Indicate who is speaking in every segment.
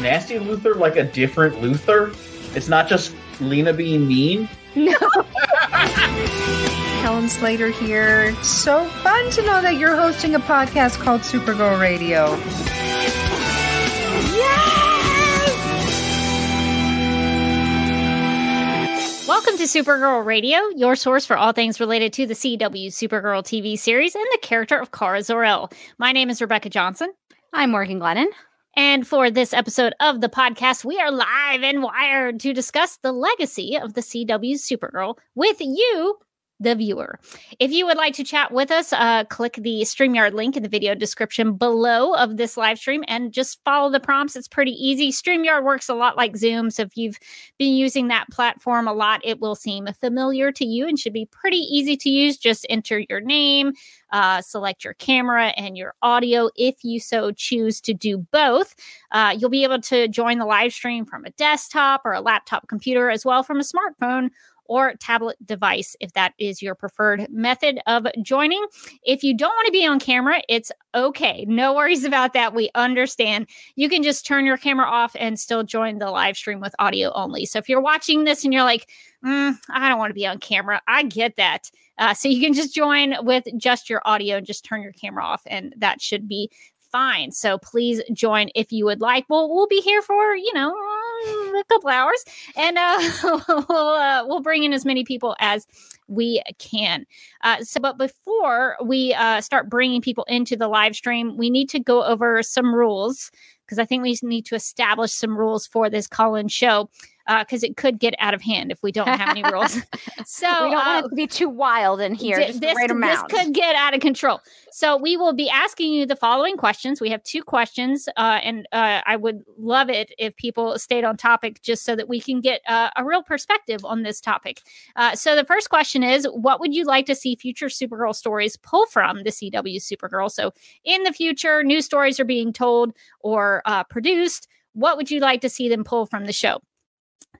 Speaker 1: Nasty Luthor like a different Luthor? It's not just Lena being mean?
Speaker 2: No.
Speaker 3: Helen Slater here. So fun to know that you're hosting a podcast called Supergirl Radio.
Speaker 2: Welcome to Supergirl Radio, your source for all things related to the CW Supergirl TV series and the character of Kara Zor-El. My name is Rebecca Johnson.
Speaker 4: I'm Morgan Glennon.
Speaker 2: And for this episode of the podcast, we are live and wired to discuss the legacy of the CW Supergirl with you, the viewer. If you would like to chat with us, uh, click the StreamYard link in the video description below of this live stream and just follow the prompts. It's pretty easy. StreamYard works a lot like Zoom. So if you've been using that platform a lot, it will seem familiar to you and should be pretty easy to use. Just enter your name, uh, select your camera and your audio if you so choose to do both. Uh, you'll be able to join the live stream from a desktop or a laptop computer as well from a smartphone or tablet device if that is your preferred method of joining. If you don't want to be on camera, it's okay. No worries about that. We understand. You can just turn your camera off and still join the live stream with audio only. So if you're watching this and you're like, mm, I don't want to be on camera, I get that. Uh, so you can just join with just your audio and just turn your camera off, and that should be fine. So please join if you would like. We'll we'll be here for you know a couple hours, and uh, we'll uh, we'll bring in as many people as we can. Uh, so, but before we uh, start bringing people into the live stream, we need to go over some rules because I think we need to establish some rules for this call-in show because uh, it could get out of hand if we don't have any rules. so
Speaker 4: we don't
Speaker 2: uh,
Speaker 4: want it to be too wild in here.
Speaker 2: d-
Speaker 4: just
Speaker 2: this,
Speaker 4: right
Speaker 2: this could get out of control. So we will be asking you the following questions. We have two questions, uh, and uh, I would love it if people stayed on topic just so that we can get uh, a real perspective on this topic. Uh, so the first question is, what would you like to see future Supergirl stories pull from the CW Supergirl? So in the future, new stories are being told or uh, produced. What would you like to see them pull from the show?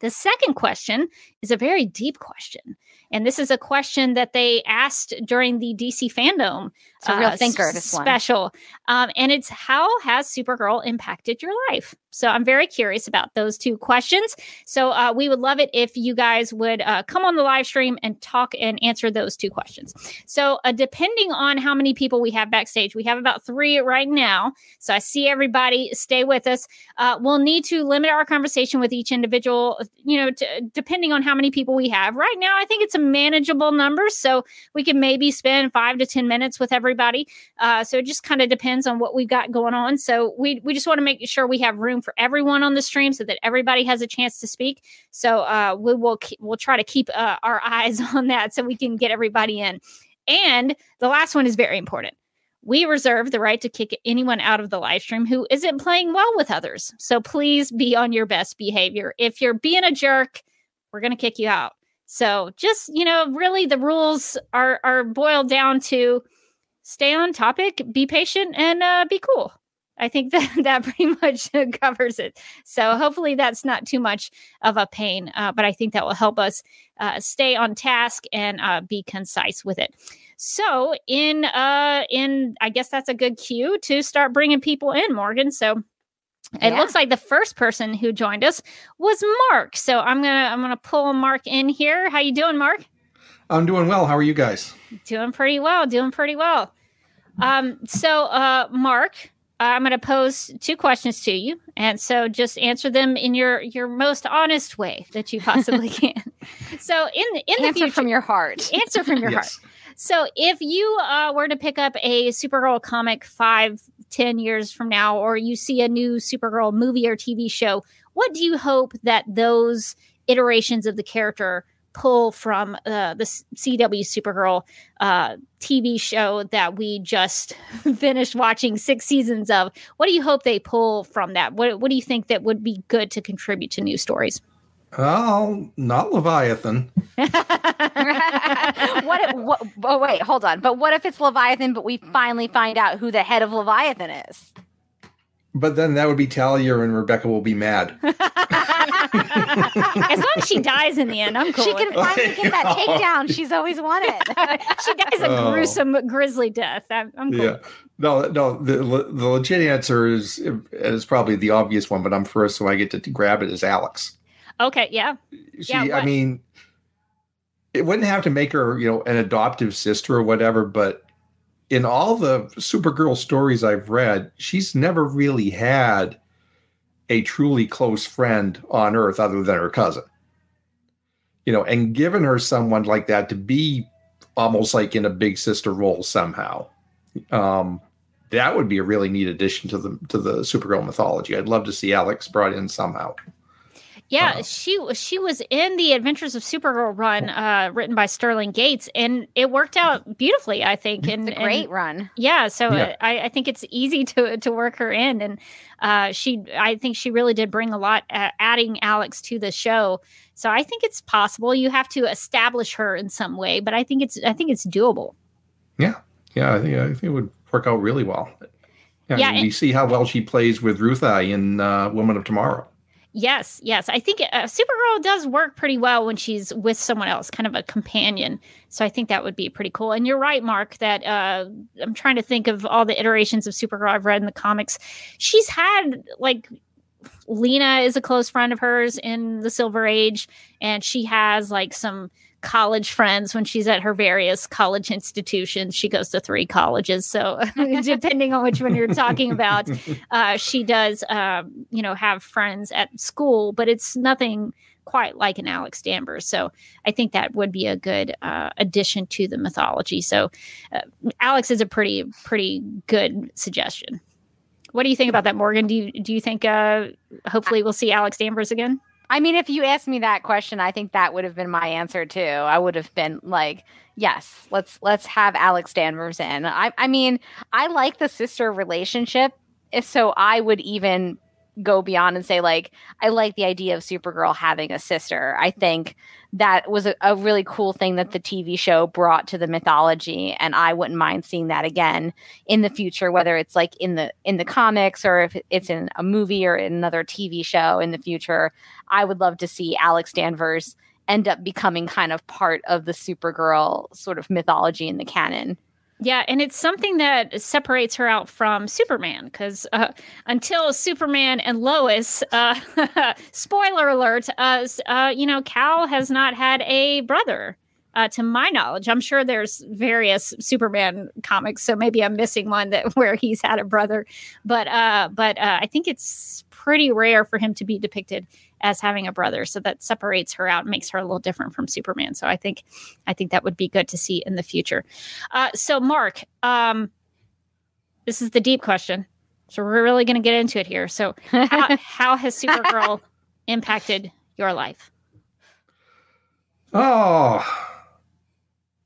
Speaker 2: The second question is a very deep question. And this is a question that they asked during the DC fandom
Speaker 4: It's a real
Speaker 2: uh,
Speaker 4: thinker, this one.
Speaker 2: special. Um, and it's how has Supergirl impacted your life? So I'm very curious about those two questions. So uh, we would love it if you guys would uh, come on the live stream and talk and answer those two questions. So uh, depending on how many people we have backstage, we have about three right now. So I see everybody. Stay with us. Uh, we'll need to limit our conversation with each individual, you know, to, depending on how many people we have. Right now, I think it's manageable number. So we can maybe spend five to 10 minutes with everybody. Uh, so it just kind of depends on what we've got going on. So we, we just want to make sure we have room for everyone on the stream so that everybody has a chance to speak. So uh, we will we'll try to keep uh, our eyes on that so we can get everybody in. And the last one is very important. We reserve the right to kick anyone out of the live stream who isn't playing well with others. So please be on your best behavior. If you're being a jerk, we're going to kick you out. So just, you know, really the rules are are boiled down to stay on topic, be patient and uh, be cool. I think that that pretty much covers it. So hopefully that's not too much of a pain, uh, but I think that will help us uh, stay on task and uh, be concise with it. So in uh in I guess that's a good cue to start bringing people in, Morgan. So it
Speaker 4: Yeah.
Speaker 2: looks like the first person who joined us was Mark. So I'm gonna I'm gonna pull Mark in here. How you doing, Mark?
Speaker 5: I'm doing well. How are you guys?
Speaker 2: Doing pretty well. Doing pretty well. Um, so, uh, Mark, I'm going to pose two questions to you, and so just answer them in your your most honest way that you possibly can. So, in the in the
Speaker 4: Answer
Speaker 2: future,
Speaker 4: from your heart.
Speaker 2: answer from your heart. So, if you uh, were to pick up a Supergirl comic five, ten years from now, or you see a new Supergirl movie or TV show, what do you hope that those iterations of the character pull from uh, the CW Supergirl uh, TV show that we just finished watching six seasons of? What do you hope they pull from that? What What do you think that would be good to contribute to new stories?
Speaker 5: Oh, not Leviathan.
Speaker 4: what, if, what? Oh, wait, hold on. But what if it's Leviathan, but we finally find out who the head of Leviathan is?
Speaker 5: But then that would be Talia and Rebecca will be mad.
Speaker 2: as long as she dies in the end, I'm cool.
Speaker 4: She can finally get that takedown she's always wanted.
Speaker 2: she dies a
Speaker 5: Oh.
Speaker 2: gruesome, grisly death. I'm, I'm cool.
Speaker 5: Yeah. No, no. The the legit answer is is probably the obvious one, but I'm first, so I get to grab it. Is Alex.
Speaker 2: Okay, yeah.
Speaker 5: She,
Speaker 2: Yeah,
Speaker 5: I mean, it wouldn't have to make her, you know, an adoptive sister or whatever, but in all the Supergirl stories I've read, she's never really had a truly close friend on Earth other than her cousin. You know, and given her someone like that to be almost like in a big sister role somehow, um, that would be a really neat addition to the to the Supergirl mythology. I'd love to see Alex brought in somehow.
Speaker 2: Yeah,
Speaker 5: Uh-huh.
Speaker 2: she she was in the Adventures of Supergirl run, uh, written by Sterling Gates, and it worked out beautifully. I think, and
Speaker 4: It's a great
Speaker 2: and-
Speaker 4: run.
Speaker 2: yeah, so
Speaker 5: Yeah.
Speaker 2: I, I think it's easy to to work her in, and uh, she I think she really did bring a lot, uh, adding Alex to the show. So I think it's possible. You have to establish her in some way, but I think it's I think it's doable.
Speaker 5: Yeah, yeah, I think I think it would work out really well. Yeah,
Speaker 2: Yeah,
Speaker 5: and
Speaker 2: and-
Speaker 5: we see how well she plays with Ruthye in uh, Woman of Tomorrow.
Speaker 2: Yes, yes. I think uh, Supergirl does work pretty well when she's with someone else, kind of a companion. So I think that would be pretty cool. And you're right, Mark, that uh, I'm trying to think of all the iterations of Supergirl I've read in the comics. She's had, like, Lena is a close friend of hers in the Silver Age, and she has, like, some college friends when she's at her various college institutions. She goes to three colleges. So depending on which one you're talking about, uh, she does, um, you know, have friends at school, but it's nothing quite like an Alex Danvers. So I think that would be a good uh, addition to the mythology. So uh, Alex is a pretty, pretty good suggestion. What do you think about that, Morgan? Do you do you think uh, hopefully we'll see Alex Danvers again?
Speaker 4: I mean, if you asked me that question, I think that would have been my answer too. I would have been like, yes, let's let's have Alex Danvers in. I I mean, I like the sister relationship, eh, so I would even go beyond and say like I like the idea of Supergirl having a sister. I think that was a, a really cool thing that the TV show brought to the mythology and I wouldn't mind seeing that again in the future whether it's like in the in the comics or if it's in a movie or in another TV show in the future. I would love to see Alex Danvers end up becoming kind of part of the Supergirl sort of mythology in the canon.
Speaker 2: Yeah, and it's something that separates her out from Superman because uh, until Superman and Lois, uh, spoiler alert, uh, uh, you know, Kal has not had a brother. Uh, to my knowledge, I'm sure there's various Superman comics, so maybe I'm missing one that where he's had a brother, but uh, but I think it's pretty rare for him to be depicted as having a brother, so that separates her out, makes her a little different from Superman. So I think I think that would be good to see in the future. Uh, so, Mark, um, this is the deep question. So, we're really going to get into it here. So, how, how has Supergirl impacted your life?
Speaker 5: Oh,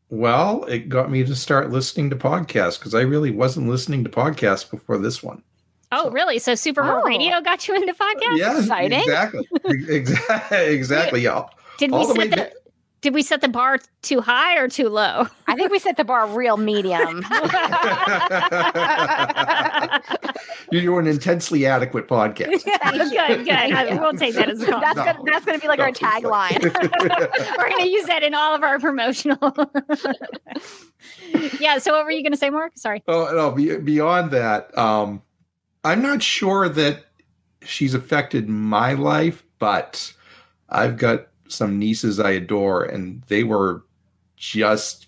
Speaker 5: well, it got me to start listening to podcasts because I really wasn't listening to podcasts before this one.
Speaker 2: Oh, really? So, Supergirl
Speaker 4: Oh.
Speaker 2: Radio got you into podcasts?
Speaker 5: yeah,
Speaker 4: exciting.
Speaker 5: exactly, exactly, exactly. Yeah,
Speaker 2: Did we
Speaker 5: all the
Speaker 2: set
Speaker 5: way
Speaker 2: the
Speaker 5: back-
Speaker 2: Did we set the bar too high or too low?
Speaker 4: I think we set the bar real medium.
Speaker 5: You're an intensely adequate podcast.
Speaker 2: good, good. I- We'll take that as a
Speaker 4: That's
Speaker 2: compliment.
Speaker 4: gonna that's gonna be like our
Speaker 5: No, it's
Speaker 4: tagline.
Speaker 2: We're going to use that in all of our promotional. yeah. So, what were you going to say, Mark? Sorry.
Speaker 5: Oh no! Beyond that, um, I'm not sure that she's affected my life, but I've got some nieces I adore, and they were just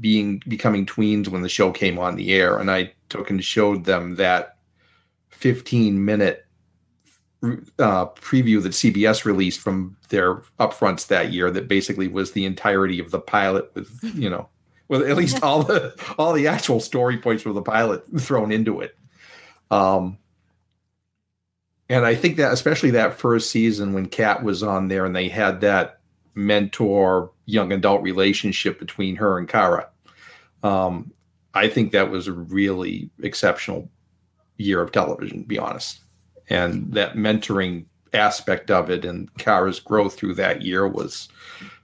Speaker 5: being becoming tweens when the show came on the air, and I took and showed them that 15 minute uh, preview that CBS released from their upfronts that year. That basically was the entirety of the pilot, with you know with at least all the all the actual story points from the pilot thrown into it. Um, and I think that especially that first season when Kat was on there and they had that mentor young adult relationship between her and Kara. Um, I think that was a really exceptional year of television, to be honest. And that mentoring aspect of it and Kara's growth through that year was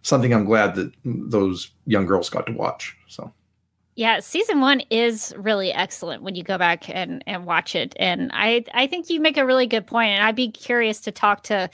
Speaker 5: something I'm glad that those young girls got to watch. So
Speaker 2: Yeah, season one is really excellent when you go back and, and watch it. And I I think you make a really good point. And I'd be curious to talk to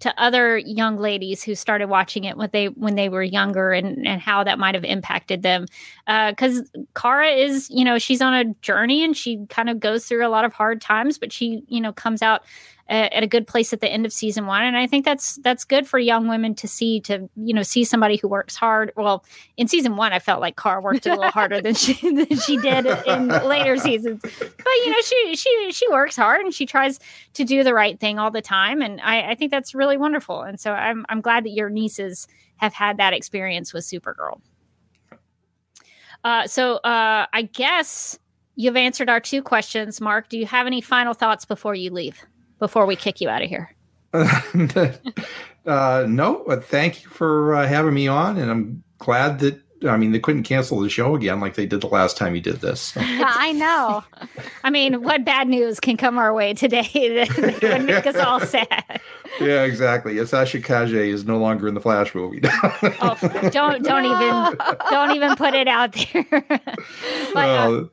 Speaker 2: to other young ladies who started watching it when they when they were younger and and how that might have impacted them because uh, Kara is you know she's on a journey and she kind of goes through a lot of hard times but she you know comes out at a good place at the end of season one. And i think that's that's good for young women to see to you know see somebody who works hard. Well in season one i felt like Kara worked a little harder than she than she did in later seasons. But you know she she she works hard and she tries to do the right thing all the time. And i i think that's really wonderful. And so i'm i'm glad that your nieces have had that experience with supergirl. Uh so uh i guess you've answered our two questions. Mark do you have any final thoughts before you leave before we kick you out of here?
Speaker 5: uh, no, but thank you for uh, having me on, and I'm glad that I mean they couldn't cancel the show again like they did the last time you did this. So.
Speaker 4: I know.
Speaker 2: I mean, what bad news can come our way today that would make us all sad?
Speaker 5: Yeah, exactly. Sasha Calle is no longer in the Flash movie.
Speaker 2: oh, don't don't even don't even put it out there. but, uh,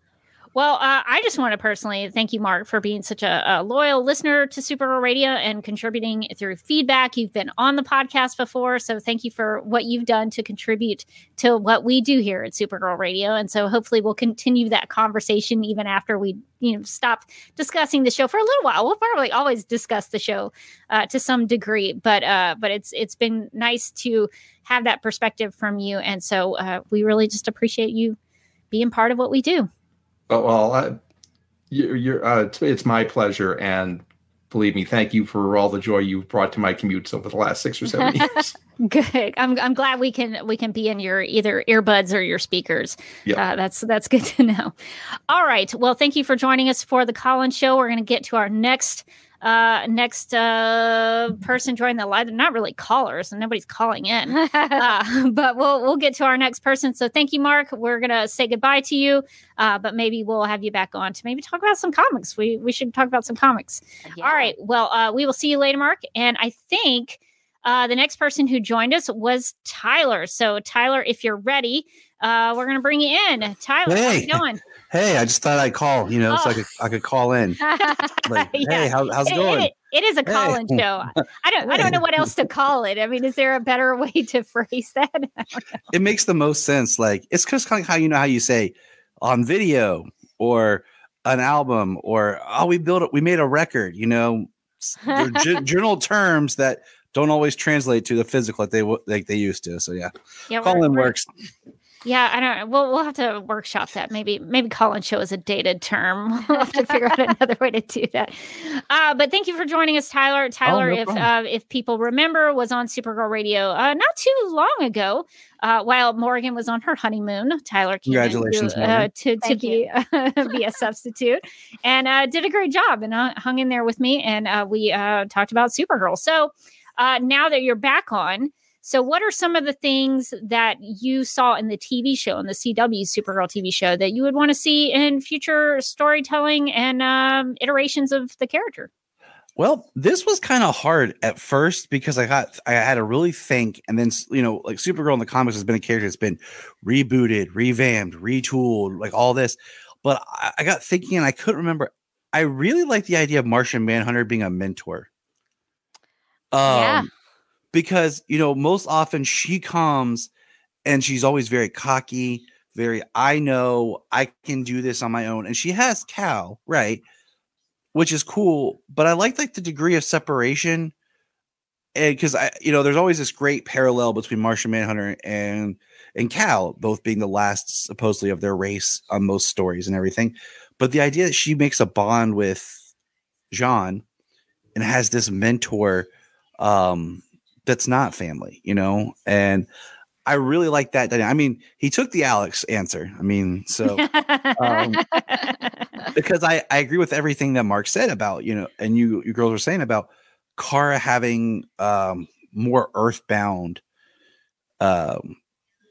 Speaker 2: well, uh, I just want to personally thank you, Mark, for being such a, a, loyal listener to Supergirl Radio and contributing through feedback. You've been on the podcast before, so thank you for what you've done to contribute to what we do here at Supergirl Radio. And so hopefully we'll continue that conversation even after we, you know, stop discussing the show for a little while. We'll probably always discuss the show uh, to some degree, but uh, but it's it's been nice to have that perspective from you, and so uh, we really just appreciate you being part of what we do.
Speaker 5: Oh, well, uh, you're, you're uh, it's, it's, my pleasure, and believe me, thank you for all the joy you've brought to my commutes over the last six or seven years.
Speaker 2: good. I'm I'm glad we can we can be in your either earbuds or your speakers. Yeah, uh, that's that's good to know. All right. Well, thank you for joining us for the Collins Show. We're going to get to our next uh, next uh, person join the live. not really callers, and nobody's calling in. uh, but we'll we'll get to our next person. So thank you, Mark. We're gonna say goodbye to you, uh, but maybe we'll have you back on to maybe talk about some comics. We we should talk about some comics. Yeah. All right. Well, uh, we will see you later, Mark. And I think uh, the next person who joined us was Tyler. So Tyler, if you're ready, uh, we're gonna bring you in. Tyler, hey. how's it going?
Speaker 6: Hey, I just thought I'd call, you know, oh. so I could I could call in. Like, yeah. hey, how, how's it, going?
Speaker 2: It, it is a call-in hey. show. I don't I don't know what else to call it. I mean, is there a better way to phrase that?
Speaker 6: It makes the most sense. Like it's just kind of how you know how you say on video or an album or oh we built it we made a record, you know, general terms that don't always translate to the physical like they like they used to. So yeah, yeah call in works.
Speaker 2: Yeah, I don't. We'll we'll have to workshop that. Maybe maybe call and show is a dated term. We'll have to figure out another way to do that. Uh, but thank you for joining us, Tyler. Tyler, oh, no if uh, if people remember, was on Supergirl Radio uh, not too long ago. Uh, while Morgan was on her honeymoon, Tyler came
Speaker 6: Congratulations,
Speaker 2: to, uh, to, to be be a substitute and uh, did a great job and hung in there with me. And we talked about Supergirl. So now that you're back on. So, what are some of the things that you saw in the TV show, in the CW Supergirl TV show, that you would want to see in future storytelling and um, iterations of the character?
Speaker 6: Well, this was kind of hard at first because I got I had to really think, and then you know, like Supergirl in the comics has been a character that's been rebooted, revamped, retooled, like all this. But I, I got thinking, and I couldn't remember. I really like the idea of Martian Manhunter being a mentor. Um, yeah because you know most often she comes and she's always very cocky very i know i can do this on my own and she has kal right which is cool but i like like the degree of separation and because i you know there's always this great parallel between martian manhunter and and kal both being the last supposedly of their race on most stories and everything but the idea that she makes a bond with j'onn and has this mentor um that's not family, you know? And I really like that. I mean, he took the Alex answer. I mean, so um, because I, I agree with everything that Mark said about, you know, and you, you girls were saying about Kara having um, more earthbound um,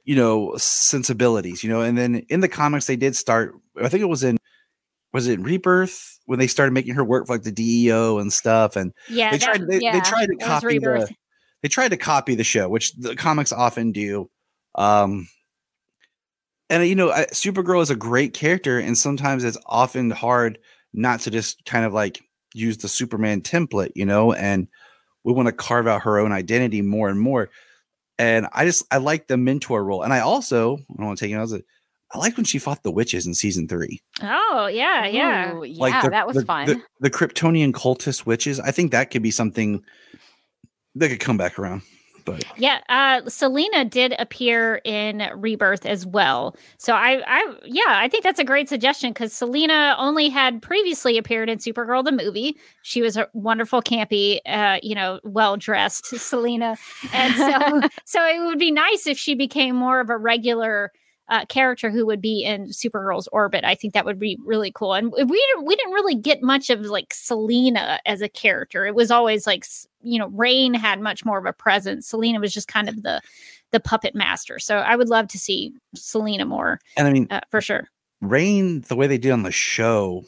Speaker 6: you know, sensibilities, you know, and then in the comics they did start. I think it was in was it Rebirth when they started making her work for like the DEO and stuff, and
Speaker 2: Yeah,
Speaker 6: they
Speaker 2: that-
Speaker 6: tried they,
Speaker 2: yeah,
Speaker 6: they tried to copy the. They tried to copy the show, which the comics often do. Um, and you know, I, Supergirl is a great character, and sometimes it's often hard not to just kind of like use the Superman template, you know, and we want to carve out her own identity more and more. And I just I like the mentor role, and I also I don't want to take it. I was I like when she fought the witches in season three,
Speaker 2: Oh yeah, yeah.
Speaker 4: Ooh, yeah,
Speaker 6: like the,
Speaker 4: that was
Speaker 6: the,
Speaker 4: fun.
Speaker 6: The, the Kryptonian cultist witches. I think that could be something that could come back around. But
Speaker 2: Yeah, uh Selena did appear in Rebirth as well. So I I yeah, I think that's a great suggestion cuz Selena only had previously appeared in Supergirl the movie. She was a wonderful campy uh you know, well-dressed Selena. And so so it would be nice if she became more of a regular uh, character who would be in Supergirl's orbit. I think that would be really cool. And we didn't we didn't really get much of like Selena as a character. It was always like you know Reign had much more of a presence. Selena was just kind of the the puppet master. So I would love to see Selena more
Speaker 6: and I mean,
Speaker 2: uh, for sure.
Speaker 6: Reign, the way they did on the show,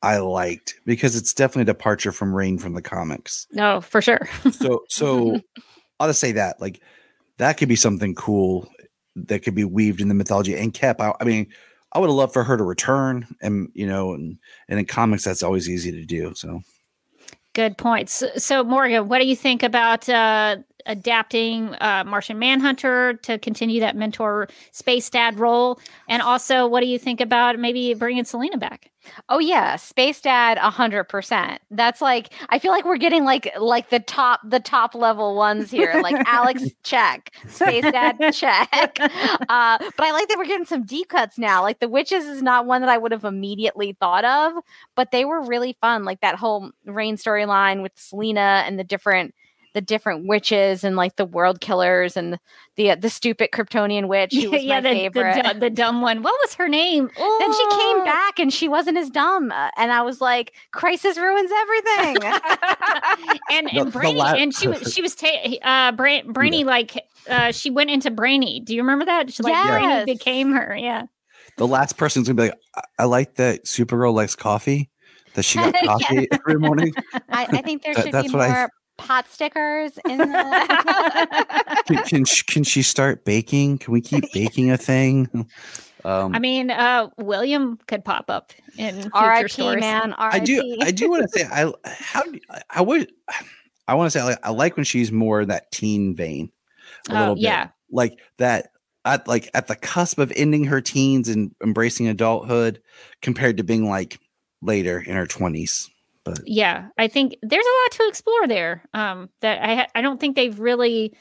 Speaker 6: I liked because it's definitely a departure from Reign from the comics.
Speaker 2: No, for sure.
Speaker 6: So, so I'll just say that like that could be something cool that could be weaved in the mythology and kept. I, I mean, I would have loved for her to return, and you know, and and in comics that's always easy to do. So
Speaker 2: Good points. So, so, Morgan, what do you think about uh, adapting uh, Martian Manhunter to continue that mentor space dad role? And also, what do you think about maybe bringing Selena back?
Speaker 4: Oh yeah, Space Dad, a hundred percent. That's like I feel like we're getting like like the top the top level ones here. Like Alex, check. Space Dad, check. Uh, but I like that we're getting some deep cuts now. Like the witches is not one that I would have immediately thought of, but they were really fun. Like that whole Reign storyline with Selena and the different the different witches and like the world killers and the the stupid Kryptonian witch who was my
Speaker 2: the,
Speaker 4: favorite.
Speaker 2: The, the dumb one. What was her name?
Speaker 4: Then she came
Speaker 2: Oh.
Speaker 4: back and she wasn't as dumb. Uh, And I was like, crisis ruins everything.
Speaker 2: and and
Speaker 6: the
Speaker 2: Brainy,
Speaker 6: la-
Speaker 2: and she was she was ta- uh Bra- Brainy like uh she went into Brainy. Do you remember that? She like
Speaker 4: Yes.
Speaker 2: Brainy became her. Yeah.
Speaker 6: the last person's gonna be like, I, I like that Supergirl likes coffee. That she got coffee every morning.
Speaker 4: I, I think there
Speaker 6: That-
Speaker 4: should be
Speaker 6: what I-
Speaker 4: more pot stickers in the.
Speaker 6: Can, can she, can she start baking? Can we keep baking a thing? Um,
Speaker 2: I mean, uh William could pop up in
Speaker 4: R.I.P.
Speaker 2: stories.
Speaker 4: man. R.I.P.
Speaker 6: I do. I do want to say I how I would. I want to say I like, I like when she's more that teen vein. A
Speaker 2: Oh,
Speaker 6: little bit.
Speaker 2: yeah.
Speaker 6: like that. At like at the cusp of ending her teens and embracing adulthood, compared to being like later in her twenties. But
Speaker 2: yeah i think there's a lot to explore there um that i i don't think they've really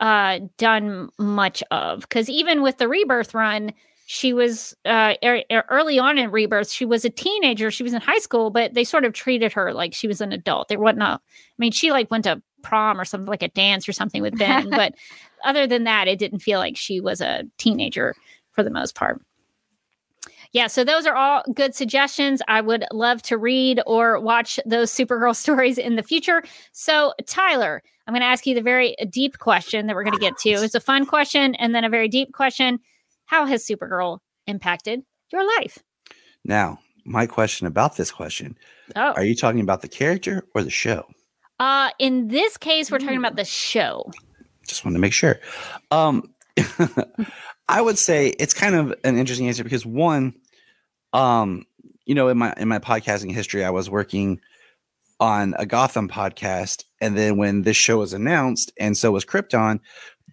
Speaker 2: uh done much of because even with the rebirth run she was uh er- er- early on in rebirth she was a teenager she was in high school but they sort of treated her like she was an adult there wasn't a i mean she like went to prom or something like a dance or something with ben but other than that it didn't feel like she was a teenager for the most part yeah, so those are all good suggestions. I would love to read or watch those Supergirl stories in the future. So, Tyler, I'm going to ask you the very deep question that we're going to get to. It's a fun question and then a very deep question. How has Supergirl impacted your life?
Speaker 6: now, my question about this question:
Speaker 2: Oh,
Speaker 6: Are you talking about the character or the show?
Speaker 2: uh, in this case, we're talking about the show.
Speaker 6: just want to make sure. Um, I would say it's kind of an interesting answer because one, um, you know, in my in my podcasting history, I was working on a Gotham podcast, and then when this show was announced, and so was Krypton,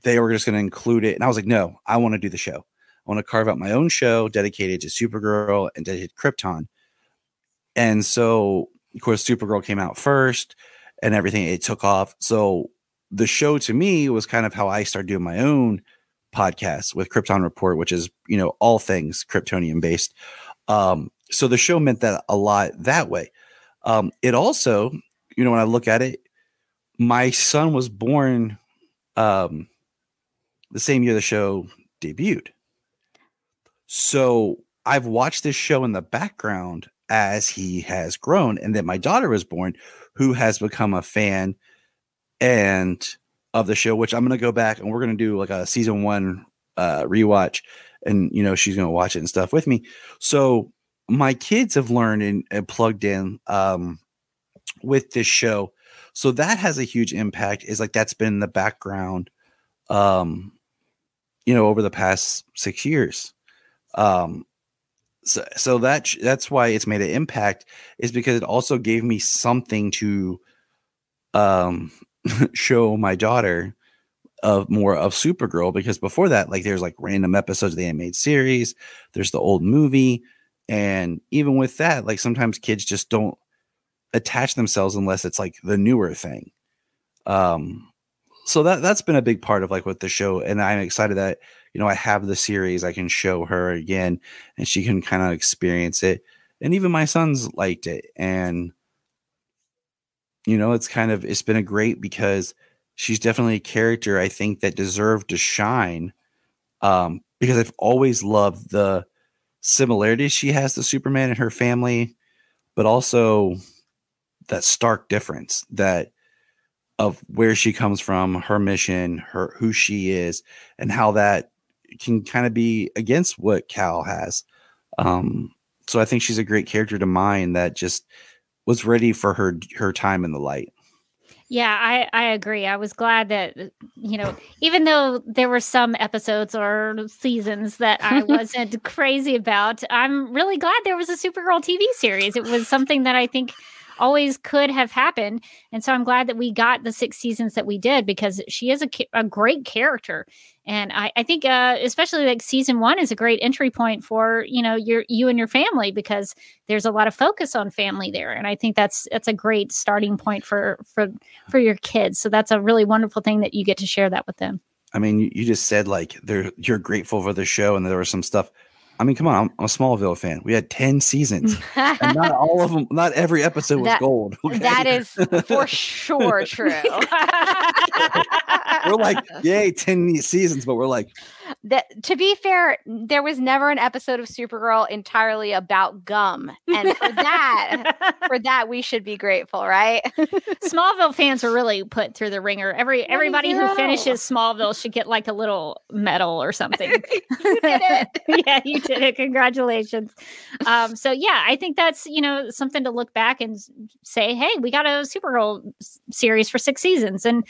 Speaker 6: they were just going to include it, and I was like, no, I want to do the show. I want to carve out my own show dedicated to Supergirl and dedicated to Krypton. And so, of course, Supergirl came out first, and everything it took off. So the show to me was kind of how I started doing my own podcast with Krypton Report, which is you know all things Kryptonian based. Um, so the show meant that a lot that way. Um, it also, you know, when I look at it, my son was born um, the same year the show debuted. So I've watched this show in the background as he has grown, and then my daughter was born, who has become a fan and of the show, which I'm gonna go back and we're gonna do like a season one uh rewatch, and you know she's gonna watch it and stuff with me. So my kids have learned and, and plugged in um with this show, so that has a huge impact. Is like that's been the background, um, you know, over the past six years. Um, so, so that that's why it's made an impact is because it also gave me something to um show my daughter of more of Supergirl because before that, like there's like random episodes of the animated series, there's the old movie, and even with that, like sometimes kids just don't attach themselves unless it's like the newer thing. Um, so that that's been a big part of like what the show, and I'm excited that you know I have the series I can show her again, and she can kind of experience it. And even my sons liked it, and you know it's kind of it's been a great because she's definitely a character I think that deserved to shine. Um, because I've always loved the similarities she has to Superman and her family, but also that stark difference that of where she comes from, her mission, her who she is, and how that can kind of be against what Kal has. Um, so I think she's a great character to mine that just was ready for her her time in the light.
Speaker 2: Yeah, I, I agree. I was glad that, uh, you know, even though there were some episodes or seasons that I wasn't crazy about, I'm really glad there was a Supergirl TV series. It was something that I think always could have happened. And so I'm glad that we got the six seasons that we did because she is a, a great character. And I, I think, uh, especially like season one is a great entry point for you know your you and your family because there's a lot of focus on family there, and I think that's that's a great starting point for for for your kids. So that's a really wonderful thing that you get to share that with them.
Speaker 6: I mean, you, just said like they're you're grateful for the show, and there was some stuff I mean, come on, I'm, I'm, a Smallville fan. We had 10 seasons. and not all of them, not every episode was
Speaker 4: that,
Speaker 6: gold.
Speaker 4: Okay? That is for sure true.
Speaker 6: we're like, yay, 10 seasons, but we're like,
Speaker 4: that to be fair, there was never an episode of Supergirl entirely about gum. And for that, for that, we should be grateful, right?
Speaker 2: Smallville fans were really put through the wringer. Every everybody who finishes Smallville should get like a little medal or something.
Speaker 4: you did it.
Speaker 2: yeah, you did it. Congratulations. Um, so yeah, I think that's you know something to look back and say, hey, we got a Supergirl series for six seasons, and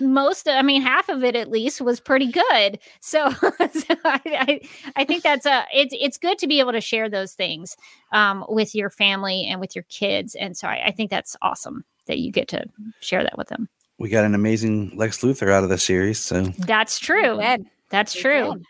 Speaker 2: most i mean half of it at least was pretty good. So, so I, I, I, think that's a it's it's good to be able to share those things um, with your family and with your kids and so I, I think that's awesome that you get to share that with them.
Speaker 6: We got an amazing lex luthor out of the series so
Speaker 2: that's true. That's true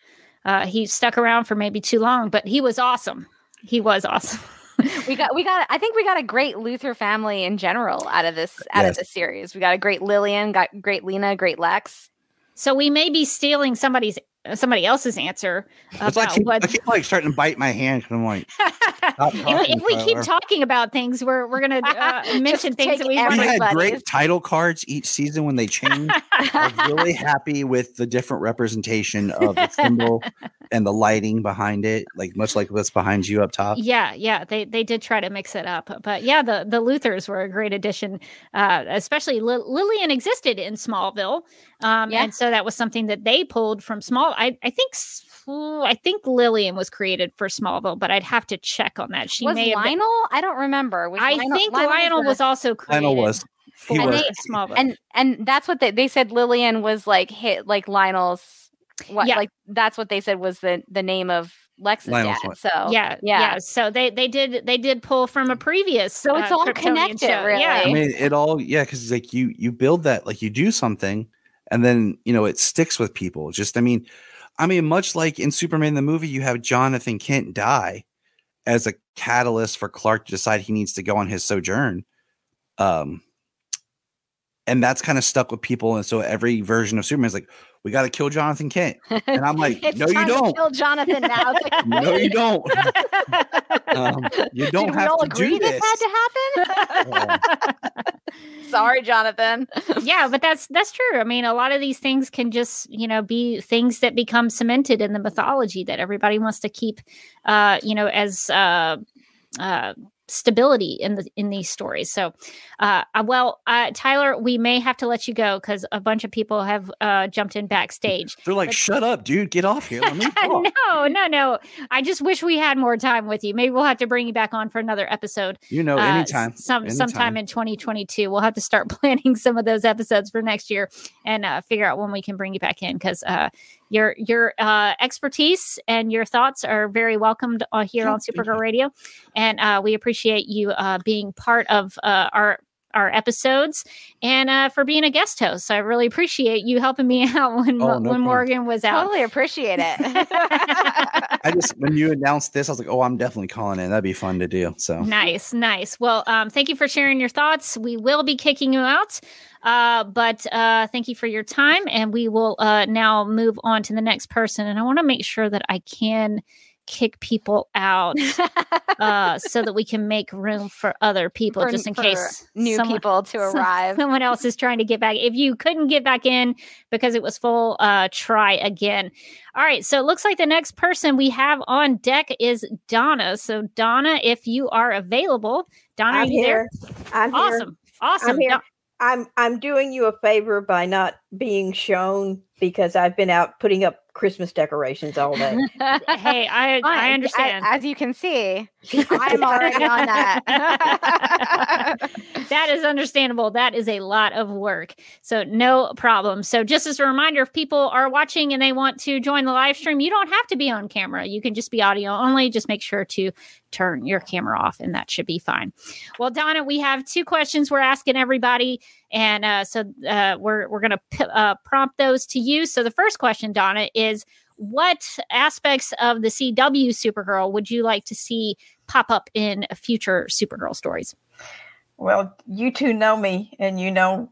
Speaker 2: uh, he stuck around for maybe too long but he was awesome he was awesome
Speaker 4: we got we got I think we got a great Luthor family in general out of this out yes. of this series. We got a great Lillian, got great Lena, great Lex.
Speaker 2: So we may be stealing somebody's somebody else's answer.
Speaker 6: About I, keep, what... I keep like starting to bite my hand because I'm like,
Speaker 2: if, if, we keep talking about things, we're we're gonna uh, mention things that we
Speaker 6: we had great title cards each season when they changed. I was really happy with the different representation of the symbol and the lighting behind it, like much like what's behind you up top.
Speaker 2: Yeah, yeah, they they did try to mix it up, but yeah, the the Luthors were a great addition. Uh, especially L- Lillian existed in Smallville, um, yeah. and so that was something that they pulled from Small. I I think I think Lillian was created for Smallville, but I'd have to check on that. She
Speaker 4: was
Speaker 2: may
Speaker 4: Lionel.
Speaker 2: Been,
Speaker 4: I don't remember. Was
Speaker 2: I
Speaker 4: Lionel,
Speaker 2: think Lionel, Lionel was, also created.
Speaker 6: Lionel was.
Speaker 2: He
Speaker 4: and
Speaker 2: was.
Speaker 4: They, Smallville. and and that's what they they said. Lillian was like hit like Lionel's. What yeah. like that's what they said was the the name of Lex's Lionel's dad. So
Speaker 2: yeah, yeah, yeah, So they they did they did pull from a previous.
Speaker 4: So it's uh, all connected, show. really.
Speaker 2: Yeah.
Speaker 6: I mean, it all yeah, because like you you build that like you do something, and then you know it sticks with people. Just I mean, I mean, much like in Superman the movie, you have Jonathan Kent die as a catalyst for Clark to decide he needs to go on his sojourn. Um, and that's kind of stuck with people. And so every version of Superman is like, we got to kill Jonathan Kent. And I'm like, no, you don't.
Speaker 4: kill Jonathan now.
Speaker 6: No, you don't. um, you don't
Speaker 4: Did
Speaker 6: have
Speaker 4: all
Speaker 6: to
Speaker 4: agree
Speaker 6: do this.
Speaker 4: This had to happen. Sorry, Jonathan.
Speaker 2: yeah, but that's that's true. I mean, a lot of these things can just you know be things that become cemented in the mythology that everybody wants to keep, uh, you know, as uh, uh, stability in the in these stories. So, uh, uh, well, uh, Tyler, we may have to let you go because a bunch of people have uh, jumped in backstage.
Speaker 6: They're like,
Speaker 2: But-
Speaker 6: "Shut up, dude! Get off here." Let me
Speaker 2: no, no, no. I just wish we had more time with you. Maybe we'll have to bring you back on for another episode.
Speaker 6: You know,
Speaker 2: uh,
Speaker 6: anytime.
Speaker 2: s- Some
Speaker 6: anytime.
Speaker 2: sometime in 2022. We'll have to start planning some of those episodes for next year and uh, figure out when we can bring you back in because uh, your your uh, expertise and your thoughts are very welcomed uh, here on Supergirl Radio, and uh, we appreciate you uh, being part of uh, our our episodes and uh, for being a guest host. So I really appreciate you helping me out when
Speaker 6: Oh, no
Speaker 2: when
Speaker 6: problem.
Speaker 2: Morgan was out.
Speaker 4: Totally appreciate it.
Speaker 6: I just when you announced this, I was like, "Oh, I'm definitely calling in. That'd be fun to do." So
Speaker 2: Nice, nice. Well, um, thank you for sharing your thoughts. We will be kicking you out, uh, but uh, thank you for your time, and we will uh, now move on to the next person. And I want to make sure that I can kick people out uh, so that we can make room for other people,
Speaker 4: For-
Speaker 2: just in case
Speaker 4: new
Speaker 2: someone-
Speaker 4: people to arrive.
Speaker 2: Someone else is trying to get back. If you couldn't get back in because it was full, uh, try again. All right. So it looks like the next person we have on deck is Donna. So Donna, if you are available, Donna, are
Speaker 7: I'm
Speaker 2: you
Speaker 7: here.
Speaker 2: there?
Speaker 7: I'm here.
Speaker 2: Awesome. Awesome.
Speaker 7: I'm here. I'm I'm doing you a favor by not being shown because I've been out putting up Christmas decorations all day.
Speaker 2: hey, I
Speaker 4: Fine.
Speaker 2: I understand.
Speaker 4: As, you can see, I'm already on that.
Speaker 2: that is understandable. That is a lot of work. So, no problem. So, just as a reminder, if people are watching and they want to join the live stream, you don't have to be on camera. You can just be audio only. Just make sure to turn your camera off, and that should be fine. Well, Donna, we have two questions we're asking everybody. And uh, so uh, we're, we're going to p- uh, prompt those to you. So, the first question, Donna, is what aspects of the CW Supergirl would you like to see pop up in future Supergirl stories?
Speaker 7: well, you two know me and you know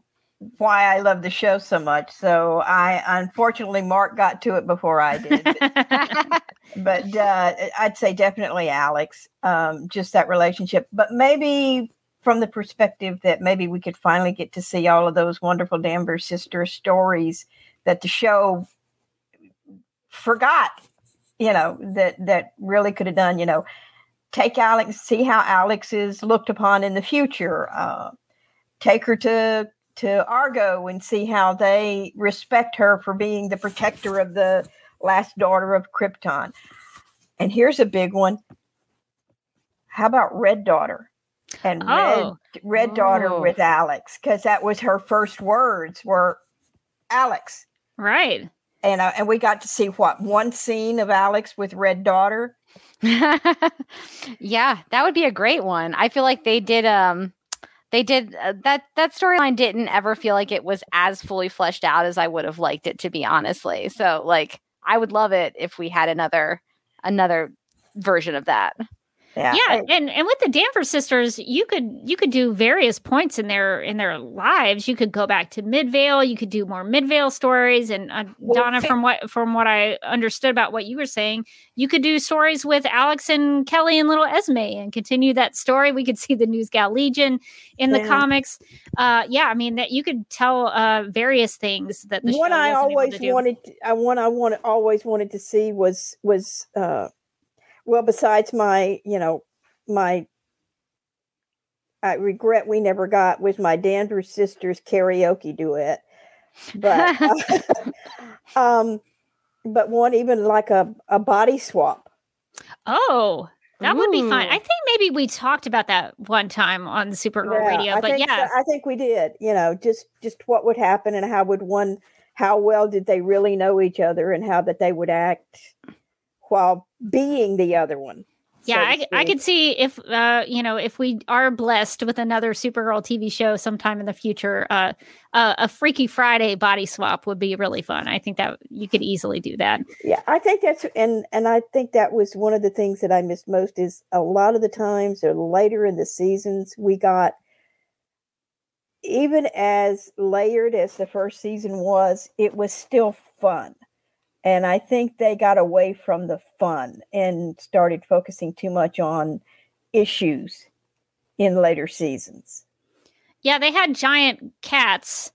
Speaker 7: why I love the show so much. So I unfortunately Mark got to it before I did. But, but uh, I'd say definitely Alex. Um, just that relationship. But maybe from the perspective that maybe we could finally get to see all of those wonderful Danvers sister stories that the show forgot, you know, that that really could have done, you know, take Alex, see how Alex is looked upon in the future. Uh, take her to to Argo and see how they respect her for being the protector of the last daughter of Krypton. And here's a big one. How about Red Daughter? And
Speaker 2: Oh.
Speaker 7: Red Red Daughter
Speaker 4: Oh.
Speaker 7: with Alex because that was her first words were Alex.
Speaker 2: Right.
Speaker 7: And uh, and we got to see what one scene of Alex with Red Daughter.
Speaker 4: yeah, that would be a great one. I feel like they did um they did uh, that that storyline didn't ever feel like it was as fully fleshed out as I would have liked it to be honestly. So like I would love it if we had another another version of that.
Speaker 7: Yeah.
Speaker 2: Yeah, and and with the Danvers sisters, you could you could do various points in their in their lives. You could go back to Midvale. You could do more Midvale stories. And uh,
Speaker 7: Well,
Speaker 2: Donna, from what from what I understood about what you were saying, you could do stories with Alex and Kelly and little Esme and continue that story. We could see the News Gal Legion in the
Speaker 7: Yeah.
Speaker 2: comics. Uh, yeah, I mean that you could tell uh, various things that the show
Speaker 7: I always
Speaker 2: to
Speaker 7: wanted, I one I wanted always wanted to see was was uh, well, besides my you know my I regret we never got was my Danvers sisters karaoke duet, but uh, um, but one even like a a body swap.
Speaker 2: Oh, that would be fun. I think maybe we talked about that one time on the Supergirl
Speaker 7: Yeah,
Speaker 2: radio,
Speaker 7: I
Speaker 2: but
Speaker 7: think so-
Speaker 2: yeah.
Speaker 7: I think we did. You know, just just what would happen and how would one, how well did they really know each other and how that they would act while being the other one.
Speaker 2: yeah,
Speaker 7: so
Speaker 2: I, I could see if uh, you know if we are blessed with another Supergirl TV show sometime in the future, uh, uh, a Freaky Friday body swap would be really fun. I think that you could easily do that.
Speaker 7: Yeah, I think that's and and I think that was one of the things that I missed most is a lot of the times or later in the seasons we got even as layered as the first season was, it was still fun. And I think they got away from the fun and started focusing too much on issues in later seasons.
Speaker 2: Yeah, they had giant cats,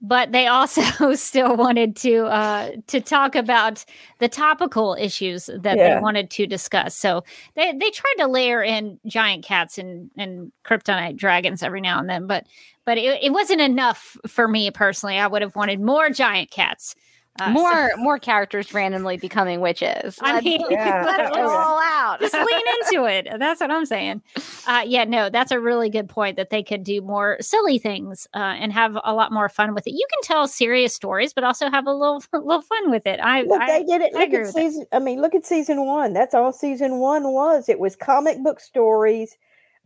Speaker 2: but they also still wanted to uh, to talk about the topical issues that
Speaker 8: Yeah.
Speaker 2: they wanted to discuss. So they they tried to layer in giant cats and and kryptonite dragons every now and then, but but it, it wasn't enough for me personally. I would have wanted more giant cats. Uh, so-
Speaker 4: more more characters randomly becoming witches.
Speaker 2: I mean,
Speaker 8: Yeah.
Speaker 4: let it
Speaker 8: Yeah.
Speaker 4: all out.
Speaker 2: just lean into it. That's what I'm saying. Uh, yeah, no, that's a really good point that they could do more silly things uh, and have a lot more fun with it. You can tell serious stories, but also have a little little fun with it. I,
Speaker 7: Look,
Speaker 2: I
Speaker 7: they did it.
Speaker 2: I
Speaker 7: Look at
Speaker 2: with it.
Speaker 7: season. I mean, look at season one. That's all season one was. It was comic book stories,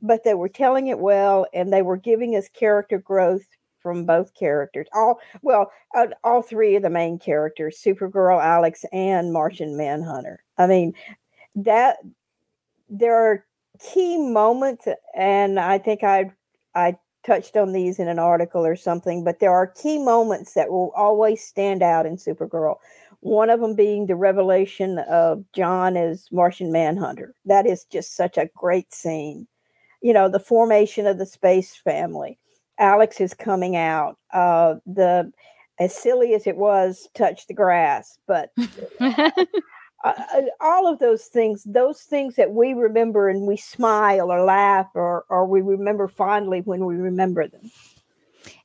Speaker 7: but they were telling it well, and they were giving us character growth from both characters. All well, uh, all three of the main characters: Supergirl, Alex, and Martian Manhunter. I mean, that there are key moments, and I think I I touched on these in an article or something, but there are key moments that will always stand out in Supergirl. One of them being the revelation of J'onn as Martian Manhunter. That is just such a great scene. You know, the formation of the space family. Alex is coming out. Uh, the as silly as it was, touch the grass, but uh, uh, all of those things, those things that we remember and we smile or laugh or or we remember fondly when we remember them.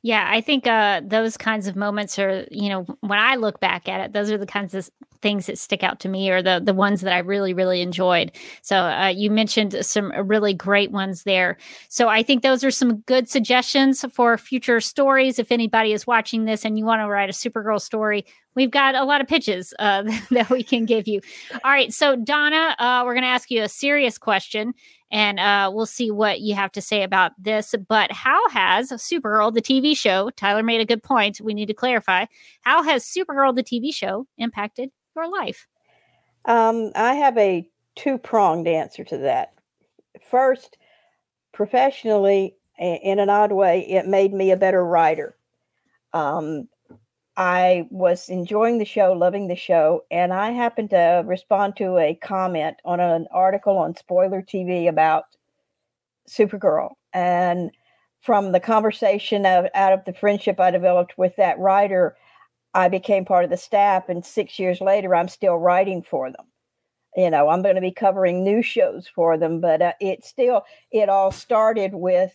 Speaker 2: Yeah, I think uh, those kinds of moments are, you know, when I look back at it, those are the kinds of things that stick out to me, or the the ones that I really really enjoyed. So uh, you mentioned some really great ones there. So I think those are some good suggestions for future stories. If anybody is watching this and you want to write a Supergirl story, we've got a lot of pitches uh, that we can give you. All right, so Donna, uh, we're going to ask you a serious question and uh, we'll see what you have to say about this. But how has Supergirl, the TV show, Tyler made a good point. We need to clarify how has Supergirl, the TV show, impacted your life?
Speaker 7: Um, I have a two pronged answer to that. First, professionally, in an odd way, it made me a better writer. Um, I was enjoying the show, loving the show, and I happened to respond to a comment on an article on Spoiler TV about Supergirl. And from the conversation of out of the friendship I developed with that writer, I became part of the staff, and six years later, I'm still writing for them. You know, I'm going to be covering new shows for them, but uh, it still, it all started with,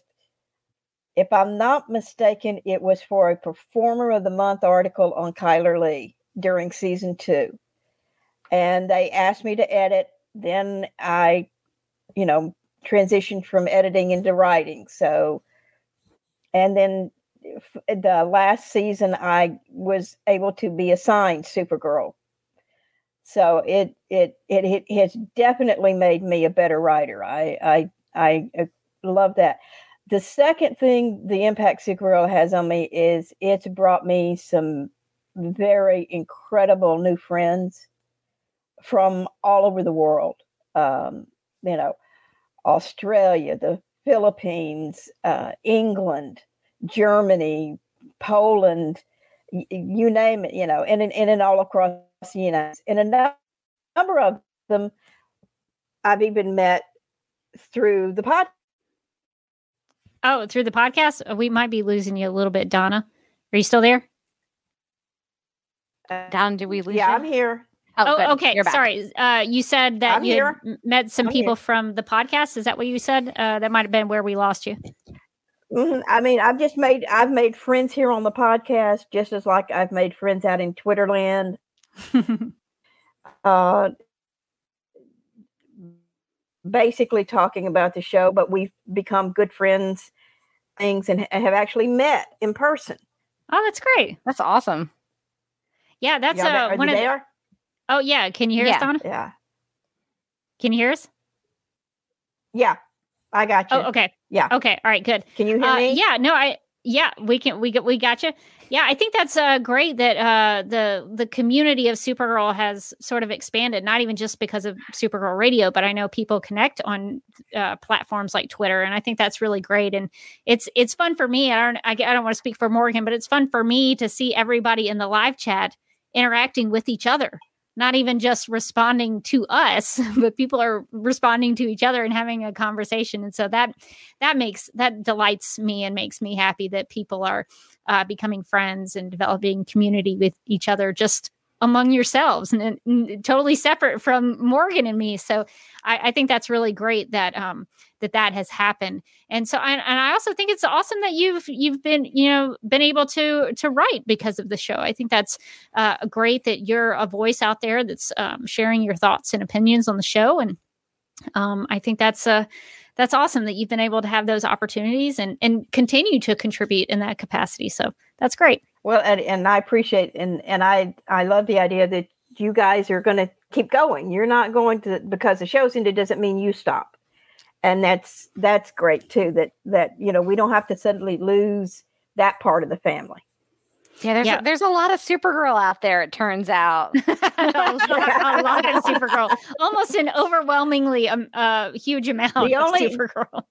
Speaker 7: if I'm not mistaken, it was for a Performer of the Month article on Chyler Leigh during season two. And they asked me to edit. Then I, you know, transitioned from editing into writing. So, and then the last season I was able to be assigned Supergirl. So it it it, it has definitely made me a better writer. I I I uh, love that. The second thing the impact Supergirl has on me is it's brought me some very incredible new friends from all over the world. Um, you know, Australia, the Philippines, uh, England, Germany, Poland, y- you name it, you know, and in, and in all across the United States. And a nu- number of them I've even met through the pod.
Speaker 2: Oh, through the podcast? Uh, We might be losing you a little bit, Donna. Are you still there?
Speaker 4: Down, do we lose
Speaker 7: Yeah,
Speaker 4: you?
Speaker 7: I'm here.
Speaker 4: Oh, good.
Speaker 2: okay.
Speaker 4: You're back.
Speaker 2: Sorry. Uh, you said that
Speaker 7: I'm
Speaker 2: you had
Speaker 7: here.
Speaker 2: m- met some
Speaker 7: I'm
Speaker 2: people
Speaker 7: here.
Speaker 2: from the podcast. Is that what you said? Uh, that might have been where we lost you.
Speaker 7: Mhm. I mean, I've just made I've made friends here on the podcast, just as like I've made friends out in Twitterland. uh, basically talking about the show, but we've become good friends, things, and have actually met in person.
Speaker 2: Oh, that's great.
Speaker 4: That's awesome.
Speaker 2: Yeah, that's uh,
Speaker 7: are
Speaker 2: one
Speaker 7: you
Speaker 2: of the-
Speaker 7: there?
Speaker 2: Oh, yeah. Can you hear
Speaker 4: Yeah.
Speaker 2: us, Donna?
Speaker 7: Yeah,
Speaker 2: Can you hear us?
Speaker 7: yeah, I got you.
Speaker 2: Oh, okay.
Speaker 7: Yeah,
Speaker 2: Okay. All right. Good.
Speaker 7: can you hear
Speaker 2: Uh,
Speaker 7: me?
Speaker 2: yeah. No. I. Yeah. We can. We. got- We got you. Yeah. I think that's uh, great that uh, the the community of Supergirl has sort of expanded. Not even just because of Supergirl Radio, but I know people connect on uh, platforms like Twitter, and I think that's really great. And it's it's fun for me. I don't. I, I don't want to speak for Morgan, but it's fun for me to see everybody in the live chat interacting with each other not even just responding to us, but people are responding to each other and having a conversation. And so that that makes that delights me and makes me happy that people are uh, becoming friends and developing community with each other just among yourselves and, and, totally separate from Morgan and me. So I, I, think that's really great that um that that has happened. And so and, and I also think it's awesome that you've you've been you know been able to to write because of the show. I think that's uh, great that you're a voice out there that's um, sharing your thoughts and opinions on the show. And um, I think that's a that's awesome that you've been able to have those opportunities and and continue to contribute in that capacity. So that's great.
Speaker 7: Well, and, and I appreciate and and I I love the idea that you guys are going to keep going. You're not going to because the show's ended doesn't mean you stop, and that's that's great too. That that you know we don't have to suddenly lose that part of the family.
Speaker 4: Yeah, there's yeah. A, there's a lot of Supergirl out there. It turns out
Speaker 2: a, lot, a, lot, of Supergirl, almost an overwhelmingly um, uh, huge amount the of only, Supergirl.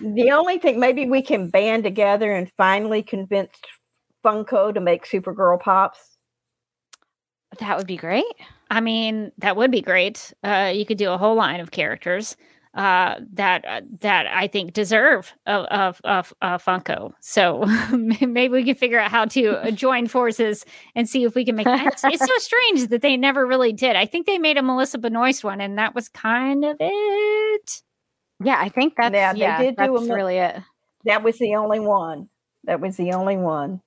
Speaker 7: The only thing, maybe we can band together and finally convince Funko to make Supergirl pops?
Speaker 4: That would be great.
Speaker 2: I mean, that would be great. Uh, you could do a whole line of characters uh, that uh, that I think deserve a, a, a, Funko. So maybe we can figure out how to join forces and see if we can make. It's, it's so strange that they never really did. I think they made a Melissa Benoist one, and that was kind of it.
Speaker 4: Yeah, I think that's yeah. They yeah, did do a, really it.
Speaker 7: That was the only one. That was the only one.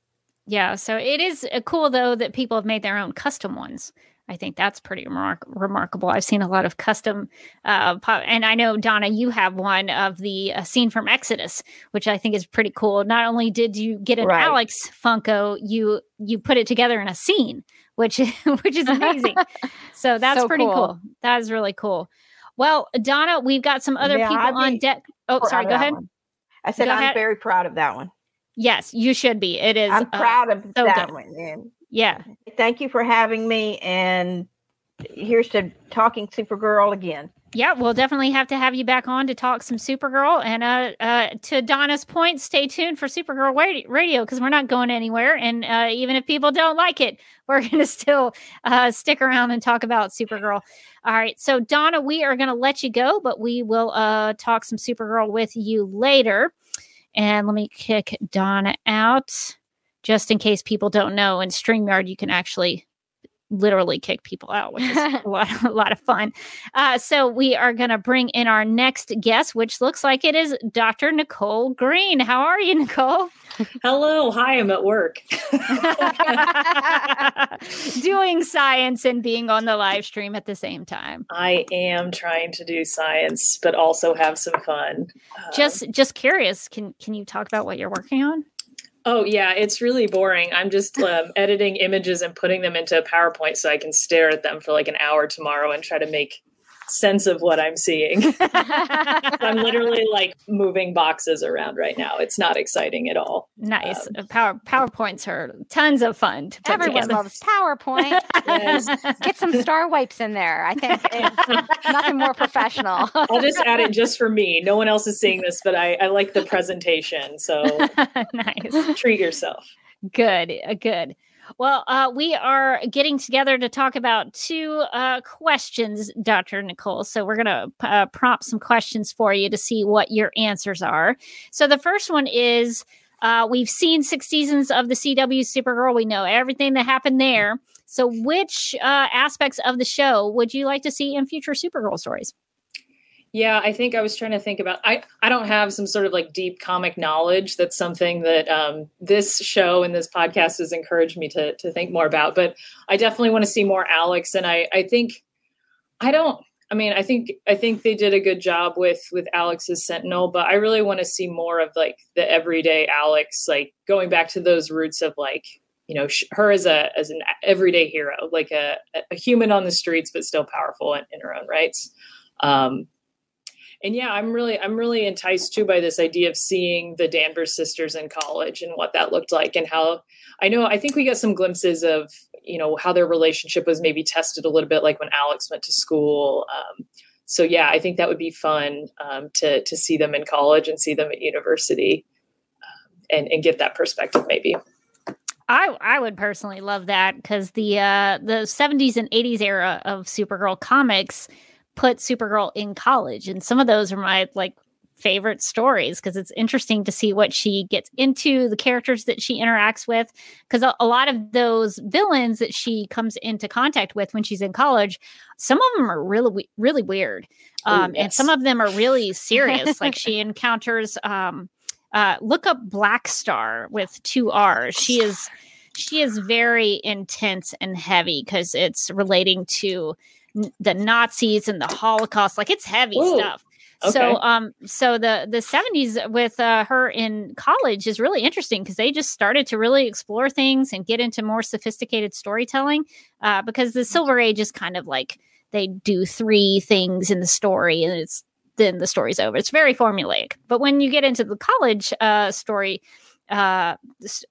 Speaker 2: Yeah, so it is uh, cool though that people have made their own custom ones. I think that's pretty remar- remarkable. I've seen a lot of custom, uh, pop- and I know Donna, you have one of the uh, scene from Exodus, which I think is pretty cool. Not only did you get an right. Alex Funko, you you put it together in a scene, which which is amazing. so that's so pretty cool. cool. That is really cool. Well, Donna, we've got some other yeah, people on deck. Oh, sorry. Go ahead.
Speaker 7: One. I said go I'm ahead. very proud of that one.
Speaker 2: Yes, you should be. It is.
Speaker 7: I'm uh, proud uh, of so that good. one. And
Speaker 2: yeah.
Speaker 7: Thank you for having me. And here's to talking Supergirl again.
Speaker 2: Yeah, we'll definitely have to have you back on to talk some Supergirl. And uh, uh, to Donna's point, stay tuned for Supergirl Radio because we're not going anywhere. And uh, even if people don't like it, we're going to still uh, stick around and talk about Supergirl. All right. So, Donna, we are going to let you go, but we will uh, talk some Supergirl with you later. And let me kick Donna out just in case people don't know. In StreamYard, you can actually literally kick people out, which is a, lot, a lot of fun. Uh, so we are going to bring in our next guest, which looks like it is Dr. Nicole Green. How are you, Nicole?
Speaker 9: Hello. Hi, I'm at work.
Speaker 2: Doing science and being on the live stream at the same time.
Speaker 9: I am trying to do science, but also have some fun.
Speaker 2: Just, um, just curious. Can can you talk about what you're working on?
Speaker 9: Oh yeah, it's really boring. I'm just um, editing images and putting them into PowerPoint so I can stare at them for like an hour tomorrow and try to make sense of what I'm seeing. I'm literally like moving boxes around right now. It's not exciting at all.
Speaker 2: Nice. Um, Power PowerPoints are tons of fun. To
Speaker 4: Everyone together. loves PowerPoint. yes. Get some star wipes in there. I think it's nothing more professional.
Speaker 9: I'll just add it just for me. No one else is seeing this, but I, I like the presentation. So
Speaker 2: nice.
Speaker 9: Treat yourself.
Speaker 2: Good. Uh, good. Well, uh, we are getting together to talk about two uh, questions, Dr. Nicole. So we're going to uh, prompt some questions for you to see what your answers are. So the first one is uh, we've seen six seasons of the CW Supergirl. We know everything that happened there. So, which uh, aspects of the show would you like to see in future Supergirl stories?
Speaker 9: Yeah, I think I was trying to think about. I I don't have some sort of like deep comic knowledge. That's something that um, this show and this podcast has encouraged me to to think more about. But I definitely want to see more Alex, and I I think I don't. I mean, I think I think they did a good job with with Alex's Sentinel, but I really want to see more of like the everyday Alex, like going back to those roots of like you know her as a as an everyday hero, like a a human on the streets, but still powerful in, in her own rights. Um, and yeah i'm really i'm really enticed too by this idea of seeing the danvers sisters in college and what that looked like and how i know i think we got some glimpses of you know how their relationship was maybe tested a little bit like when alex went to school. Um, so yeah i think that would be fun um, to to see them in college and see them at university um, and and get that perspective maybe.
Speaker 2: I I would personally love that because the uh, the 70s and 80s era of Supergirl comics put Supergirl in college, and some of those are my like favorite stories because it's interesting to see what she gets into, the characters that she interacts with. Because a, a, lot of those villains that she comes into contact with when she's in college, some of them are really, really weird. Um, Ooh, yes. And some of them are really serious. like she encounters, um, uh, look up Black Star with two R's. She is. She is very intense and heavy because it's relating to the Nazis and the Holocaust. Like it's heavy Ooh. stuff. Okay. So um so the the 70s with uh, her in college is really interesting because they just started to really explore things and get into more sophisticated storytelling uh, because the silver age is kind of like they do three things in the story and it's then the story's over. It's very formulaic. But when you get into the college uh, story uh,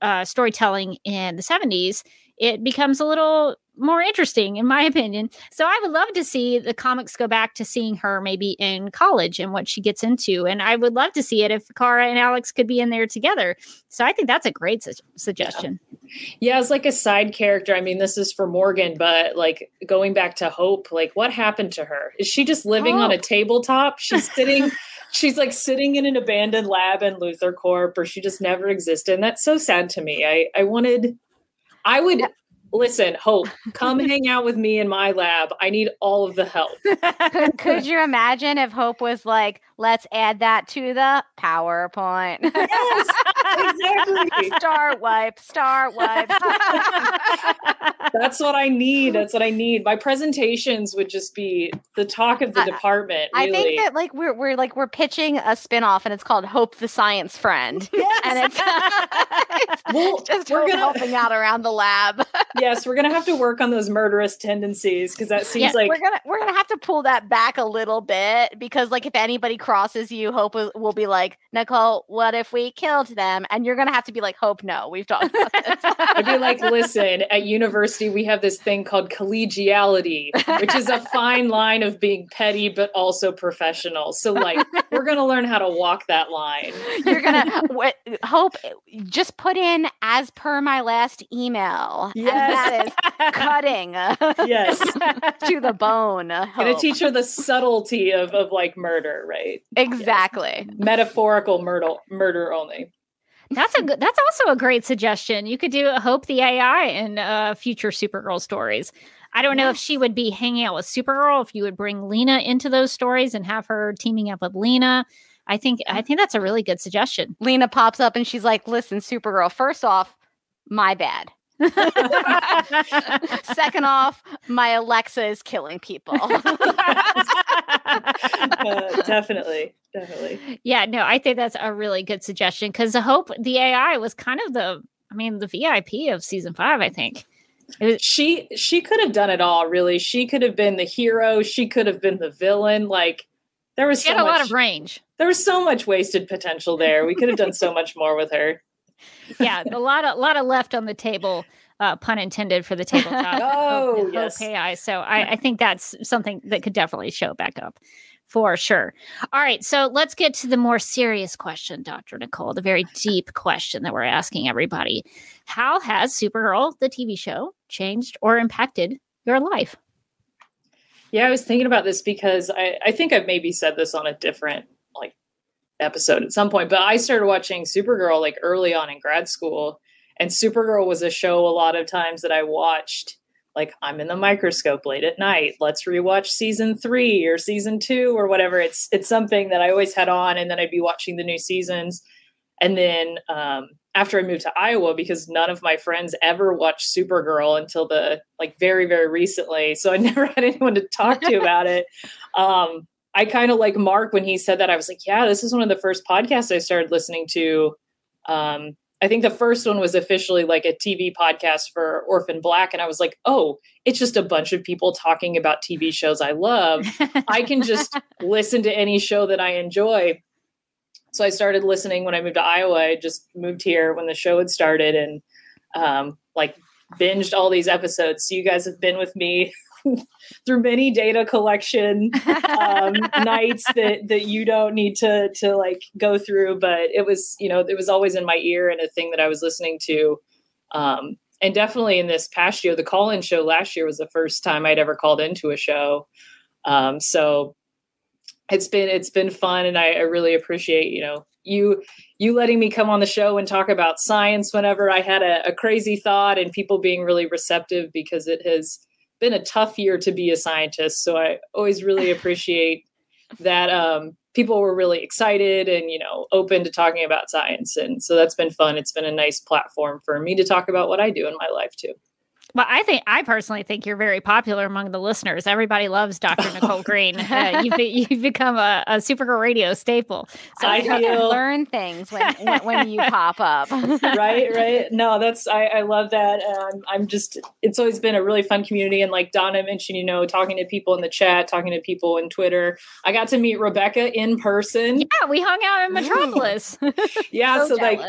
Speaker 2: uh, storytelling in the 70s, it becomes a little more interesting, in my opinion. So I would love to see the comics go back to seeing her maybe in college and what she gets into. And I would love to see it if Kara and Alex could be in there together. So I think that's a great su- suggestion.
Speaker 9: Yeah. yeah, as like a side character. I mean, this is for Morgan, but like going back to Hope, like what happened to her? Is she just living on a oh. tabletop? She's sitting. she's like sitting in an abandoned lab in Luthor Corp, or she just never existed. And that's so sad to me. I I wanted I would listen, Hope, come hang out with me in my lab. I need all of the help.
Speaker 4: could, could, you imagine if Hope was like, let's add that to the PowerPoint? Yes, exactly. start wipe, start wipe.
Speaker 9: That's what I need. That's what I need. My presentations would just be the talk of the I, department. Really.
Speaker 4: I think that like we're we're like we're pitching a spin-off and it's called Hope the Science Friend. Yes. And it's, it's well, just we're gonna, helping out around the lab.
Speaker 9: yes, we're gonna have to work on those murderous tendencies because that seems yeah, like
Speaker 4: we're gonna we're gonna have to pull that back a little bit because like if anybody crosses you, Hope will, will be like, Nicole, what if we killed them? And you're gonna have to be like, Hope, no, we've talked about this.
Speaker 9: I'd be like, listen, at university we have this thing called collegiality, which is a fine line of being petty but also professional. So like we're gonna learn how to walk that line.
Speaker 4: You're gonna w- Hope just put in as per my last email. Yes. that is cutting.
Speaker 9: Yes.
Speaker 4: to the bone.
Speaker 9: Gonna teach her the subtlety of, of like murder, right?
Speaker 4: Exactly.
Speaker 9: Yes. Metaphorical murder murder only.
Speaker 2: That's a good. That's also a great suggestion. You could do Hope the AI in uh, future Supergirl stories. I don't know if she would be hanging out with Supergirl. If you would bring Lena into those stories and have her teaming up with Lena, I think I think that's a really good suggestion.
Speaker 4: Lena pops up and she's like, "Listen, Supergirl. First off, my bad. Second off, my Alexa is killing people. uh,
Speaker 9: definitely, definitely.
Speaker 2: Yeah, no, I think that's a really good suggestion because I hope the AI was kind of the, I mean, the VIP of season five. I think
Speaker 9: was, she she could have done it all. Really, she could have been the hero. She could have been the villain. Like there was
Speaker 2: she
Speaker 9: so
Speaker 2: had a
Speaker 9: much,
Speaker 2: lot of range.
Speaker 9: There was so much wasted potential there. We could have done so much more with her
Speaker 2: yeah, a lot of a lot of left on the table, uh, pun intended for the tabletop.
Speaker 9: oh, yes.
Speaker 2: AI. So I, I think that's something that could definitely show back up for sure. All right, so let's get to the more serious question, Dr. Nicole, the very deep question that we're asking everybody. How has Supergirl, the TV show, changed or impacted your life?
Speaker 9: Yeah, I was thinking about this because I, I think I've maybe said this on a different like episode at some point. But I started watching Supergirl like early on in grad school, and Supergirl was a show a lot of times that I watched. Like I'm in the microscope late at night. Let's rewatch season three or season two or whatever. It's it's something that I always had on, and then I'd be watching the new seasons. And then um, after I moved to Iowa, because none of my friends ever watched Supergirl until the like very very recently, so I never had anyone to talk to about it. Um, I kind of like Mark when he said that. I was like, yeah, this is one of the first podcasts I started listening to. Um, I think the first one was officially like a TV podcast for Orphan Black. And I was like, oh, it's just a bunch of people talking about TV shows I love. I can just listen to any show that I enjoy. So I started listening when I moved to Iowa. I just moved here when the show had started and um, like binged all these episodes. So you guys have been with me through many data collection um, nights that that you don't need to to like go through. But it was you know it was always in my ear and a thing that I was listening to Um, and definitely in this past year, the call-in show last year was the first time I'd ever called into a show. Um, so it's been it's been fun, and I, I really appreciate you know you you letting me come on the show and talk about science whenever I had a, a crazy thought, and people being really receptive because it has been a tough year to be a scientist. So I always really appreciate that um, people were really excited and you know open to talking about science, and so that's been fun. It's been a nice platform for me to talk about what I do in my life too.
Speaker 2: Well, I think I personally think you're very popular among the listeners. Everybody loves Dr. Nicole Green. Uh, you've, be, you've become a, a Supergirl Radio staple.
Speaker 4: So I feel... learn things when, when, when you pop up.
Speaker 9: right, right. No, that's I, I love that. Um, I'm just. It's always been a really fun community, and like Donna mentioned, you know, talking to people in the chat, talking to people in Twitter. I got to meet Rebecca in person.
Speaker 2: Yeah, we hung out in Metropolis.
Speaker 9: yeah, so, so like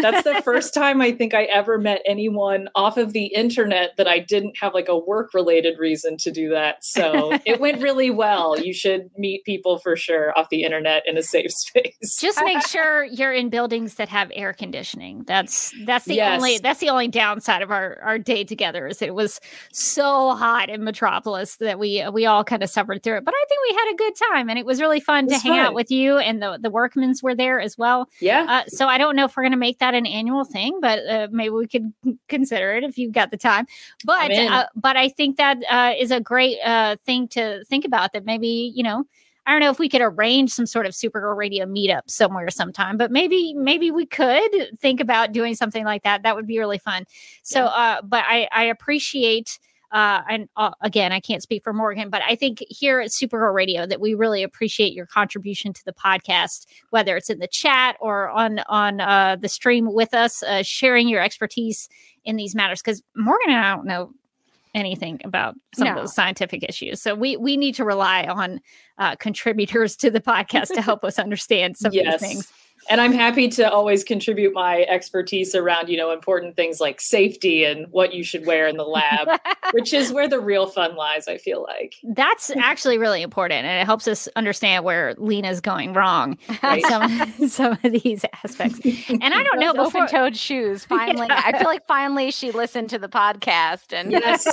Speaker 9: that's the first time I think I ever met anyone off of the internet that I didn't have like a work related reason to do that. So it went really well. You should meet people for sure off the internet in a safe space.
Speaker 2: Just make sure you're in buildings that have air conditioning. That's that's the yes. only that's the only downside of our our day together is it was so hot in Metropolis that we we all kind of suffered through it. But I think we had a good time and it was really fun to hang fun. out with you and the the workmans were there as well.
Speaker 9: Yeah.
Speaker 2: Uh, so I don't know if we're going to make that that an annual thing, but uh, maybe we could consider it if you've got the time. But uh, but I think that uh, is a great uh, thing to think about. That maybe you know. I don't know if we could arrange some sort of Supergirl Radio meetup somewhere sometime, but maybe maybe we could think about doing something like that. That would be really fun. So, yeah. uh, but I I appreciate uh, and uh, again, I can't speak for Morgan, but I think here at Supergirl Radio that we really appreciate your contribution to the podcast, whether it's in the chat or on on uh, the stream with us, uh, sharing your expertise in these matters. Because Morgan and I don't know anything about some no. of those scientific issues, so we we need to rely on uh, contributors to the podcast to help us understand some yes. of these things
Speaker 9: and I'm happy to always contribute my expertise around, you know, important things like safety and what you should wear in the lab, which is where the real fun lies, I feel like.
Speaker 2: That's actually really important and it helps us understand where Lena's going wrong right? some some of these aspects. And I don't know
Speaker 4: before open-toed shoes. Finally, yeah. I feel like finally she listened to the podcast and
Speaker 9: yes.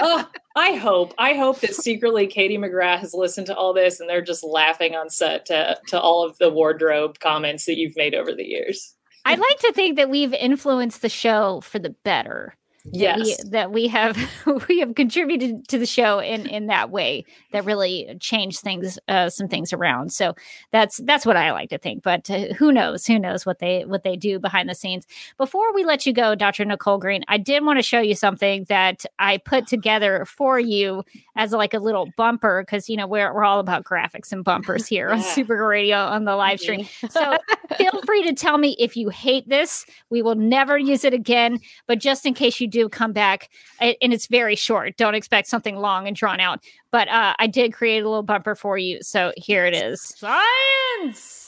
Speaker 9: oh, I hope. I hope that secretly Katie McGrath has listened to all this and they're just laughing on set to to all of the wardrobe comments that you've made over the years.
Speaker 2: I'd like to think that we've influenced the show for the better
Speaker 9: yes
Speaker 2: that we, that we have we have contributed to the show in in that way that really changed things uh, some things around. So that's that's what i like to think but uh, who knows? Who knows what they what they do behind the scenes. Before we let you go dr nicole green i did want to show you something that i put together for you as like a little bumper because you know we're, we're all about graphics and bumpers here yeah. on super radio on the live stream. So feel free to tell me if you hate this. We will never use it again but just in case you do come back, and it's very short. Don't expect something long and drawn out. But uh, I did create a little bumper for you. So here it is.
Speaker 9: Science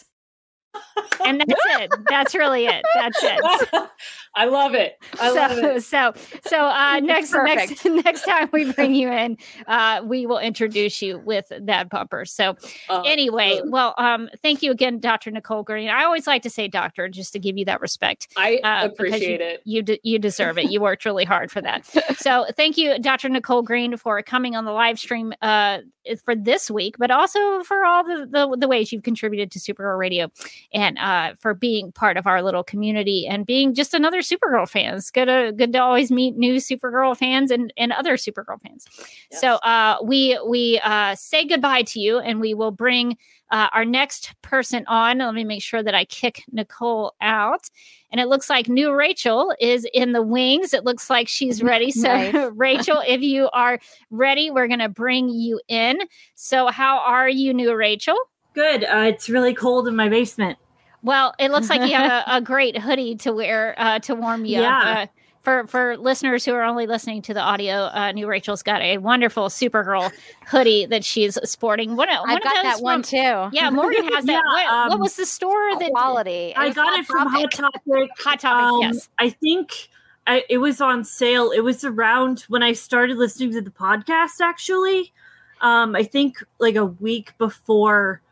Speaker 2: and that's it. That's really it. That's it.
Speaker 9: I love it. I
Speaker 2: so,
Speaker 9: love it.
Speaker 2: So, so uh, next next next time we bring you in, uh, we will introduce you with that bumper. So, uh, anyway, well, um, thank you again, Dr. Nicole Green. I always like to say doctor just to give you that respect.
Speaker 9: I uh, appreciate
Speaker 2: you,
Speaker 9: it.
Speaker 2: You de- you deserve it. You worked really hard for that. so, thank you, Dr. Nicole Green, for coming on the live stream uh, for this week, but also for all the, the, the ways you've contributed to Supergirl Radio and uh, for being part of our little community and being just another Supergirl fans. Good to, good to always meet new Supergirl fans and, and other Supergirl fans. Yes. So uh, we, we uh, say goodbye to you and we will bring uh, our next person on. Let me make sure that I kick Nicole out. And it looks like new Rachel is in the wings. It looks like she's ready. So, nice. Rachel, if you are ready, we're going to bring you in. So, how are you, new Rachel?
Speaker 10: Good. Uh, it's really cold in my basement.
Speaker 2: Well, it looks like you have a, a great hoodie to wear uh, to warm you yeah. up. Uh, for for listeners who are only listening to the audio, uh, new Rachel's got a wonderful Supergirl hoodie that she's sporting. What
Speaker 4: I got that one too.
Speaker 2: Yeah, Morgan has that. yeah, what, um, what, was the store that
Speaker 4: quality?
Speaker 10: I got it from Hot Topic.
Speaker 2: Hot Topic. Um, yes,
Speaker 10: I think. I, it was on sale. It was around when I started listening to the podcast. Actually, um, I think like a week before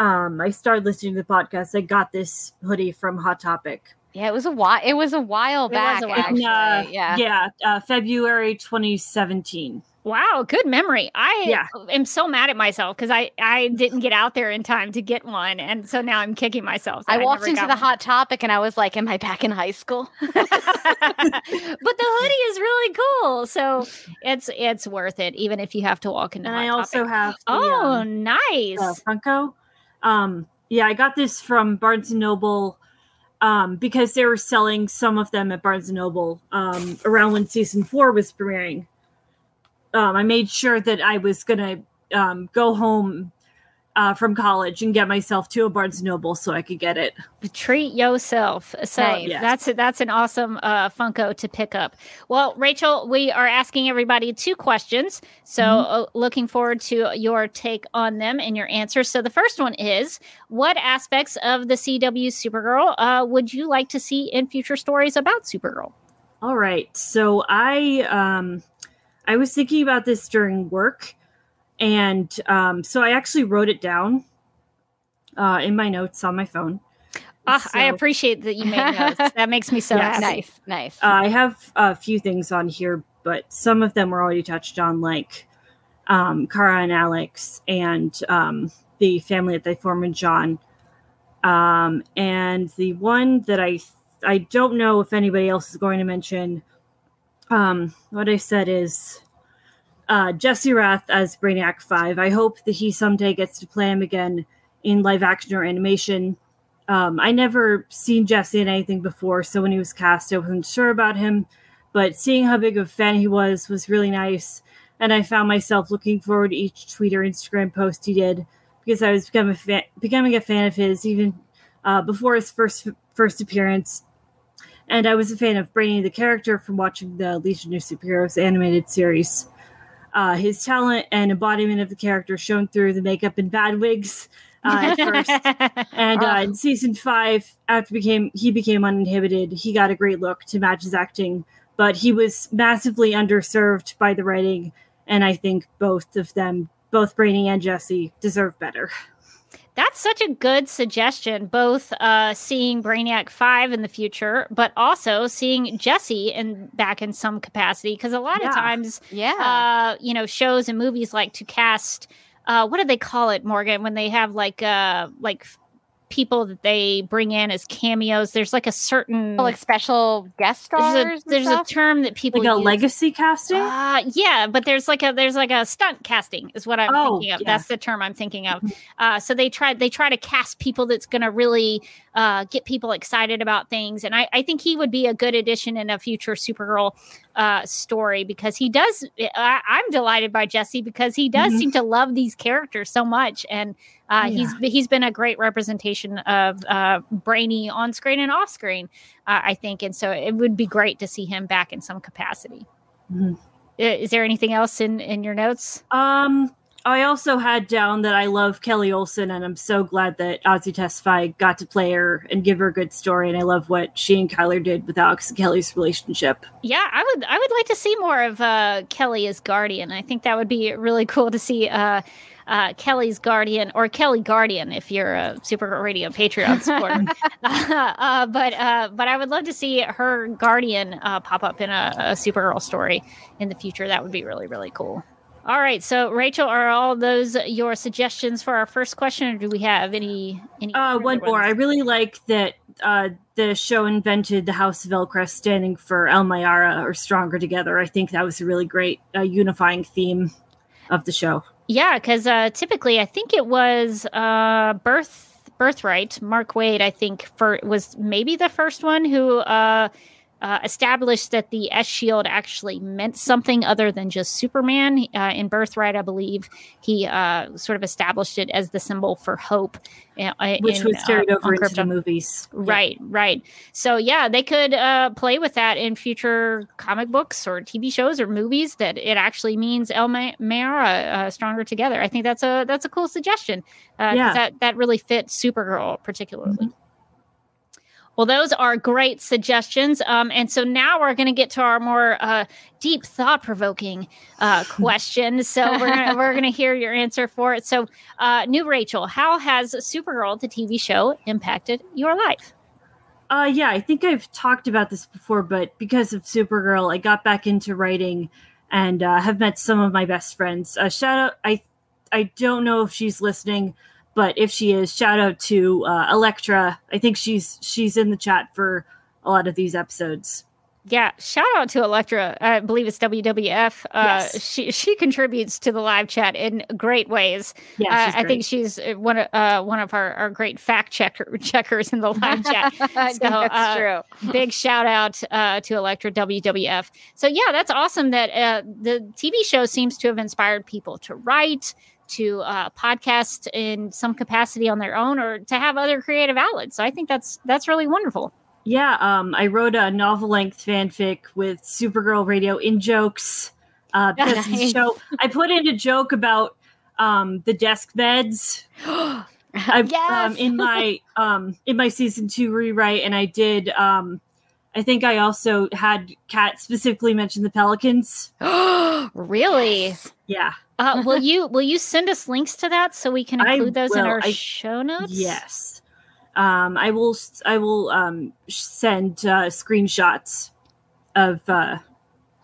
Speaker 10: um, I started listening to the podcast. I got this hoodie from Hot Topic.
Speaker 4: Yeah, it was a while. It was a while
Speaker 2: It was
Speaker 4: back.
Speaker 2: a while.
Speaker 4: actually.
Speaker 10: Uh,
Speaker 4: yeah.
Speaker 10: yeah, uh, February 2017.
Speaker 2: Wow, good memory. I
Speaker 10: Yeah.
Speaker 2: am so mad at myself because I I didn't get out there in time to get one, and so now I'm kicking myself. that
Speaker 4: I walked
Speaker 2: never
Speaker 4: into the
Speaker 2: one.
Speaker 4: hot topic and I was like, "Am I back in high school?"
Speaker 2: but the hoodie is really cool, so it's it's worth it, even if you have to walk into.
Speaker 10: And
Speaker 2: Hot
Speaker 10: I also
Speaker 2: Topic.
Speaker 10: have the,
Speaker 2: Oh,
Speaker 10: um,
Speaker 2: nice.
Speaker 10: uh, Funko. Um, yeah, I got this from Barnes and Noble um, because they were selling some of them at Barnes and Noble um, around when season four was premiering. Um, I made sure that I was gonna um, go home uh, from college and get myself to a Barnes Noble so I could get it.
Speaker 2: treat yourself. So.
Speaker 10: Yes.
Speaker 2: that's that's an awesome uh, Funko to pick up. Well, Rachel, we are asking everybody two questions, so
Speaker 10: Mm-hmm.
Speaker 2: uh, looking forward to your take on them and your answers. So the first one is: What aspects of the CW Supergirl uh, would you like to see in future stories about Supergirl?
Speaker 10: All right. So I um I was thinking about this during work and um so I actually wrote it down uh in my notes on my phone.
Speaker 2: Ah, I appreciate that you made notes. That makes me so
Speaker 10: Yes.
Speaker 4: nice, nice.
Speaker 10: Uh, I have a few things on here, but some of them were already touched on, like um, Kara and Alex and um, the family that they form in J'onn. Um, and the one that I I don't know if anybody else is going to mention. Um, what I said is uh, Jesse Rath as Brainiac Five. I hope that he someday gets to play him again in live action or animation. Um, I never seen Jesse in anything before, so when he was cast, I wasn't sure about him. But seeing how big of a fan he was was really nice, and I found myself looking forward to each tweet or Instagram post he did because I was becoming a fan, becoming a fan of his even uh, before his first first appearance. And I was a fan of Brainy the character from watching the Legion of Superheroes animated series. Uh, his talent and embodiment of the character shone through the makeup and bad wigs uh, at first. and uh, in season five, after became he became uninhibited, he got a great look to match his acting. But he was massively underserved by the writing, and I think both of them, both Brainy and Jesse, deserve better.
Speaker 2: That's such a good suggestion, both uh, seeing Brainiac 5 in the future, but also seeing Jesse in back in some capacity. Because a lot
Speaker 4: Yeah.
Speaker 2: of times,
Speaker 4: Yeah.
Speaker 2: uh, you know, shows and movies like to cast, uh, what do they call it, Morgan, when they have like, uh, like people that they bring in as cameos? There's like a certain.
Speaker 4: like special guest stars.
Speaker 2: there's a,
Speaker 4: and
Speaker 2: there's a term that people
Speaker 10: Like a
Speaker 2: use.
Speaker 10: legacy casting?
Speaker 2: Uh, yeah, but there's like a there's like a stunt casting is what I'm
Speaker 10: Oh,
Speaker 2: thinking of.
Speaker 10: yeah.
Speaker 2: That's the term I'm thinking of. Uh, so they try they try to cast people that's going to really uh, get people excited about things, and I, I think he would be a good addition in a future Supergirl uh, story because he does. I, I'm delighted by Jesse because he does
Speaker 10: Mhm.
Speaker 2: seem to love these characters so much, and uh, he's he's been a great representation of uh, Brainy on screen and off screen. Uh, I think, and so it would be great to see him back in some capacity.
Speaker 10: Mhm.
Speaker 2: Is there anything else in in your notes?
Speaker 10: Um, I also had down that I love Kelly Olsen, and I'm so glad that Azie Tesfai got to play her and give her a good story. And I love what she and Chyler did with Alex and Kelly's relationship.
Speaker 2: Yeah, I would I would like to see more of uh, Kelly as Guardian. I think that would be really cool to see uh, uh, Kelly's Guardian or Kelly Guardian if you're a Super Radio Patreon supporter. uh, but uh, but I would love to see her Guardian uh, pop up in a, a Supergirl story in the future. That would be really really cool. All right, so Rachel, are all those your suggestions for our first question, or do we have any any?
Speaker 10: Uh, one more.
Speaker 2: ones?
Speaker 10: I really like that uh, the show invented the House of Elcrest standing for El Mayarah or Stronger Together. I think that was a really great uh, unifying theme of the show.
Speaker 2: Yeah, because uh, typically I think it was uh, Birth Birthright. Mark Waid, I think, for was maybe the first one who uh, uh, established that the S shield actually meant something other than just Superman. Uh, in Birthright, I believe he uh, sort of established it as the symbol for hope, uh,
Speaker 10: Which
Speaker 2: in,
Speaker 10: was carried
Speaker 2: uh,
Speaker 10: over into the movies.
Speaker 2: Right, right. So yeah, they could uh, play with that in future comic books or TV shows or movies. That it actually means El Ma- Mayarah uh, stronger together. I think that's a that's a cool suggestion. Uh,
Speaker 10: Yeah.
Speaker 2: that that really fits Supergirl particularly. Well, those are great suggestions. Um, and so now we're going to get to our more uh, deep, thought-provoking uh, question. So we're gonna, we're going to hear your answer for it. So, uh, new Rachel, how has Supergirl, the TV show, impacted your life?
Speaker 10: Uh, yeah, I think I've talked about this before, but because of Supergirl, I got back into writing and uh, have met some of my best friends. Uh, shout out, I I don't know if she's listening, but if she is, shout out to uh, Electra. I think she's she's in the chat for a lot of these episodes.
Speaker 2: Yeah, shout out to Electra. I believe it's WWF. Uh,
Speaker 10: Yes.
Speaker 2: She she contributes to the live chat in great ways.
Speaker 10: Yeah,
Speaker 2: Uh,
Speaker 10: she's
Speaker 2: I think she's uh, one of uh, one of our, our great fact checker checkers in the live chat.
Speaker 4: Think that's
Speaker 2: uh,
Speaker 4: true.
Speaker 2: Big shout out uh, to Electra WWF. So yeah, that's awesome that uh, the TV show seems to have inspired people to write, to uh, podcast in some capacity on their own, or to have other creative outlets. So I think that's that's really wonderful.
Speaker 10: Yeah, um, I wrote a novel length fanfic with Supergirl Radio in jokes. Uh,
Speaker 2: Nice.
Speaker 10: show, I put in a joke about um, the desk beds. I, um, in my um, in my season two rewrite, and I did. Um, I think I also had Cat specifically mention the Pelicans.
Speaker 2: really?
Speaker 10: Yeah.
Speaker 2: Uh, will you will you send us links to that so we can
Speaker 10: I
Speaker 2: include those in our
Speaker 10: I-
Speaker 2: show notes?
Speaker 10: Yes. Um, I will. I will um, send uh, screenshots of uh,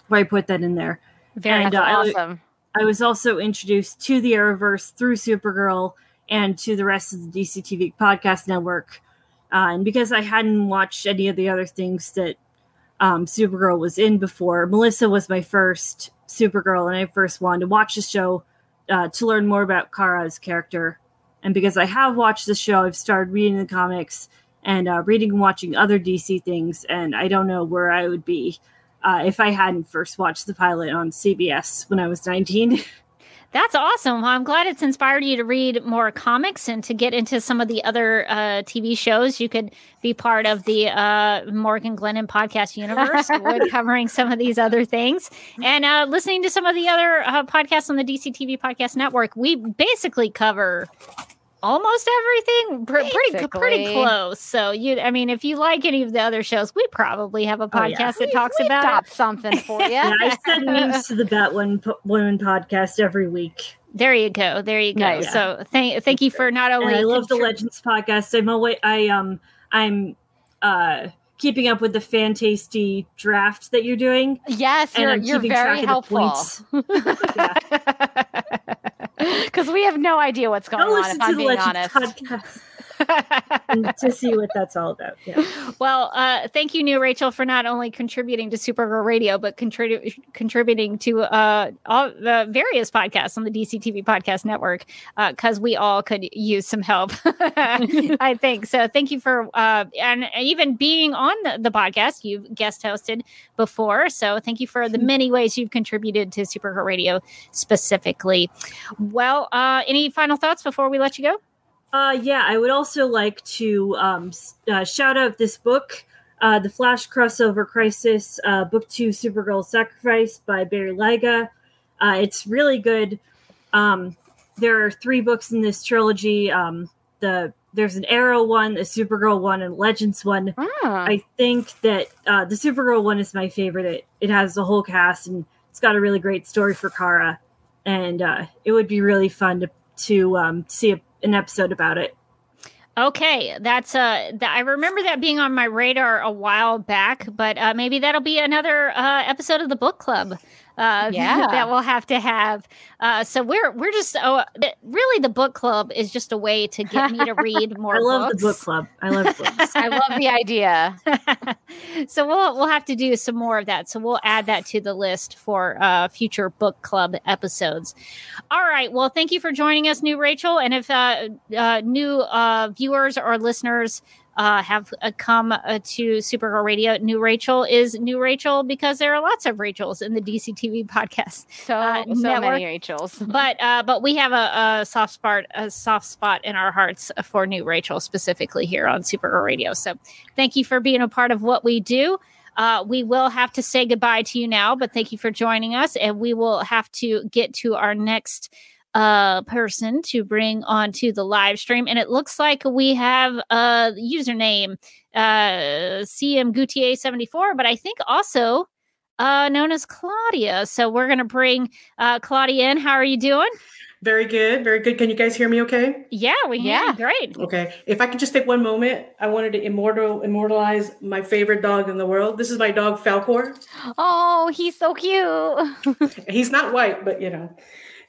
Speaker 10: where I put that in there.
Speaker 2: Very
Speaker 10: uh, I-
Speaker 4: awesome.
Speaker 10: I was also introduced to the Arrowverse through Supergirl and to the rest of the DC TV podcast network. Uh, and because I hadn't watched any of the other things that um, Supergirl was in before, Melissa was my first Supergirl, and I first wanted to watch the show uh, to learn more about Kara's character. And because I have watched the show, I've started reading the comics and uh, reading and watching other DC things, and I don't know where I would be uh, if I hadn't first watched the pilot on CBS when I was 19.
Speaker 2: That's awesome. Well, I'm glad it's inspired you to read more comics and to get into some of the other uh, TV shows. You could be part of the uh, Morgan Glennon podcast universe, covering some of these other things and uh, listening to some of the other uh, podcasts on the DC TV podcast network. We basically cover almost everything, pr- pretty pretty close. So you, I mean, if you like any of the other shows, we probably have a
Speaker 10: Oh,
Speaker 2: podcast
Speaker 10: yeah.
Speaker 2: that talks
Speaker 4: We've
Speaker 2: about
Speaker 4: got
Speaker 2: it.
Speaker 4: something for you.
Speaker 10: yeah, I send memes to the Batwoman po- Women podcast every week.
Speaker 2: There you go. There you go.
Speaker 10: Nice.
Speaker 2: So thank thank you for not only
Speaker 10: And I love the Legends podcast. I'm always, I um I'm uh keeping up with the fan tasty draft that you're doing.
Speaker 4: Yes,
Speaker 10: And
Speaker 4: you're,
Speaker 10: I'm
Speaker 4: you're
Speaker 10: keeping
Speaker 4: very
Speaker 10: track of the
Speaker 4: helpful.
Speaker 10: points.
Speaker 4: Because we have no idea what's going
Speaker 10: Go
Speaker 4: on,
Speaker 10: listen
Speaker 4: if
Speaker 10: to
Speaker 4: I'm
Speaker 10: the
Speaker 4: being honest.
Speaker 10: podcast to see what that's all about. Yeah.
Speaker 2: Well, uh, thank you, New Rachel, for not only contributing to Supergirl Radio, but contribu- contributing to uh, all the various podcasts on the DC TV Podcast Network, because we all could use some help. I think so. Thank you for uh, and even being on the, the podcast. You've guest hosted before, so thank you for the many ways you've contributed to Supergirl Radio specifically. Well, uh, any final thoughts before we let you go?
Speaker 10: Uh, yeah, I would also like to um, uh, shout out this book, uh, The Flash Crossover Crisis, uh, Book Two Supergirl Sacrifice by Barry Lyga. Uh, it's really good. Um, there are three books in this trilogy. Um, the There's an Arrow one, a Supergirl one, and a Legends one. I think that uh, the Supergirl one is my favorite. It, it has the whole cast and it's got a really great story for Kara. And uh, it would be really fun to, to um, see a, an episode about it.
Speaker 2: Okay, that's uh, th- I remember that being on my radar a while back, but uh, maybe that'll be another uh, episode of the book club. Uh,
Speaker 4: Yeah.
Speaker 2: that we'll have to have. Uh, so we're we're just oh, really the book club is just a way to get me to read more.
Speaker 10: I love
Speaker 2: books.
Speaker 10: the book club. I love books.
Speaker 4: I love the idea.
Speaker 2: so we'll we'll have to do some more of that. So we'll add that to the list for uh, future book club episodes. All right. Well, thank you for joining us, new Rachel. And if uh, uh, new uh, viewers or listeners uh, have uh, come uh, to Supergirl Radio, new Rachel is new Rachel because there are lots of Rachels in the DC TV podcast.
Speaker 4: So,
Speaker 2: uh,
Speaker 4: so
Speaker 2: network.
Speaker 4: many Rachels.
Speaker 2: But uh, but we have a, a soft spot a soft spot in our hearts for new Rachel specifically here on Supergirl Radio. So thank you for being a part of what we do. Uh, we will have to say goodbye to you now, but thank you for joining us, and we will have to get to our next uh person to bring onto the live stream and it looks like we have a username uh cm gutier 74 but i think also uh known as claudia so we're gonna bring uh claudia in how are you doing
Speaker 11: Very good, very good. Can you guys hear me okay?
Speaker 2: Yeah, we yeah, great.
Speaker 11: Okay. If I could just take one moment, I wanted to immortal immortalize my favorite dog in the world. This is my dog Falcor.
Speaker 4: Oh, he's so cute.
Speaker 11: He's not white, but you know.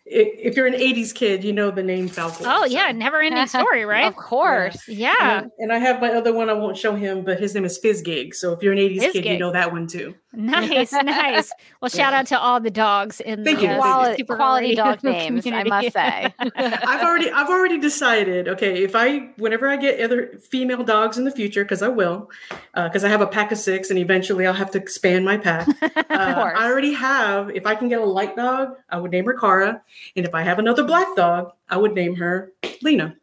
Speaker 11: If you're an 80s kid, you know the name Falcor.
Speaker 2: Oh, yeah. Never ending story, right?
Speaker 4: of course.
Speaker 2: Yeah.
Speaker 11: And I, and I have my other one. I won't show him, but his name is Fizzgig. So if you're an 80s kid, you know that one too.
Speaker 2: Nice, nice. Well, shout out to all the dogs in
Speaker 11: Thank
Speaker 2: the
Speaker 11: you.
Speaker 2: uh,
Speaker 4: Quality,
Speaker 2: Super
Speaker 4: quality dog names, I must say.
Speaker 11: I've already I've already decided. Okay, if I whenever I get other female dogs in the future, because I will, because I have a pack of six, and eventually I'll have to expand my pack. Uh, I already have. If I can get a light dog, I would name her Cara, and if I have another black dog, I would name her Lena.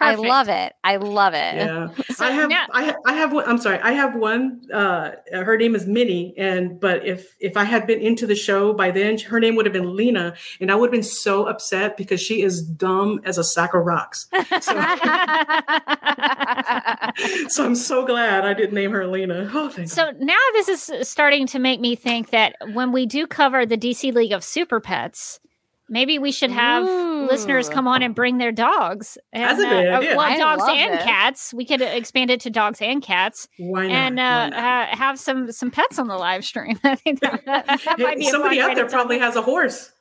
Speaker 4: I love it. I love it.
Speaker 11: Yeah, I have, I have, I have one. I'm sorry, I have one. Uh, her name is Minnie, and but if if I had been into the show by then, her name would have been Lena, and I would have been so upset because she is dumb as a sack of rocks. So, so I'm so glad I didn't name her Lena. Oh, thank
Speaker 2: So now this is starting to make me think that when we do cover the DC League of Super Pets, maybe we should have listeners come on and bring their dogs. And,
Speaker 11: That's a great
Speaker 2: uh,
Speaker 11: idea.
Speaker 2: Well,
Speaker 11: I
Speaker 2: dogs and
Speaker 11: this.
Speaker 2: cats. We could expand it to dogs and cats.
Speaker 11: Why not?
Speaker 2: And uh,
Speaker 11: Why not?
Speaker 2: uh, have some some pets on the live stream. I think that, that, might be
Speaker 11: somebody out there probably has a horse.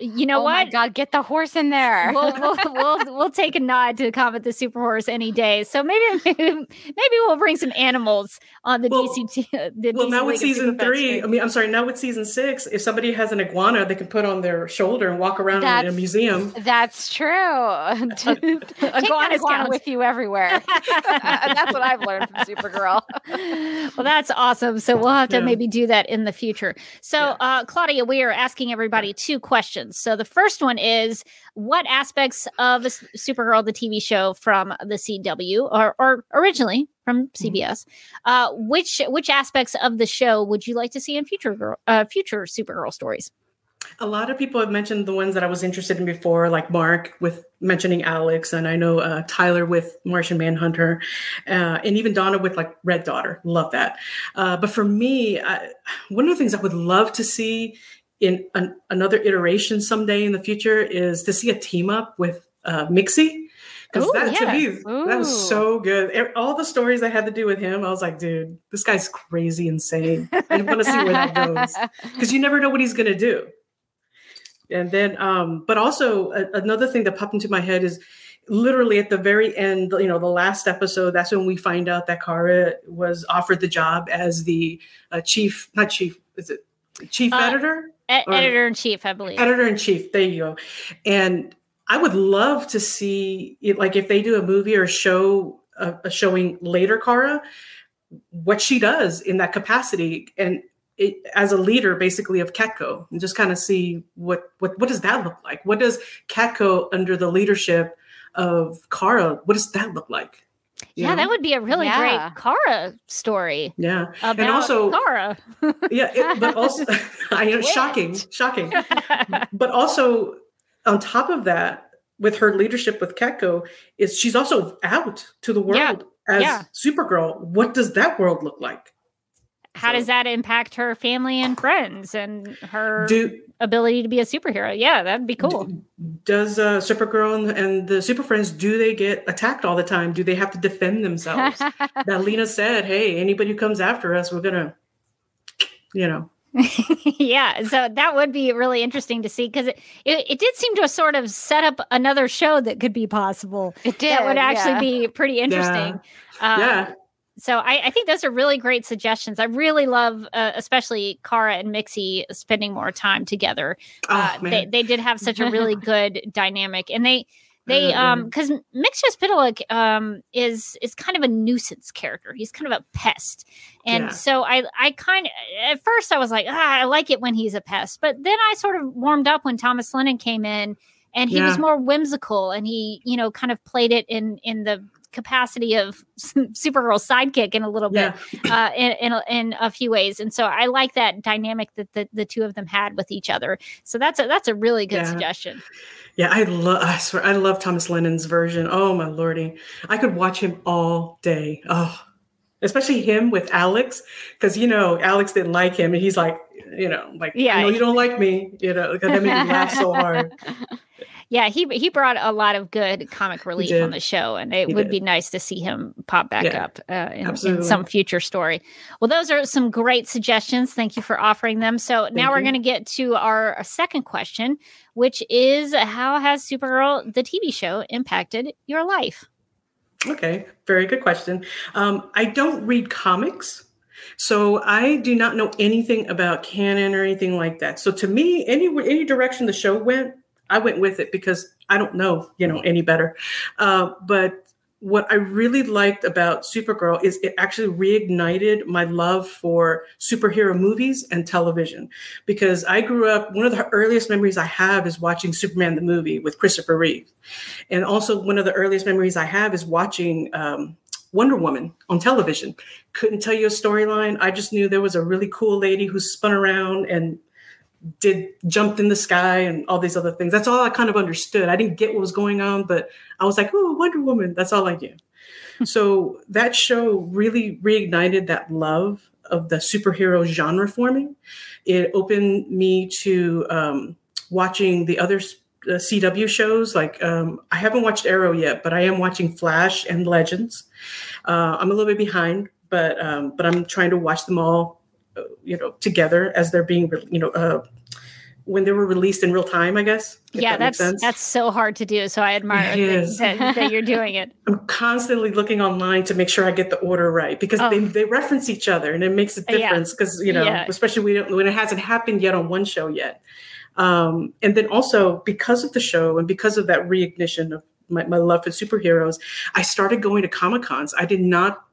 Speaker 2: You know
Speaker 4: oh
Speaker 2: what?
Speaker 4: my God, get the horse in there.
Speaker 2: we'll, we'll, we'll, we'll take a nod to Comet the Super Horse any day. So maybe maybe, maybe we'll bring some animals on the DC. t- The
Speaker 11: Well,
Speaker 2: DC
Speaker 11: now with
Speaker 2: League of
Speaker 11: season three. I mean, I'm sorry, now with season six, if somebody has an iguana, they can put on their shoulder and walk around in a museum.
Speaker 4: That's true.
Speaker 2: Iguanas
Speaker 4: iguana
Speaker 2: count.
Speaker 4: with you everywhere. that's what I've learned from Supergirl.
Speaker 2: well, that's awesome. So we'll have to
Speaker 4: Yeah.
Speaker 2: maybe do that in the future. So, uh, Claudia, we are asking everybody two questions. So the first one is what aspects of Supergirl, the TV show from the CW, or, or originally from CBS, uh, which which aspects of the show would you like to see in future girl, uh, future Supergirl stories?
Speaker 11: A lot of people have mentioned the ones that I was interested in before, like Mark with mentioning Alex, and I know uh, Tyler with Martian Manhunter, uh, and even Donna with like Red Daughter. Love that. Uh, but for me, I, one of the things I would love to see in an, another iteration someday in the future is to see a team up with uh, Mixie. Because
Speaker 2: Ooh,
Speaker 11: that
Speaker 2: yeah.
Speaker 11: to me, that was so good. All the stories I had to do with him, I was like, dude, this guy's crazy insane. I want to see where that goes because you never know what he's going to do. And then, um, but also a- another thing that popped into my head is literally at the very end, you know, the last episode, that's when we find out that Kara was offered the job as the uh, chief, not chief, is it chief
Speaker 2: Uh,
Speaker 11: editor?
Speaker 2: E- editor in chief, I believe.
Speaker 11: editor in chief. There you go. And I would love to see, it, like, if they do a movie or show a, a showing later, Kara, what she does in that capacity, and it, as a leader, basically of Catco, and just kind of see what what what does that look like? What does Catco under the leadership of Kara? What does that look like? You
Speaker 2: yeah,
Speaker 11: know?
Speaker 2: that would be a really
Speaker 4: Yeah.
Speaker 2: great Kara story.
Speaker 11: Yeah,
Speaker 2: About
Speaker 11: and also
Speaker 2: Kara.
Speaker 11: yeah, it, but also I know shocking, shocking. but also on top of that, with her leadership with Catco, is she's also out to the world
Speaker 2: Yeah,
Speaker 11: as
Speaker 2: yeah.
Speaker 11: Supergirl. What does that world look like?
Speaker 2: How does that impact her family and friends and her
Speaker 11: Do-
Speaker 2: ability to be a superhero? Yeah, that'd be cool.
Speaker 11: Does uh, Supergirl and, and the Super Friends do they get attacked all the time? Do they have to defend themselves? that Lena said, "Hey, anybody who comes after us, we're gonna, you know."
Speaker 2: yeah, so that would be really interesting to see because it, it it did seem to sort of set up another show that could be possible.
Speaker 4: It did.
Speaker 2: That would actually
Speaker 4: yeah.
Speaker 2: be pretty interesting. Uh,
Speaker 11: yeah.
Speaker 2: So I, I think those are really great suggestions. I really love, uh, especially Kara and Mixie spending more time together. Uh,
Speaker 11: Oh,
Speaker 2: they
Speaker 11: man.
Speaker 2: they did have such a really good dynamic, and they they um because Mxyzptlk um is is kind of a nuisance character. He's kind of a pest, and
Speaker 12: Yeah.
Speaker 2: so I I kind of at first I was like ah I like it when he's a pest, but then I sort of warmed up when Thomas Lennon came in, and he was more whimsical, and he you know kind of played it in in the capacity of Supergirl sidekick in a little bit uh, in in a, in a few ways, and so I like that dynamic that the, the two of them had with each other. So that's a that's a really good
Speaker 11: Yeah.
Speaker 2: suggestion.
Speaker 11: Yeah, I love. I swear, I love Thomas Lennon's version. Oh my lordy, I could watch him all day. Oh, especially him with Alex, because you know Alex didn't like him, and he's like, you know, like,
Speaker 2: Yeah.
Speaker 11: yeah, no, you don't like me. You know, that made me laugh so hard.
Speaker 2: Yeah, he he brought a lot of good comic relief on the show, and it
Speaker 11: He
Speaker 2: would
Speaker 11: did.
Speaker 2: be nice to see him pop back
Speaker 11: Yeah,
Speaker 2: up uh, in, in some future story. Well, those are some great suggestions. Thank you for offering them. So now we're going to get to our second question, which is how has Supergirl, the TV show, impacted your life?
Speaker 11: Okay, very good question. Um, I don't read comics, so I do not know anything about canon or anything like that. So to me, any any direction the show went, I went with it because I don't know, you know, any better. Uh, but what I really liked about Supergirl is it actually reignited my love for superhero movies and television because I grew up, one of the earliest memories I have is watching Superman the movie with Christopher Reeve. And also, one of the earliest memories I have is watching um, Wonder Woman on television. Couldn't tell you a storyline. I just knew there was a really cool lady who spun around and did jumped in the sky and all these other things. That's all I kind of understood. I didn't get what was going on, but I was like, oh, Wonder Woman. That's all I knew. so that show really reignited that love of the superhero genre for me. It opened me to um, watching the other uh, CW shows. Like um, I haven't watched Arrow yet, but I am watching Flash and Legends. Uh, I'm a little bit behind, but um, but I'm trying to watch them all, you know, together as they're being, you know, uh, when they were released in real time. I guess.
Speaker 2: yeah,
Speaker 11: that
Speaker 2: that's that's so hard to do. So I admire
Speaker 11: It
Speaker 2: that, that, you're doing it.
Speaker 11: I'm constantly looking online to make sure I get the order right because they, they reference each other and it makes a
Speaker 2: Oh.
Speaker 11: Difference because you know
Speaker 2: Yeah.
Speaker 11: especially when, when it hasn't happened yet on one show yet. Um, and then also because of the show and because of that reignition of my, my love for superheroes, I started going to comic cons. I did not.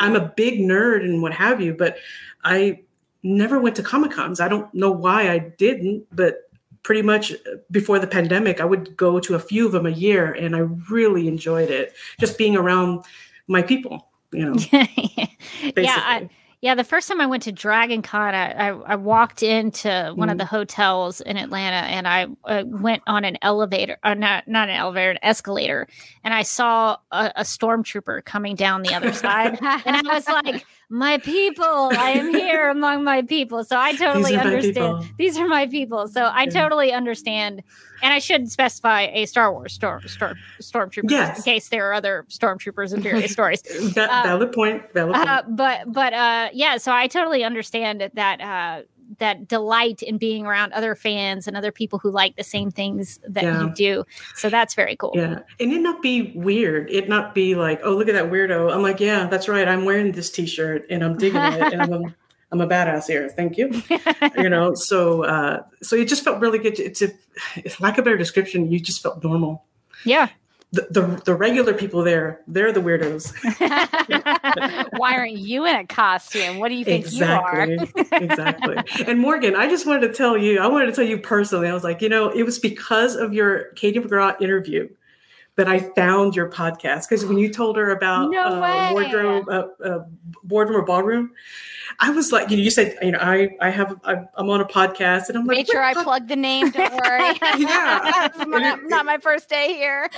Speaker 11: I'm a big nerd and what have you, but I never went to comic cons. I don't know why I didn't, but pretty much uh, before the pandemic, I would go to a few of them a year, and I really enjoyed it. Just being around my people, you know.
Speaker 2: Yeah, I, yeah. The first time I went to Dragon Con, I, I, I walked into one of
Speaker 11: Mhm.
Speaker 2: the hotels in Atlanta, and I uh, went on an elevator, uh, not not an elevator, an escalator, and I saw a, a stormtrooper coming down the other side, and I was like, "My people, I am here among my people." So I totally understand. These are my people. So I totally understand, and I should specify a Star Wars storm storm stormtrooper
Speaker 11: Yes.
Speaker 2: in case there are other stormtroopers in various stories.
Speaker 11: That,
Speaker 2: Uh,
Speaker 11: valid point. Valid point.
Speaker 2: uh, but but uh, yeah, so I totally understand that uh, that delight in being around other fans and other people who like the same things that
Speaker 11: Yeah.
Speaker 2: you do. So that's very cool.
Speaker 11: Yeah. And it not be weird. It not be like, oh, look at that weirdo. I'm like, yeah, that's right. I'm wearing this t-shirt and I'm digging it. And I'm I'm a badass here. Thank you. you know, so uh so it just felt really good. It's a it's lack of a better description, you just felt normal.
Speaker 2: Yeah.
Speaker 11: The, the the regular people there, they're the weirdos.
Speaker 4: Why aren't you in a costume? What do you think
Speaker 11: exactly
Speaker 4: you are?
Speaker 11: exactly and morgan i just wanted to tell you i wanted to tell you personally i was like you know it was because of your Katie McGrath interview that i found your podcast because when you told her about
Speaker 4: No
Speaker 11: uh, wardrobe uh, uh, boardroom or ballroom i was like you know you said you know i i have I, i'm on a podcast and i'm like
Speaker 4: make sure I plug the name. Don't worry.
Speaker 11: Yeah.
Speaker 4: not, not my first day here.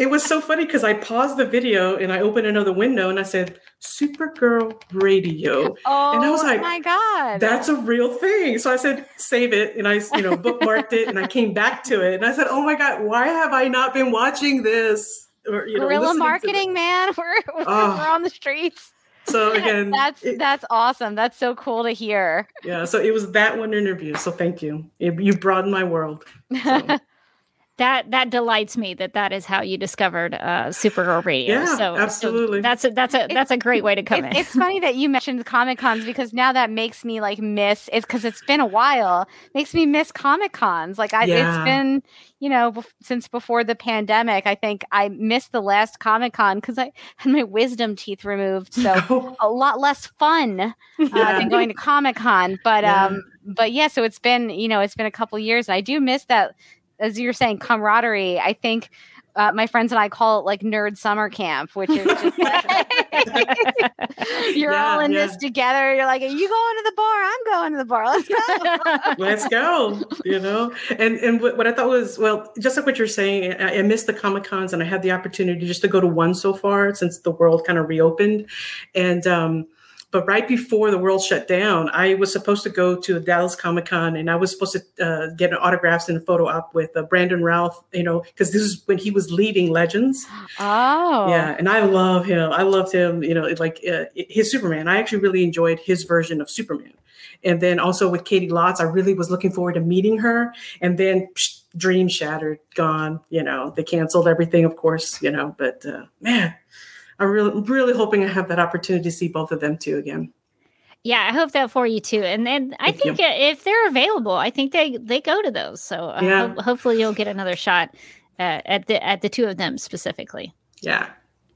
Speaker 11: it was so funny because I paused the video and I opened another window and I said Supergirl Radio,
Speaker 4: Oh
Speaker 11: and I was oh like,
Speaker 4: my god,
Speaker 11: that's a real thing. So I said, save it. And I, you know, bookmarked it and I came back to it. And I said, oh my God, why have I not been watching this? Or, you know,
Speaker 4: guerrilla marketing, man. We're we're,
Speaker 11: Oh.
Speaker 4: we're on the streets.
Speaker 11: So again,
Speaker 4: that's that's awesome. That's so cool to hear.
Speaker 11: yeah. So it was that one interview. So thank you. It, you broadened my world.
Speaker 2: that that delights me that that is how you discovered uh, Supergirl Radio.
Speaker 11: Yeah,
Speaker 2: so, so
Speaker 11: absolutely.
Speaker 2: that's a that's a that's a great way to come
Speaker 4: It-
Speaker 2: in.
Speaker 4: It's funny that you mentioned Comic Cons because now that makes me like miss it's because it's been a while. Makes me miss Comic Cons. Like I,
Speaker 11: Yeah.
Speaker 4: it's been you know bef- since before the pandemic. I think I missed the last Comic Con because I had my wisdom teeth removed, so a lot less fun uh,
Speaker 11: Yeah.
Speaker 4: than going to Comic Con. But
Speaker 11: Yeah.
Speaker 4: um, but yeah, so it's been you know it's been a couple years, and I do miss that. As you're saying, camaraderie. I think. Uh, my friends and I call it like nerd summer camp, which is just like you're all in
Speaker 11: yeah.
Speaker 4: this together. You're like, are you going to the bar? I'm going to the bar. Let's go.
Speaker 11: Let's go. You know, and and what, what I thought was well, just like what you're saying, I, I missed the comic cons, and I had the opportunity just to go to one so far since the world kind of reopened, and um, but right before the world shut down, I was supposed to go to Dallas Comic Con and I was supposed to uh, get an autographs and a photo op with uh, Brandon Routh, you know, because this is when he was leaving Legends.
Speaker 4: Oh.
Speaker 11: Yeah, and I love him. I loved him. You know, like uh, his Superman. I actually really enjoyed his version of Superman. And then also with Caity Lotz, I really was looking forward to meeting her. And then psh, dream shattered, gone. You know, they canceled everything, of course. You know, but uh, man, I'm really, really hoping I have that opportunity to see both of them too again.
Speaker 2: Yeah, I hope that for you too. And then I
Speaker 11: Thank
Speaker 2: think
Speaker 11: you.
Speaker 2: uh, if they're available, I think they they go to those. So uh,
Speaker 11: Yeah.
Speaker 2: ho- hopefully you'll get another shot uh, at the at the two of them specifically.
Speaker 11: Yeah.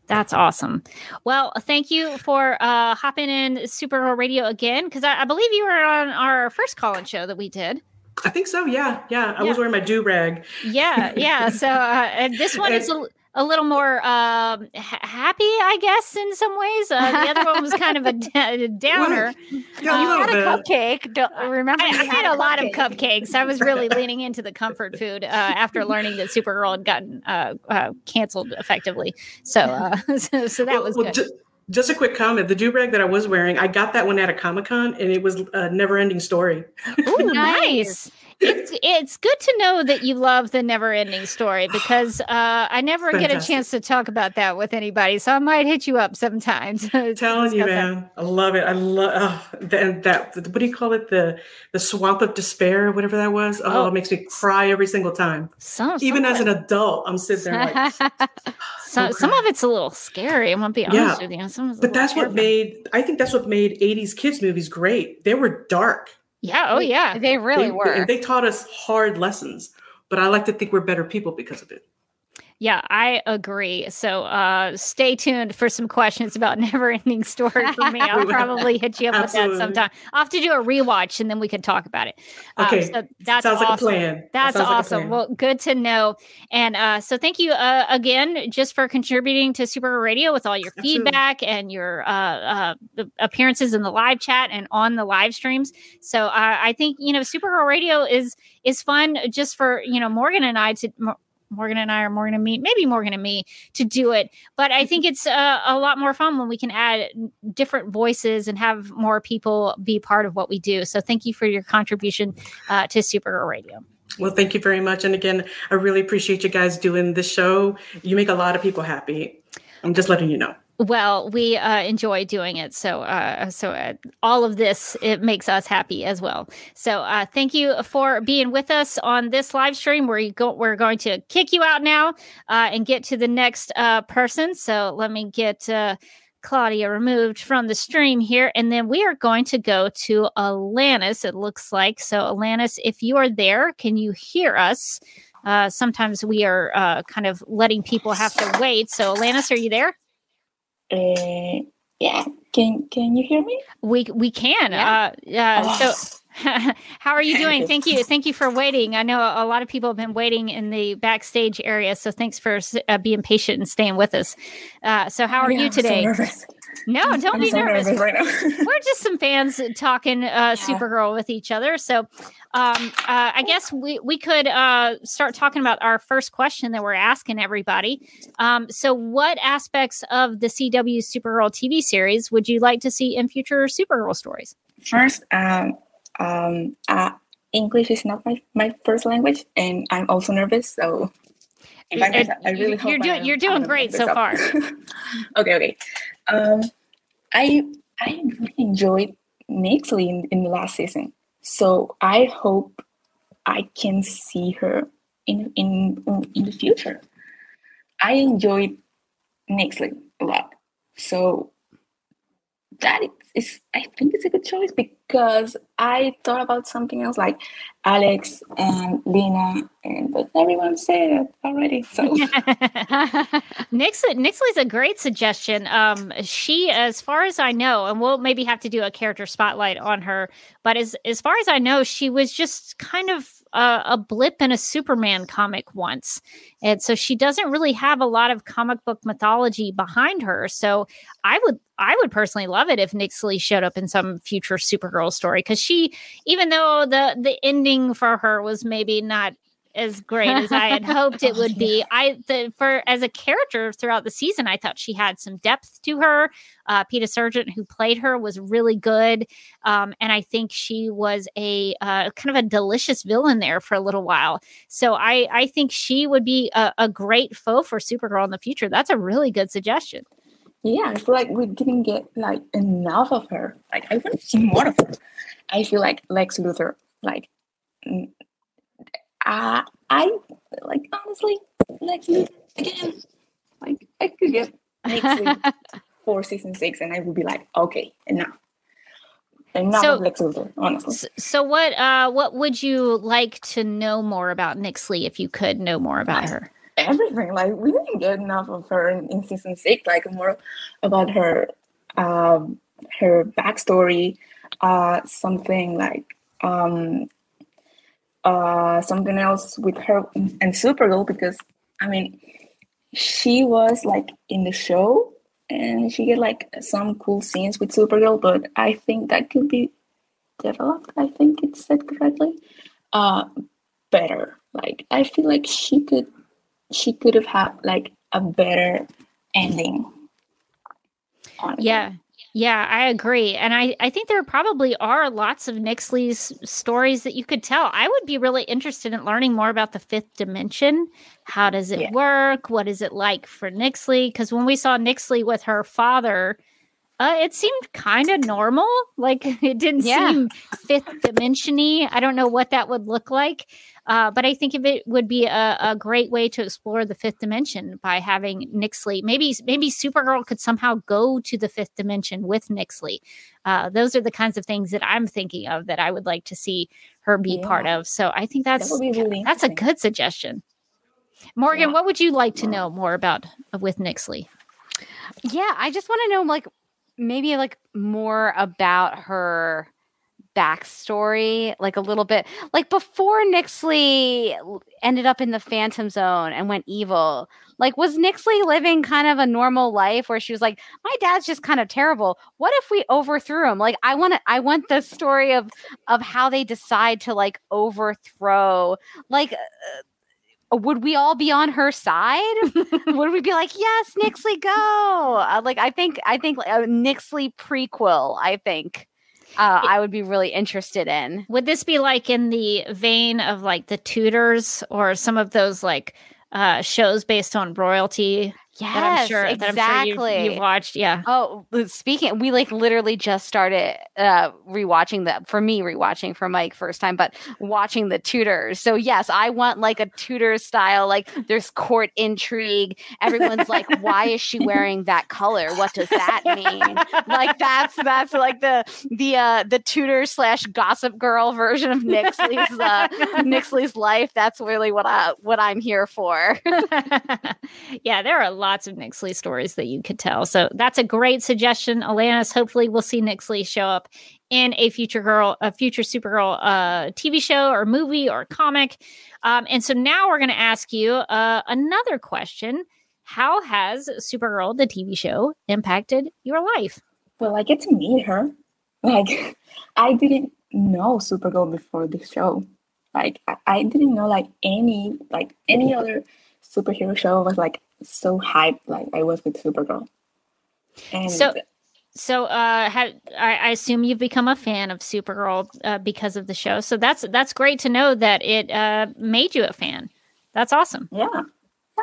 Speaker 2: That's awesome. Well, thank you for uh, hopping in Supergirl Radio again because I, I believe you were on our first call-in show that we did.
Speaker 11: I think so. Yeah, yeah. I was wearing my do rag.
Speaker 2: Yeah, yeah. So uh, and this one is a, a little more um, ha- happy, I guess, in some ways. Uh, the other one was kind of a, downer.
Speaker 4: you had a cupcake. Don't, remember,
Speaker 2: I, I had a lot of cupcakes. I was really leaning into the comfort food uh, after learning that Supergirl had gotten uh, uh, canceled effectively. So, uh, so, so that was
Speaker 11: Well,
Speaker 2: good.
Speaker 11: ju- just a quick comment. The do rag that I was wearing, I got that one at a Comic Con, and it was a never ending story.
Speaker 2: Ooh, nice. It's it's good to know that you love the never ending story because uh, I never get a chance to talk about that with anybody. So I might hit you up sometimes. to
Speaker 11: telling you,
Speaker 2: discuss that.
Speaker 11: man, I love it. I love oh, that, that. What do you call it? The the swamp of despair, whatever that was. Oh,
Speaker 2: Oh.
Speaker 11: it makes me cry every single time.
Speaker 2: Some,
Speaker 11: Even
Speaker 2: some
Speaker 11: as an adult, I'm sitting there like.
Speaker 2: So, some of it's a little scary. I'm gonna be
Speaker 11: Yeah.
Speaker 2: honest with you. Some
Speaker 11: but that's what made. I think that's what made '80s kids movies great. They were dark.
Speaker 2: Yeah. Oh yeah.
Speaker 4: They
Speaker 11: They,
Speaker 4: really were.
Speaker 11: and they taught us hard lessons. But I like to think we're better people because of it.
Speaker 2: Yeah, I agree. So uh, stay tuned for some questions about Never Ending Story for me. I'll probably hit you up with that sometime. I'll have to do a rewatch and then we can talk about it. Um,
Speaker 11: Okay.
Speaker 2: so that's
Speaker 11: Sounds like a
Speaker 2: awesome.
Speaker 11: plan. That
Speaker 2: That's
Speaker 11: sounds like
Speaker 2: awesome.
Speaker 11: plan.
Speaker 2: well, good to know. And uh, so thank you uh, again just for contributing to Super Radio with all your
Speaker 11: Absolutely.
Speaker 2: feedback and your uh, uh, appearances in the live chat and on the live streams. So uh, I think you know Supergirl Radio is is fun just for you know Morgan and I to. Mo- Morgan and I or Morgan and me, maybe Morgan and me to do it. But I think it's uh, a lot more fun when we can add different voices and have more people be part of what we do. So thank you for your contribution uh, to Supergirl Radio.
Speaker 11: Well, thank you very much. And again, I really appreciate you guys doing this show. You make a lot of people happy. I'm just letting you know.
Speaker 2: Well, we uh, enjoy doing it, so uh, so uh, all of this it makes us happy as well. So uh, thank you for being with us on this live stream. Where you go, we're going to kick you out now uh, and get to the next uh, person. So let me get Claudia removed from the stream here, and then we are going to go to Alanis. It looks like so. Alanis, if you are there, can you hear us? Sometimes we are kind of letting people have to wait. So, Alanis, are you there?
Speaker 12: Uh, yeah. Can Can you hear me?
Speaker 2: We we can. Uh, uh, so, how are you doing? Thank you. Thank you for waiting. I know a lot of people have been waiting in the backstage area, so thanks for uh, being patient and staying with us. Uh, so, how are
Speaker 12: Yeah,
Speaker 2: you
Speaker 12: I'm so
Speaker 2: today?
Speaker 12: nervous.
Speaker 2: no, don't
Speaker 12: I'm
Speaker 2: be
Speaker 12: so
Speaker 2: nervous.
Speaker 12: nervous right now.
Speaker 2: We're just some fans talking uh, Supergirl with each other. So, um, uh, I guess we we could uh, start talking about our first question that we're asking everybody. Um, so, what aspects of the CW Supergirl TV series would you like to see in future Supergirl stories?
Speaker 12: First, um, um, uh, English is not my, my first language, and I'm also nervous. So, if I,
Speaker 2: It-
Speaker 12: I really
Speaker 2: you're
Speaker 12: hope
Speaker 2: doing-
Speaker 12: I
Speaker 2: you're doing great so
Speaker 12: up.
Speaker 2: far.
Speaker 12: okay, okay. Um, I I really enjoyed Nyxly in, in the last season, so I hope I can see her in in in the future. I enjoyed Nyxly a lot, so that is I think it's a good choice because I thought about something else like Alex and Lena, and but everyone said it already. So
Speaker 2: Nyxly, Nyxly's a great suggestion. Um, she, as far as I know, and we'll maybe have to do a character spotlight on her, but as as far as I know, she was just kind of a, a blip in a Superman comic once, and so she doesn't really have a lot of comic book mythology behind her. So I would, I would personally love it if Nyxly showed up in some future Supergirl story because she, even though the the ending for her was maybe not as great as I had hoped it would be. I the for as a character throughout the season, I thought she had some depth to her. Uh, Peta Sergeant, who played her, was really good, um, and I think she was a uh, kind of a delicious villain there for a little while. So I I think she would be a, a great foe for Supergirl in the future. That's a really good suggestion.
Speaker 12: Yeah, I feel like we didn't get like enough of her. Like I want to see more of her. I feel like Lex Luthor, like, uh, I like honestly, Lex Luthor again. Like I could get next week for season six, and I would be like, okay, enough, enough
Speaker 2: So-
Speaker 12: of Lex Luthor. Honestly,
Speaker 2: So what uh what would you like to know more about Nyxly if you could know more about her?
Speaker 12: everything. Like we didn't get enough of her in, in season six. Like more about her, um, her backstory, uh, something like um, uh, something else with her and Supergirl because I mean, she was like in the show and she get like some cool scenes with Supergirl, but I think that could be developed. I think it's said correctly. Uh, better. Like I feel like she could she could have had like a better ending.
Speaker 2: Yeah. Yeah, I agree. And I, I think there probably are lots of Nyxly's stories that you could tell. I would be really interested in learning more about the fifth dimension. How does it work? What is it like for Nyxly? Because when we saw Nyxly with her father, uh, it seemed kind of normal. Like it didn't
Speaker 4: Yeah.
Speaker 2: seem fifth dimensiony. I don't know what that would look like. Uh, but I think if it would be a, a great way to explore the fifth dimension by having Nyxly. Maybe maybe Supergirl could somehow go to the fifth dimension with Nyxly. Uh, those are the kinds of things that I'm thinking of that I would like to see her be part of. So I think that's
Speaker 12: be really
Speaker 2: that's a good suggestion. Morgan, what would you like to know more about uh, with Nyxly?
Speaker 4: Yeah, I just want to know like maybe like more about her backstory, like a little bit. Like before Nyxly ended up in the Phantom Zone and went evil, like was Nyxly living kind of a normal life where she was like, my dad's just kind of terrible. What if we overthrew him? Like I want to I want the story of of how they decide to like overthrow like uh, would we all be on her side? would we be like, yes, Nyxly, go? Uh, like, I think, I think a Nyxly prequel. I think uh, I would be really interested in.
Speaker 2: Would this be like in the vein of like the Tudors or some of those like uh shows based on royalty? That I'm
Speaker 4: Yes,
Speaker 2: sure that I'm sure
Speaker 4: exactly.
Speaker 2: you've watched. Yeah.
Speaker 4: Oh, speaking, we like literally just started uh rewatching the for me rewatching for Mike first time, but watching the Tudors. So yes, I want like a Tudor style. Like there's court intrigue. Everyone's like, why is she wearing that color? What does that mean? like that's that's like the the uh the Tudor slash Gossip Girl version of Nyxly's uh Nyxly's life. That's really what I what I'm here for.
Speaker 2: yeah, there are lots of Nyxly stories that you could tell. So that's a great suggestion, Alanis. Hopefully, we'll see Nyxly show up in a future girl, a future Supergirl uh, TV show or movie or comic. Um, and so now we're going to ask you uh, another question: How has Supergirl, the TV show, impacted your life?
Speaker 12: Well, I get to meet her. Like, I didn't know Supergirl before the show. Like, I, I didn't know like any like any other superhero show was like so hyped like I was with Supergirl. And
Speaker 2: So, so uh, ha I, I assume you've become a fan of Supergirl uh, because of the show. So that's that's great to know that it uh, made you a fan. That's awesome.
Speaker 12: Yeah.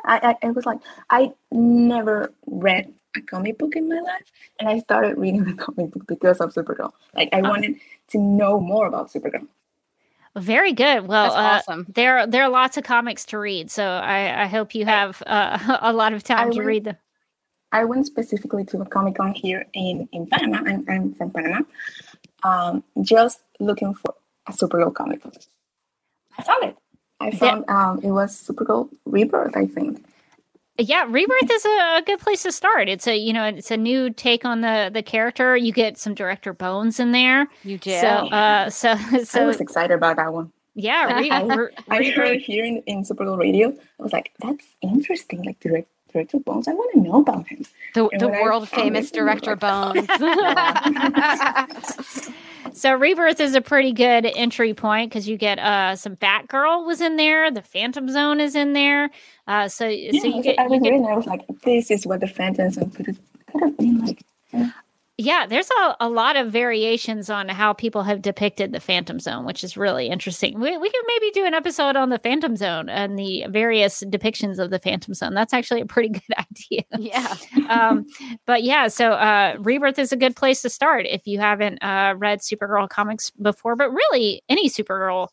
Speaker 12: I, I, I was like, I never read a comic book in my life, and I started reading the comic book because of Supergirl. Like, I wanted to know more about Supergirl.
Speaker 2: Very good. Well,
Speaker 4: That's
Speaker 2: uh,
Speaker 4: awesome.
Speaker 2: there there are lots of comics to read, so I, I hope you have uh, a lot of time
Speaker 12: I
Speaker 2: to
Speaker 12: read-
Speaker 2: read them.
Speaker 12: I went specifically to a Comic Con here in, in Panama. I'm, I'm from Panama. Um, just looking for a Supergirl comic. I found it. I found um, it was Supergirl Rebirth, I think.
Speaker 2: Yeah, Rebirth is a, a good place to start. It's a you know it's a new take on the the character. You get some director bones in there.
Speaker 4: You do.
Speaker 2: So uh, so
Speaker 12: I was excited about that one.
Speaker 2: yeah, Re-
Speaker 12: I,
Speaker 2: Re-
Speaker 12: I heard
Speaker 2: Rebirth-
Speaker 12: it here in, in Supergirl Radio. I was like, that's interesting. Like direct, director Bones, I want to know about him.
Speaker 4: The, the
Speaker 12: I
Speaker 4: world famous
Speaker 12: I was
Speaker 4: director Bones.
Speaker 2: So Rebirth is a pretty good entry point because you get uh some Batgirl was in there, the Phantom Zone is in there. Uh so
Speaker 12: Yeah,
Speaker 2: so you get
Speaker 12: I
Speaker 2: you
Speaker 12: was
Speaker 2: get
Speaker 12: I was like, this is what the Phantom Zone could have, could have been like.
Speaker 2: Yeah, there's a, a lot of variations on how people have depicted the Phantom Zone, which is really interesting. We, we could maybe do an episode on the Phantom Zone and the various depictions of the Phantom Zone. That's actually a pretty good idea.
Speaker 4: Yeah.
Speaker 2: um, but yeah, so uh, Rebirth is a good place to start if you haven't uh, read Supergirl comics before, but really any Supergirl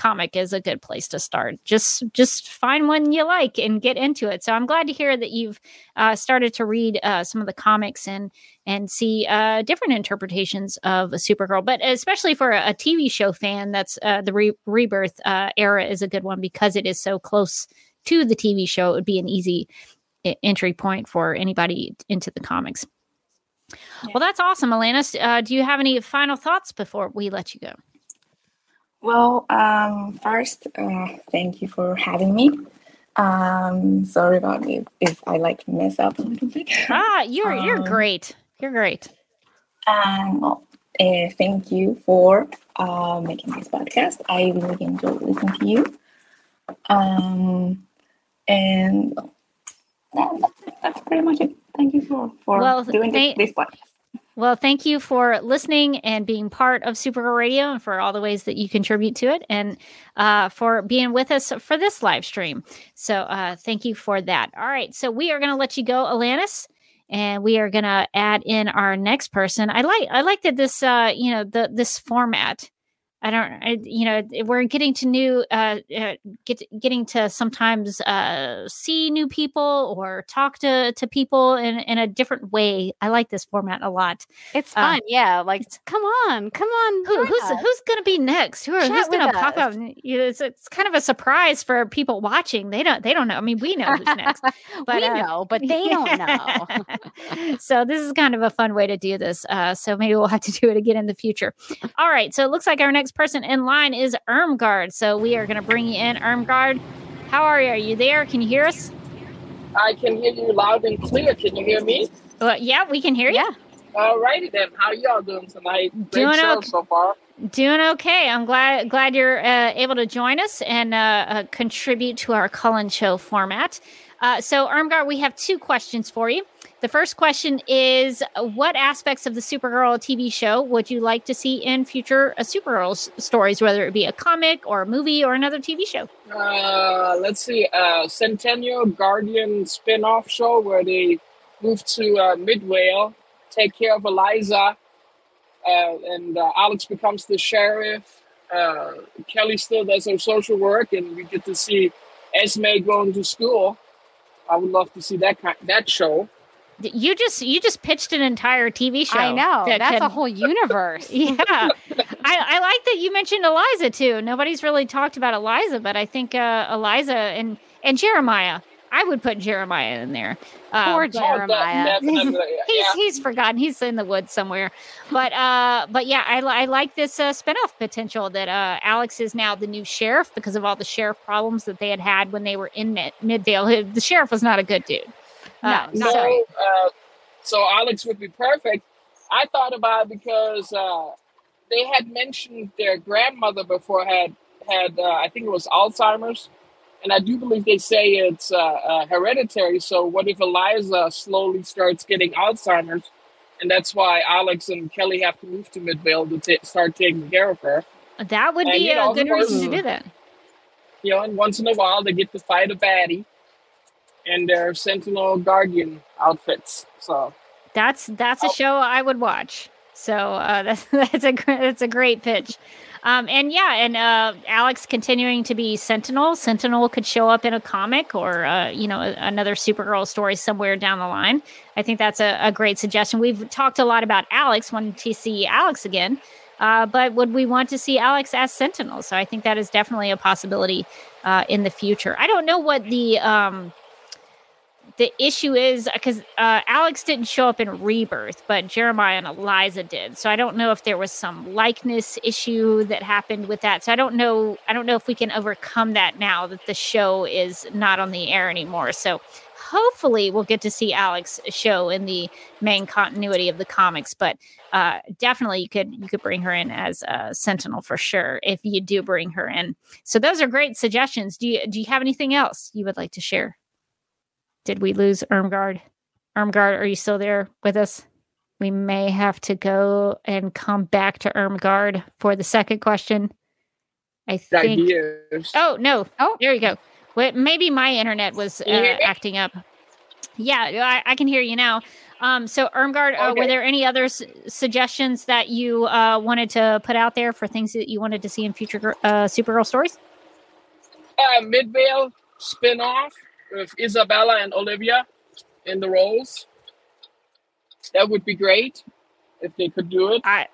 Speaker 2: comic is a good place to start. Just just find one you like and get into it. So I'm glad to hear that you've uh, started to read uh, some of the comics and and see uh, different interpretations of a Supergirl. But especially for a, a TV show fan, that's uh, the re- Rebirth uh, era is a good one because it is so close to the TV show. It would be an easy entry point for anybody into the comics. Well, that's awesome, Alanis. Uh, do you have any final thoughts before we let you go?
Speaker 12: Well, um, first, uh, thank you for having me. Um, sorry about if, if I like mess up a little bit.
Speaker 2: Ah, you're you're
Speaker 12: Um,
Speaker 2: great. You're great.
Speaker 12: Um, well, uh, thank you for uh, making this podcast. I really enjoy listening to you. Um, and that- that's, pretty much it. Thank you for, for
Speaker 2: Well,
Speaker 12: doing
Speaker 2: thank-
Speaker 12: this, this podcast.
Speaker 2: Well, thank you for listening and being part of Supergirl Radio and for all the ways that you contribute to it and uh, for being with us for this live stream. So, uh, thank you for that. All right. So, we are going to let you go, Alanis. And we are going to add in our next person. I like I like that this uh you know the this format I don't, I, you know, we're getting to new, uh, uh, get getting to sometimes uh, see new people or talk to to people in in a different way. I like this format a lot.
Speaker 4: It's
Speaker 2: Uh,
Speaker 4: fun. yeah. Like, come on, come on.
Speaker 2: Who, who's
Speaker 4: us.
Speaker 2: who's going to be next? Who are,
Speaker 4: Chat
Speaker 2: who's going to pop up?
Speaker 4: us.
Speaker 2: You know, It's, it's kind of a surprise for people watching. They don't they don't know. I mean, we know who's next, but
Speaker 4: we
Speaker 2: uh,
Speaker 4: know, but they don't know.
Speaker 2: so this is kind of a fun way to do this. Uh, so maybe we'll have to do it again in the future. All right. So it looks like our next person in line is Ermgard. So we are going to bring you in, Ermgard. How are you? Are you there? Can you hear us?
Speaker 13: I can hear you loud and clear. Can you hear me?
Speaker 2: Well, yeah, we can hear you.
Speaker 13: All righty then. How are y'all doing tonight? Great
Speaker 2: Doing
Speaker 13: show
Speaker 2: okay.
Speaker 13: so far.
Speaker 2: Doing okay. I'm glad glad you're uh, able to join us and uh, uh, contribute to our Cullen Show format. Uh, so, Armgard, we have two questions for you. The first question is What aspects of the Supergirl TV show would you like to see in future uh, Supergirl s- stories, whether it be a comic or a movie or another TV show?
Speaker 13: Uh, let's see. Uh, Sentinel Guardian spin-off show where they move to uh, Midvale, take care of Eliza, uh, and uh, Alex becomes the sheriff. Uh, Kelly still does her social work, and we get to see Esme going to school. I would love to see that that show.
Speaker 2: You just you just pitched an entire TV show.
Speaker 4: I know.
Speaker 2: that
Speaker 4: That's a whole universe.
Speaker 2: yeah, I, I like that you mentioned Eliza too. Nobody's really talked about Eliza, but I think uh, Eliza and and Jeremiah. I would put Jeremiah in there. Uh,
Speaker 4: Poor
Speaker 2: but-
Speaker 4: Jeremiah.
Speaker 13: Definitely,
Speaker 2: he's
Speaker 13: yeah.
Speaker 2: he's forgotten. He's in the woods somewhere. But uh, but yeah, I, I like this uh, spinoff potential that uh, Alex is now the new sheriff because of all the sheriff problems that they had had when they were in Mid- Midvale. The sheriff was not a good dude. Uh,
Speaker 13: No,
Speaker 2: so-
Speaker 13: uh, so Alex would be perfect. I thought about it because uh, they had mentioned their grandmother before had had uh, I think it was Alzheimer's, and I do believe they say it's uh, uh, hereditary. So what if Eliza slowly starts getting Alzheimer's, and that's why Alex and Kelly have to move to Midvale to ta start taking care of her.
Speaker 2: that would
Speaker 13: And,
Speaker 2: be
Speaker 13: you know,
Speaker 2: a good reason to do that.
Speaker 13: You know, and once in a while they get to fight a baddie, in their Sentinel Guardian outfits. So
Speaker 2: That's that's a
Speaker 13: Oh.
Speaker 2: show I would watch. So uh, that's that's a that's a great pitch. Um, and yeah, and uh, Alex continuing to be Sentinel. Sentinel could show up in a comic or uh, you know another Supergirl story somewhere down the line. I think that's a, a great suggestion. We've talked a lot about Alex, wanting to see Alex again, uh, but would we want to see Alex as Sentinel? So I think that is definitely a possibility uh, in the future. I don't know what the um, the issue is because uh, Alex didn't show up in Rebirth, but Jeremiah and Eliza did. So I don't know if there was some likeness issue that happened with that. So I don't know. I don't know if we can overcome that now that the show is not on the air anymore. So hopefully we'll get to see Alex show in the main continuity of the comics. But uh, definitely you could you could bring her in as a Sentinel for sure if you do bring her in. So those are great suggestions. Do you do you have anything else you would like to share? Did we lose Ermgard? Ermgard, are you still there with us? We may have to go and come back to Ermgard for the second question. I think.
Speaker 13: Ideas.
Speaker 2: Oh no! Oh, there you go. Well, maybe my internet was uh,
Speaker 13: Can you hear me?
Speaker 2: acting up. Yeah, I, I can hear you now. Um, so Ermgard, uh, were there any other s- suggestions that you uh, wanted to put out there for things that you wanted to see in future uh, Supergirl stories?
Speaker 13: Uh, Midvale spin-off with Isabella and Olivia in the roles. That would be great if they could do it.
Speaker 2: I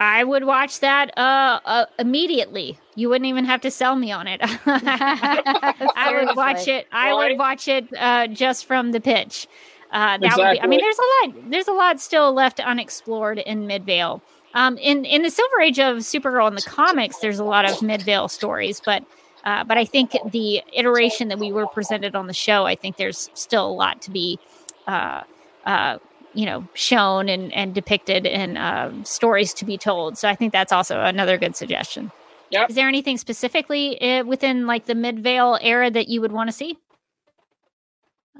Speaker 2: I would watch that uh, uh immediately. You wouldn't even have to sell me on it. I would watch it. I would watch it uh, just from the pitch. Uh, that would be. I mean, there's a lot. There's a lot still left unexplored in Midvale. Um, in in the Silver Age of Supergirl in the comics, there's a lot of Midvale stories, but uh, but I think the iteration that we were presented on the show, I think there's still a lot to be, uh, uh, you know, shown and and depicted, and uh, stories to be told. So I think that's also another good suggestion.
Speaker 13: Yep.
Speaker 2: Is there anything specifically uh, within like the Midvale era that you would want to see?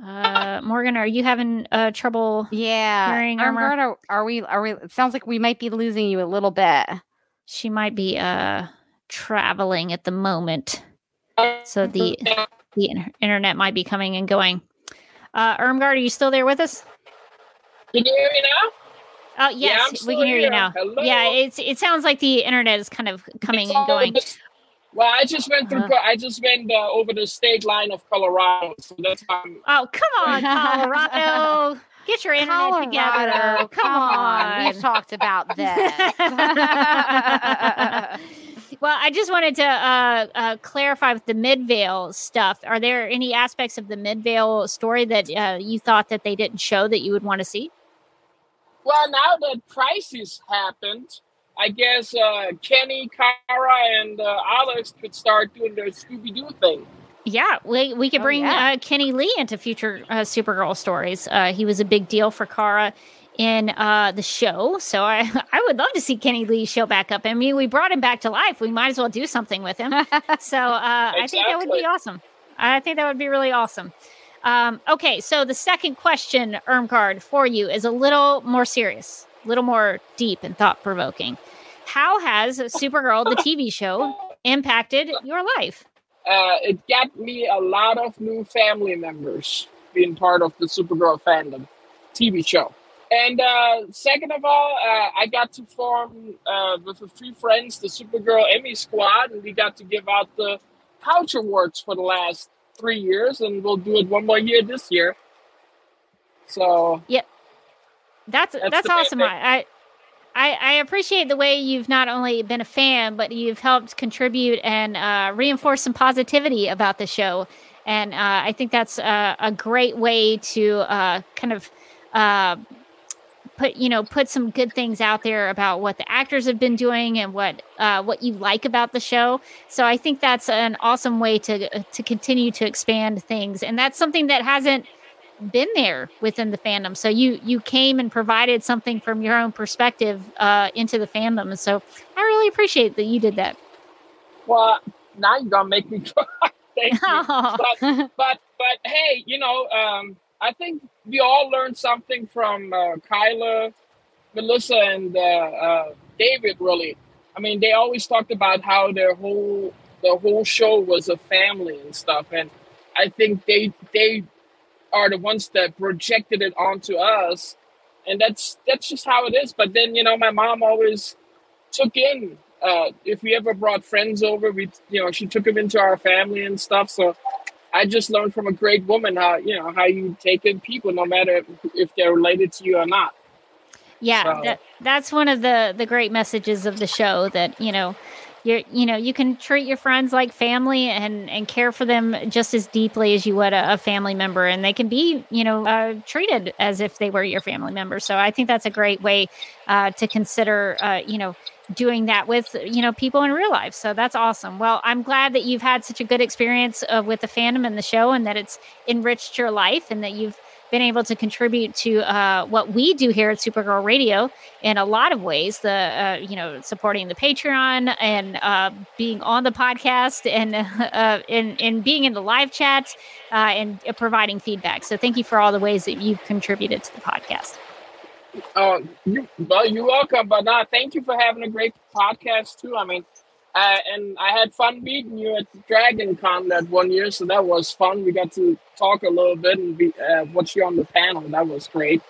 Speaker 2: Uh, Morgan, are you having uh, trouble?
Speaker 4: Yeah.
Speaker 2: Hearing armor?
Speaker 4: Ermgard, are, are we? Are we? It sounds like we might be losing you a little bit.
Speaker 2: She might be uh traveling at the moment, so the the internet might be coming and going. Uh, Ermgard, are you still there with us?
Speaker 13: Can you hear me now?
Speaker 2: Oh
Speaker 13: Yeah,
Speaker 2: yes,
Speaker 13: I'm
Speaker 2: we can hear you now.
Speaker 13: Hello?
Speaker 2: Yeah, it's it sounds like the internet is kind of coming
Speaker 13: It's
Speaker 2: and going.
Speaker 13: all- Well, I just went through.
Speaker 2: Uh-huh.
Speaker 13: I just went uh, over the state line of Colorado, so that's why I'm
Speaker 2: Oh come on, Colorado! Get your internet together.
Speaker 4: Colorado,
Speaker 2: Come on.
Speaker 4: We've talked about this.
Speaker 2: well, I just wanted to uh, uh, clarify with the Midvale stuff. Are there any aspects of the Midvale story that uh, you thought that they didn't show that you would want to see?
Speaker 13: Well, now that Crisis happened, I guess uh, Kenny, Kara, and uh, Alex could start doing their Scooby Doo thing.
Speaker 2: Yeah, we we could
Speaker 4: Oh,
Speaker 2: bring
Speaker 4: yeah.
Speaker 2: uh, Kenny Li into future uh, Supergirl stories. Uh, he was a big deal for Kara in uh, the show, so I I would love to see Kenny Li show back up. I mean, we brought him back to life. We might as well do something with him. so uh, I think that would be awesome. I think that would be really awesome. Um, okay, so the second question, Ermgard, for you is a little more serious, a little more deep and thought provoking. How has Supergirl, the TV show, impacted your life?
Speaker 13: Uh, it got me a lot of new family members being part of the Supergirl fandom TV show. And uh, second of all, uh, I got to form uh, with a few friends the Supergirl Emmy Squad, and we got to give out the Couch Awards for the last three years, and we'll do it one more year this year. So
Speaker 2: That's
Speaker 13: That's
Speaker 2: that's, awesome. I, I I appreciate the way you've not only been a fan, but you've helped contribute and uh, reinforce some positivity about the show. And uh, I think that's uh, a great way to uh, kind of uh, put you know put some good things out there about what the actors have been doing and what uh, what you like about the show. So I think that's an awesome way to to continue to expand things, and that's something that hasn't been there within the fandom. So you you came and provided something from your own perspective uh, into the fandom, and so I really appreciate that you did that.
Speaker 13: Well, now you're gonna make me cry. Thank you. But, but but hey, you know, um, I think we all learned something from uh, Chyler, Melissa, and uh, uh, David. Really, I mean, they always talked about how their whole the whole show was a family and stuff, and I think they they are the ones that projected it onto us, and that's that's just how it is. But then you know, my mom always took in uh, if we ever brought friends over, we you know she took them into our family and stuff. So I just learned from a great woman how you know how you take in people, no matter if they're related to you or not.
Speaker 2: Yeah,
Speaker 13: So-
Speaker 2: that, that's one of the the great messages of the show that you know you you know you can treat your friends like family and and care for them just as deeply as you would a, a family member and they can be you know uh, treated as if they were your family member so i think that's a great way uh, to consider uh, you know doing that with you know people in real life so that's awesome well i'm glad that you've had such a good experience uh, with the fandom and the show and that it's enriched your life and that you've been able to contribute to uh, what we do here at Supergirl Radio in a lot of ways. The uh, you know supporting the Patreon and uh, being on the podcast and uh, and, and being in the live chats uh, and providing feedback. So thank you for all the ways that you've contributed to the podcast.
Speaker 13: Oh, you, well, you're welcome. But uh, thank you for having a great podcast too. I mean, uh, and I had fun meeting you at Dragon Con that one year, so that was fun. We got to talk a little bit and be, uh, watch you on the panel. That was great.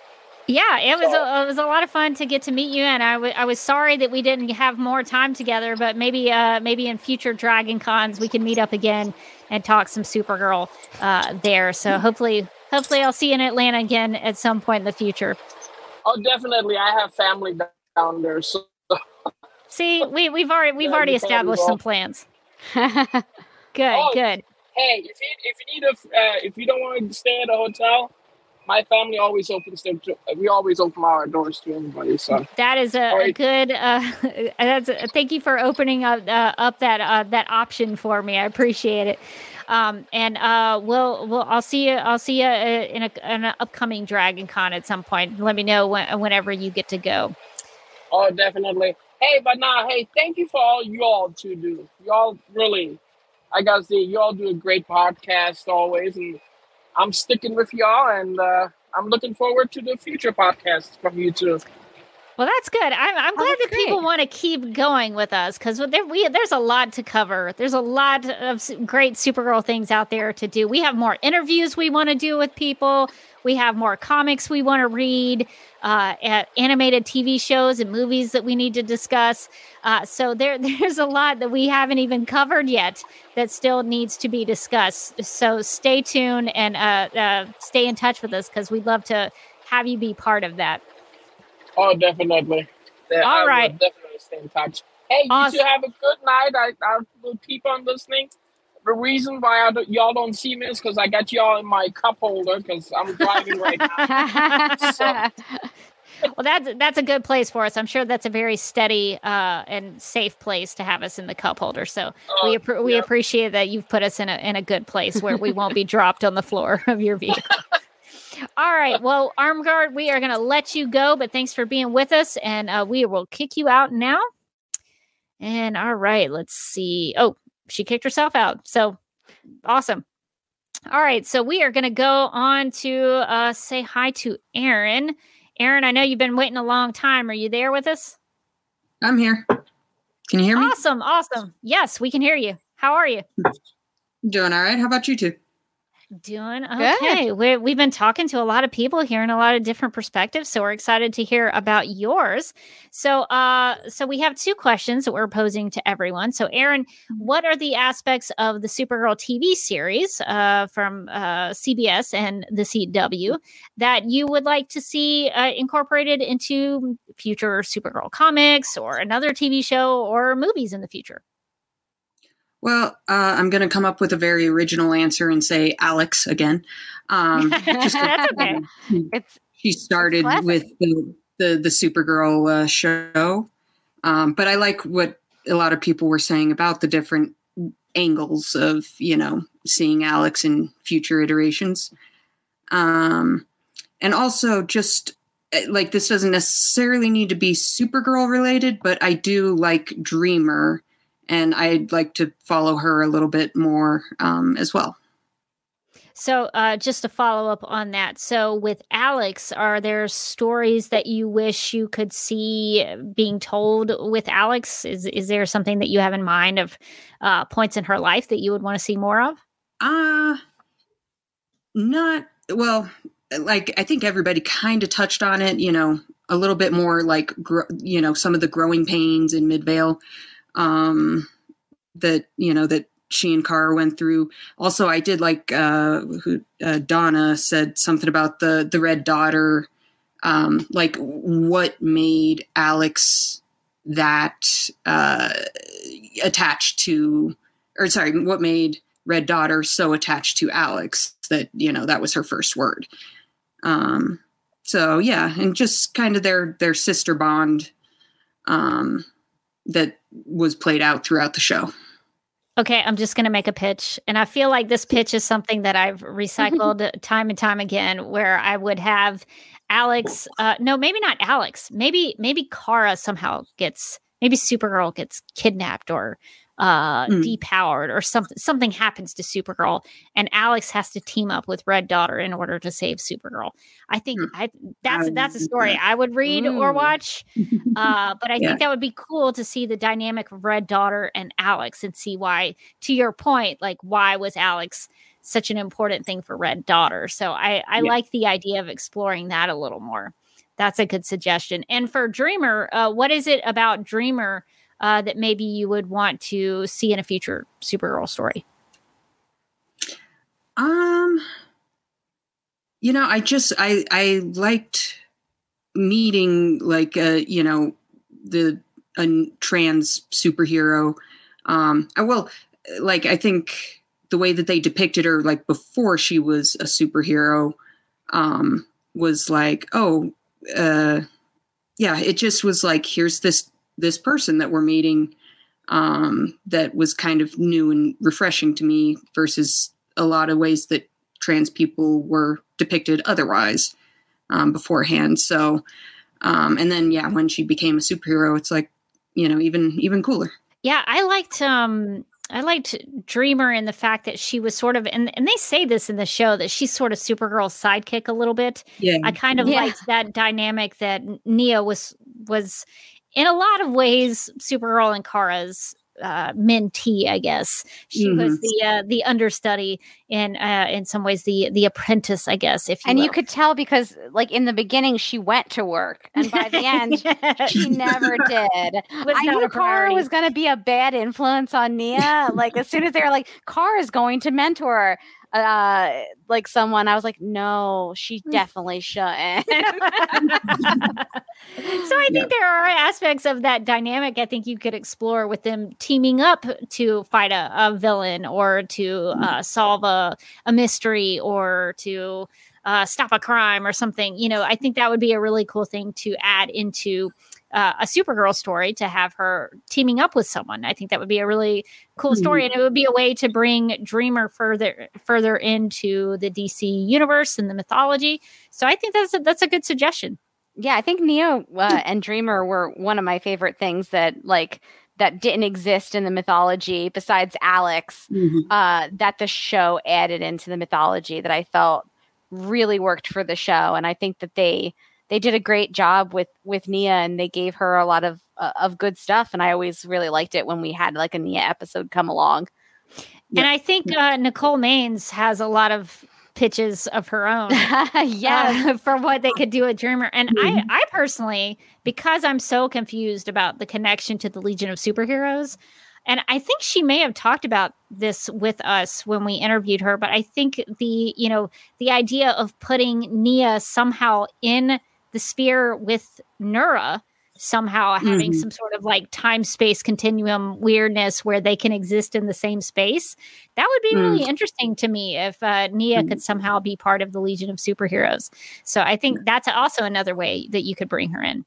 Speaker 2: Yeah, it was a, it was a lot of fun to get to meet you, and I, w- I was sorry that we didn't have more time together. But maybe uh, maybe in future Dragon Cons we can meet up again and talk some Supergirl uh, there. So hopefully hopefully I'll see you in Atlanta again at some point in the future.
Speaker 13: Oh, definitely. I have family down there, so
Speaker 2: See, we we've already we've
Speaker 13: Yeah,
Speaker 2: already established some plans. good,
Speaker 13: Oh,
Speaker 2: good.
Speaker 13: Hey, if you if you need a uh, if you don't want to stay at a hotel, my family always opens their we always open our doors to anybody. So
Speaker 2: That is a, a
Speaker 13: Alright.
Speaker 2: good. Uh, that's a, thank you for opening up uh, up that uh, that option for me. I appreciate it. Um, and uh, we'll we'll I'll see you I'll see you uh, in, a, in an upcoming Dragon Con at some point. Let me know when, whenever you get to go.
Speaker 13: Oh, definitely. Hey, but nah, hey, thank you for all you all to do. Y'all really, I gotta say, y'all do a great podcast always, and I'm sticking with y'all, and uh, I'm looking forward to the future podcasts from you too.
Speaker 2: Well, that's good. I'm, I'm glad that people want to keep going with us because there, we, there's a lot to cover. There's a lot of great Supergirl things out there to do. We have more interviews we want to do with people. We have more comics we want to read, uh, animated TV shows and movies that we need to discuss. Uh, so there, there's a lot that we haven't even covered yet that still needs to be discussed. So stay tuned and uh, uh, stay in touch with us because we'd love to have you be part of that.
Speaker 13: Oh, definitely. Yeah,
Speaker 2: All
Speaker 13: I will
Speaker 2: right.
Speaker 13: definitely stay in touch. Hey,
Speaker 2: Awesome.
Speaker 13: you two have a good night. I, I will keep on listening. The reason why I don't, y'all don't see me is because I got y'all in my cup holder because I'm driving right now. So-
Speaker 2: well, that's that's a good place for us. I'm sure that's a very steady uh, and safe place to have us in the cup holder. So we appre we appreciate that you've put us in a in a good place where we won't be dropped on the floor of your vehicle. All right. Well, Armguard, we are going to let you go, but thanks for being with us, and uh, we will kick you out now. And all right, let's see. Oh, she kicked herself out. So awesome. All right, so we are going to go on to uh, say hi to Aaron. Aaron, I know you've been waiting a long time. Are you there with us?
Speaker 14: I'm here. Can you hear me?
Speaker 2: Awesome, awesome. Yes, we can hear you. How are you?
Speaker 14: Doing all right. How about you two?
Speaker 2: Doing okay. we we've been talking to a lot of people, hearing a lot of different perspectives. So we're excited to hear about yours. So, uh, so we have two questions that we're posing to everyone. So, Aaron, what are the aspects of the Supergirl TV series uh, from uh, CBS and the CW that you would like to see uh, incorporated into future Supergirl comics or another TV show or movies in the future?
Speaker 14: Well, uh, I'm going to come up with a very original answer and say Alex again. Um, just
Speaker 2: okay.
Speaker 14: um, she started
Speaker 2: classic.
Speaker 14: with the the, the Supergirl uh, show, um, but I like what a lot of people were saying about the different angles of you know seeing Alex in future iterations, um, and also just eh, like this doesn't necessarily need to be Supergirl related, but I do like Dreamer and I'd like to follow her a little bit more um, as well.
Speaker 2: So, uh, just to follow up on that, so with Alex, are there stories that you wish you could see being told with Alex? Is is there something that you have in mind of uh, points in her life that you would want to see more of?
Speaker 14: Uh not well. Like I think everybody kind of touched on it. You know, a little bit more like gro- you know some of the growing pains in Midvale um, that you know that she and Kara went through. Also, I did like uh, who uh, Donna said something about the the red daughter. Um, like what made Alex that uh, attached to, or sorry, what made Red Daughter so attached to Alex that you know that was her first word. Um, so yeah, and just kind of their their sister bond um, that was played out throughout the show.
Speaker 2: Okay, I'm just going to make a pitch. And I feel like this pitch is something that I've recycled time and time again where I would have Alex uh no, maybe not Alex. Maybe maybe Kara somehow gets maybe Supergirl gets kidnapped or uh
Speaker 14: Hmm.
Speaker 2: depowered or something something happens to Supergirl and Alex has to team up with Red Daughter in order to save Supergirl. I think I that's that's a story I would read or watch. Uh but I
Speaker 4: Yeah.
Speaker 2: think that would be cool to see the dynamic of Red Daughter and Alex and see why to your point like why was Alex such an important thing for Red Daughter. So I I
Speaker 4: Yeah.
Speaker 2: like the idea of exploring that a little more. That's a good suggestion. And for Dreamer, uh, what is it about Dreamer uh, that maybe you would want to see in a future Supergirl story?
Speaker 14: Um, you know, I just I I liked meeting like uh you know the a trans superhero. Um, I will like I think the way that they depicted her like before she was a superhero um was like oh uh yeah it just was like here's this this person that we're meeting um that was kind of new and refreshing to me versus a lot of ways that trans people were depicted otherwise um, beforehand. So, um, and then yeah, when she became a superhero, it's like you know even even cooler.
Speaker 2: Yeah, I liked um I liked Dreamer in the fact that she was sort of and, and they say this in the show that she's sort of Supergirl's sidekick a little bit.
Speaker 14: Yeah.
Speaker 2: I kind of
Speaker 4: Yeah.
Speaker 2: liked that dynamic that Nia was was in a lot of ways Supergirl and Kara's uh mentee, I guess. She was
Speaker 4: Mhm.
Speaker 2: the uh, the understudy in uh in some ways the the apprentice, I guess, if you
Speaker 4: and you could tell because like in the beginning she went to work and by the end she never did.
Speaker 2: Was
Speaker 4: i knew Kara was going to be a bad influence on nia like as soon as they were like Kara is going to mentor uh like someone i was like no she definitely shouldn't.
Speaker 2: So I think there are aspects of that dynamic I think you could explore with them teaming up to fight a, a villain or to uh, solve a, a mystery or to uh, stop a crime or something. You know, I think that would be a really cool thing to add into uh, a Supergirl story to have her teaming up with someone. I think that would be a really cool story, and it would be a way to bring Dreamer further further into the DC universe and the mythology. So I think that's a, that's a good suggestion.
Speaker 4: Yeah, I think Nia uh, and Dreamer were one of my favorite things that like that didn't exist in the mythology besides Alex. Uh, that the show added into the mythology that I felt really worked for the show, and I think that they they did a great job with with Nia, and they gave her a lot of uh, of good stuff. And I always really liked it when we had like a Nia episode come along.
Speaker 2: And I think uh, Nicole Maines has a lot of pitches of her own.
Speaker 4: Yes.
Speaker 2: uh, for what they could do with Dreamer. And I, I personally, because I'm so confused about the connection to the Legion of Superheroes, and I think she may have talked about this with us when we interviewed her, but I think the, you know, the idea of putting Nia somehow in the sphere with Nura somehow having
Speaker 4: Mhm.
Speaker 2: some sort of like time space continuum weirdness where they can exist in the same space. That would be really
Speaker 4: Mm.
Speaker 2: interesting to me if uh, nia could somehow be part of the legion of superheroes. So i think that's also another way that you could bring her in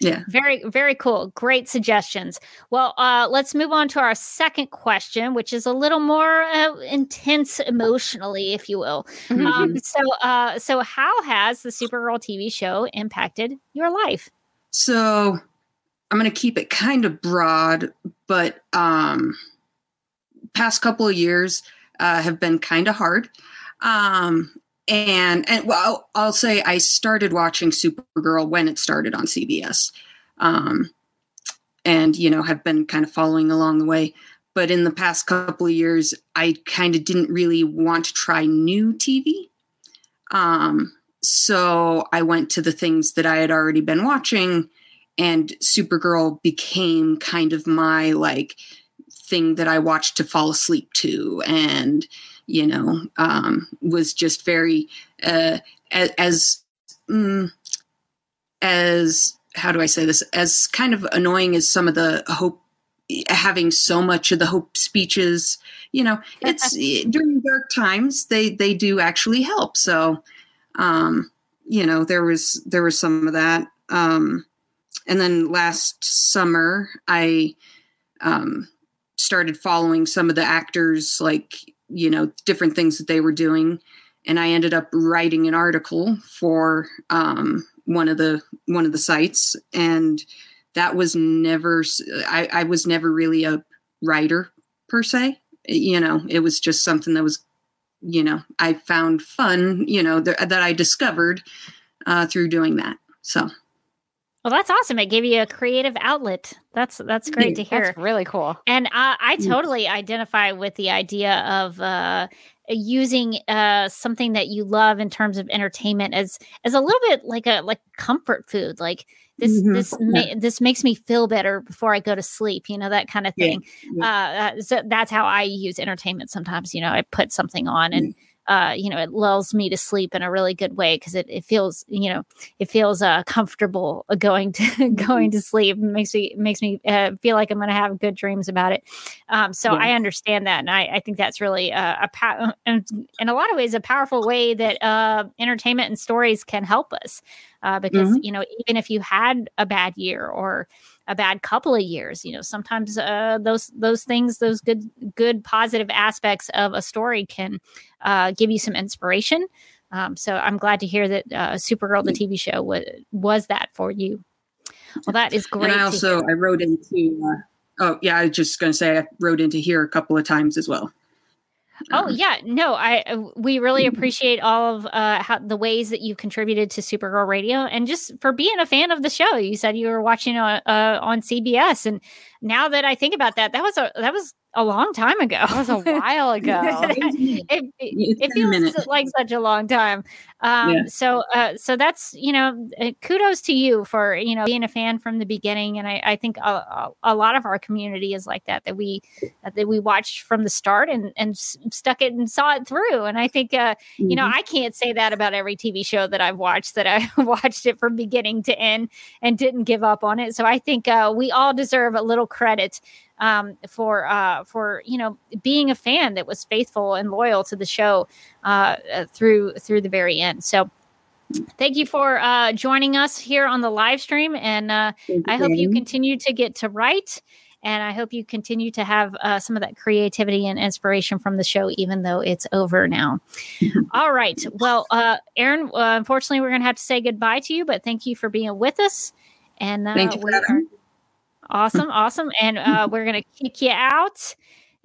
Speaker 14: Yeah.
Speaker 2: very very cool. Great suggestions. Well uh, let's move on to our second question which is a little more uh, intense emotionally if you will. Um, so uh, so how has the supergirl tv show impacted your life?
Speaker 14: So I'm going to keep it kind of broad, but um, past couple of years uh, have been kind of hard. Um, and and well, I'll, say I started watching Supergirl when it started on CBS, um, and you know have been kind of following along the way. But in the past couple of years, I kind of didn't really want to try new TV. Um, so I went to the things that I had already been watching, and Supergirl became kind of my like thing that I watched to fall asleep to, and you know, um, was just very uh, as as, mm, as how do I say this? As kind of annoying as some of the Hope having so much of the hope speeches. You know, it's during dark times they they do actually help. So, um, you know, there was there was some of that. Um, and then last summer, I um, started following some of the actors, like you know, different things that they were doing, and I ended up writing an article for um, one of the one of the sites, and that was never. I, I was never really a writer per se. You know, it was just something that was, you know, I found fun. You know, th- that I discovered uh, through doing that. So.
Speaker 2: Well, that's awesome. It gave you a creative outlet. That's that's great to hear.
Speaker 4: That's really cool.
Speaker 2: And I, I
Speaker 4: Yes.
Speaker 2: totally identify with the idea of uh, using uh, something that you love in terms of entertainment as as a little bit like a like comfort food. Like this
Speaker 4: Mhm.
Speaker 2: this
Speaker 4: Yeah.
Speaker 2: ma- this makes me feel better before I go to sleep. You know that kind of
Speaker 4: Yeah.
Speaker 2: thing. Uh, uh, so that's how I use entertainment. Sometimes you know I put something on and. Uh, you know, it lulls me to sleep in a really good way because it, it feels, you know, it feels uh, comfortable going to going to sleep. It makes me makes me uh, feel like I'm going to have good dreams about it. Um, so I understand that, and I, I think that's really uh, a pow- in, in a lot of ways a powerful way that uh, entertainment and stories can help us. Uh, because
Speaker 4: Mhm.
Speaker 2: you know, even if you had a bad year or a bad couple of years, you know, sometimes uh, those those things, those good good positive aspects of a story can uh, give you some inspiration. Um, so I'm glad to hear that uh, Supergirl, the TV show, was was that for you. Well, that is great.
Speaker 14: And I also I wrote into. Uh, oh yeah, I was just going to say I wrote into here a couple of times as well.
Speaker 2: Oh yeah, no, I uh, we really appreciate all of uh how the ways that you contributed to Supergirl Radio and just for being a fan of the show. You said you were watching uh, uh on CBS and now that I think about that, that was a that was a long time ago. It
Speaker 4: was a while ago.
Speaker 2: it, it, it
Speaker 14: been a
Speaker 2: feels like such a long time. Um
Speaker 14: Yeah.
Speaker 2: so uh so that's, you know, uh, kudos to you for, you know, being a fan from the beginning and I I think a, a, a lot of our community is like that that we that we watched from the start and and stuck it and saw it through and i think uh you know
Speaker 4: Mhm.
Speaker 2: i can't say that about every tv show that i've watched that i watched it from beginning to end and didn't give up on it so i think uh we all deserve a little credit um for uh for you know being a fan that was faithful and loyal to the show uh uh, through through the very end so Thank you for uh, joining us here on the live stream, and uh, I hope you continue to get to write, and I hope you continue to have uh, some of that creativity and inspiration from the show, even though it's over now. All right, well, uh, Aaron, uh, unfortunately, we're going to have to say goodbye to you, but thank you for being with us, and uh,
Speaker 14: Thank you for having
Speaker 2: are
Speaker 14: me.
Speaker 2: Awesome, awesome, and uh, we're going to kick you out.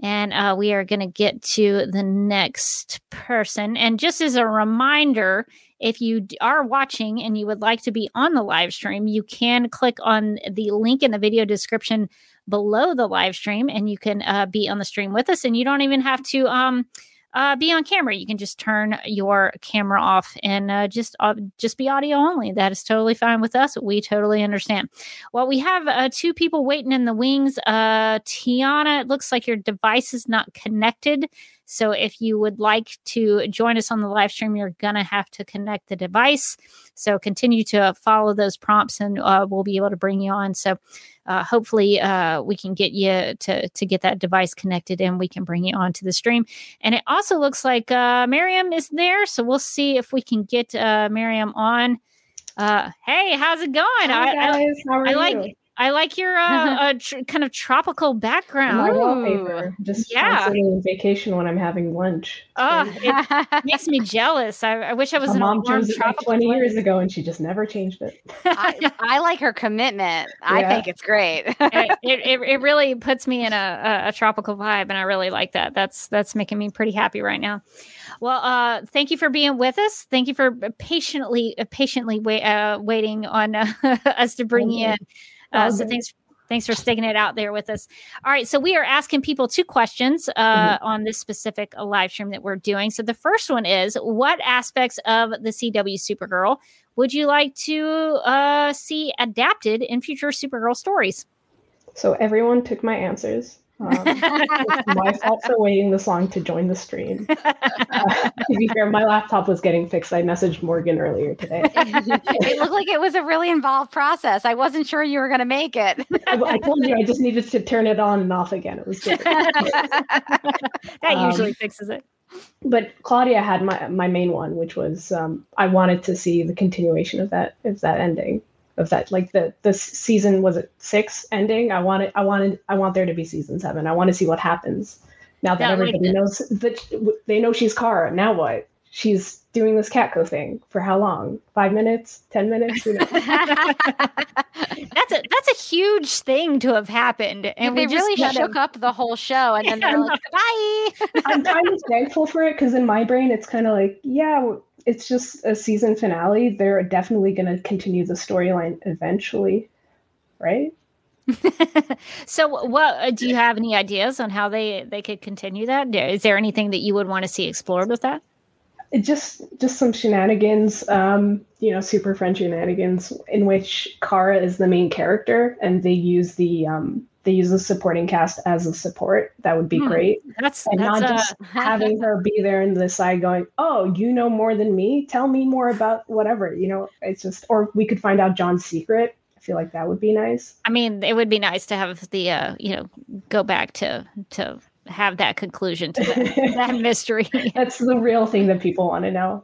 Speaker 2: And uh, we are going to get to the next person. And just as a reminder, if you are watching and you would like to be on the live stream, you can click on the link in the video description below the live stream and you can uh, be on the stream with us. And you don't even have to um, uh, be on camera. You can just turn your camera off and uh, just uh, just be audio only. That is totally fine with us. We totally understand. Well, we have uh, two people waiting in the wings. Uh, Tiana, it looks like your device is not connected. So if you would like to join us on the live stream, you're going to have to connect the device. So continue to follow those prompts and uh, we'll be able to bring you on. So uh, hopefully uh, we can get you to, to get that device connected and we can bring you on to the stream. And it also looks like uh, Miriam is there. So we'll see if we can get uh, Miriam on. Uh, hey, how's it going?
Speaker 15: Hi,
Speaker 2: I,
Speaker 15: guys. How are
Speaker 2: I like
Speaker 15: you?
Speaker 2: I like your uh, uh tr- kind of tropical background.
Speaker 15: My wallpaper. Just
Speaker 2: yeah.
Speaker 15: constantly on vacation when I'm having lunch.
Speaker 2: Oh, it makes me jealous. I, I wish I was
Speaker 15: My
Speaker 2: in a
Speaker 15: mom
Speaker 2: warm
Speaker 15: chose it like
Speaker 2: tropical
Speaker 15: 20 years ago and she just never changed it.
Speaker 4: I, I like her commitment. I think it's great.
Speaker 2: it, it, it really puts me in a, a, a tropical vibe, and I really like that. That's that's making me pretty happy right now. Well, uh, thank you for being with us. Thank you for patiently patiently wait, uh, waiting on uh, us to bring you in. Uh, so thanks thanks for sticking it out there with us. All right, so we are asking people two questions uh,
Speaker 15: Mm-hmm.
Speaker 2: on this specific uh, live stream that we're doing. So the first one is, what aspects of the CW Supergirl would you like to uh, see adapted in future Supergirl stories?
Speaker 15: So everyone took my answers. Um, my fault for waiting this long to join the stream. Uh, to be fair, my laptop was getting fixed. I messaged Morgan earlier today.
Speaker 4: it looked like it was a really involved process. I wasn't sure you were going to make it.
Speaker 15: I, I told you I just needed to turn it on and off again. It was
Speaker 2: that
Speaker 15: Um,
Speaker 2: usually fixes it.
Speaker 15: but Claudia had my my main one, which was um, I wanted to see the continuation of that of that ending of that like the the season was it six ending. I wanted I wanted I want there to be season seven. I want to see what happens now that
Speaker 2: Yeah,
Speaker 15: everybody
Speaker 2: the-
Speaker 15: knows that they know she's Kara. Now what? She's doing this Catco thing for how long? Five minutes? Ten minutes? Who knows?
Speaker 2: That's a that's a huge thing to have happened, and
Speaker 4: they
Speaker 2: we just
Speaker 4: really
Speaker 2: kind
Speaker 4: shook
Speaker 2: of-
Speaker 4: up the whole show, and then they're like, "Bye."
Speaker 15: I'm kind of thankful for it because in my brain, it's kind of like, yeah, it's just a season finale. They're definitely going to continue the storyline eventually, right?
Speaker 2: So, what uh, do you have any ideas on how they they could continue that? Is there anything that you would want to see explored with that?
Speaker 15: It just just some shenanigans, um, you know, super friend shenanigans in which Kara is the main character and they use the um, they use the supporting cast as a support. That would be
Speaker 2: Hmm.
Speaker 15: great.
Speaker 2: That's
Speaker 15: and
Speaker 2: that's
Speaker 15: not
Speaker 2: uh,
Speaker 15: just having her be there in the side going, "Oh, you know more than me. Tell me more about whatever." You know, it's just, or we could find out J'onn's secret. I feel like that would be nice.
Speaker 2: I mean, it would be nice to have the uh, you know go back to to have that conclusion to that, that mystery.
Speaker 15: That's the real thing that people want to know.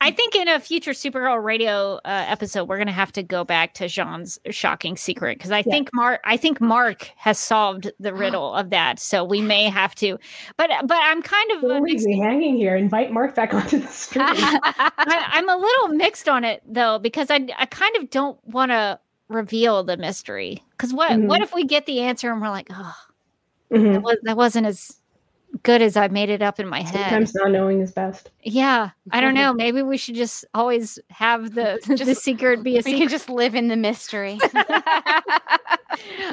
Speaker 2: I think in a future Supergirl radio uh, episode, we're going to have to go back to J'onn's shocking secret because I think Mark, I think Mark has solved the riddle of that. So we may have to, but but I'm kind of
Speaker 15: Don't leave me hanging here. Invite Mark back onto the stream.
Speaker 2: I, I'm a little mixed on it though because I I kind of don't want to reveal the mystery because what
Speaker 15: Mhm.
Speaker 2: what if we get the answer and we're like oh
Speaker 15: Mhm.
Speaker 2: that, was, that wasn't as good as I made it up in my head.
Speaker 15: Sometimes not knowing is best.
Speaker 2: Yeah, I don't know. Maybe we should just always have the the secret be a
Speaker 4: we
Speaker 2: secret.
Speaker 4: can just live in the mystery.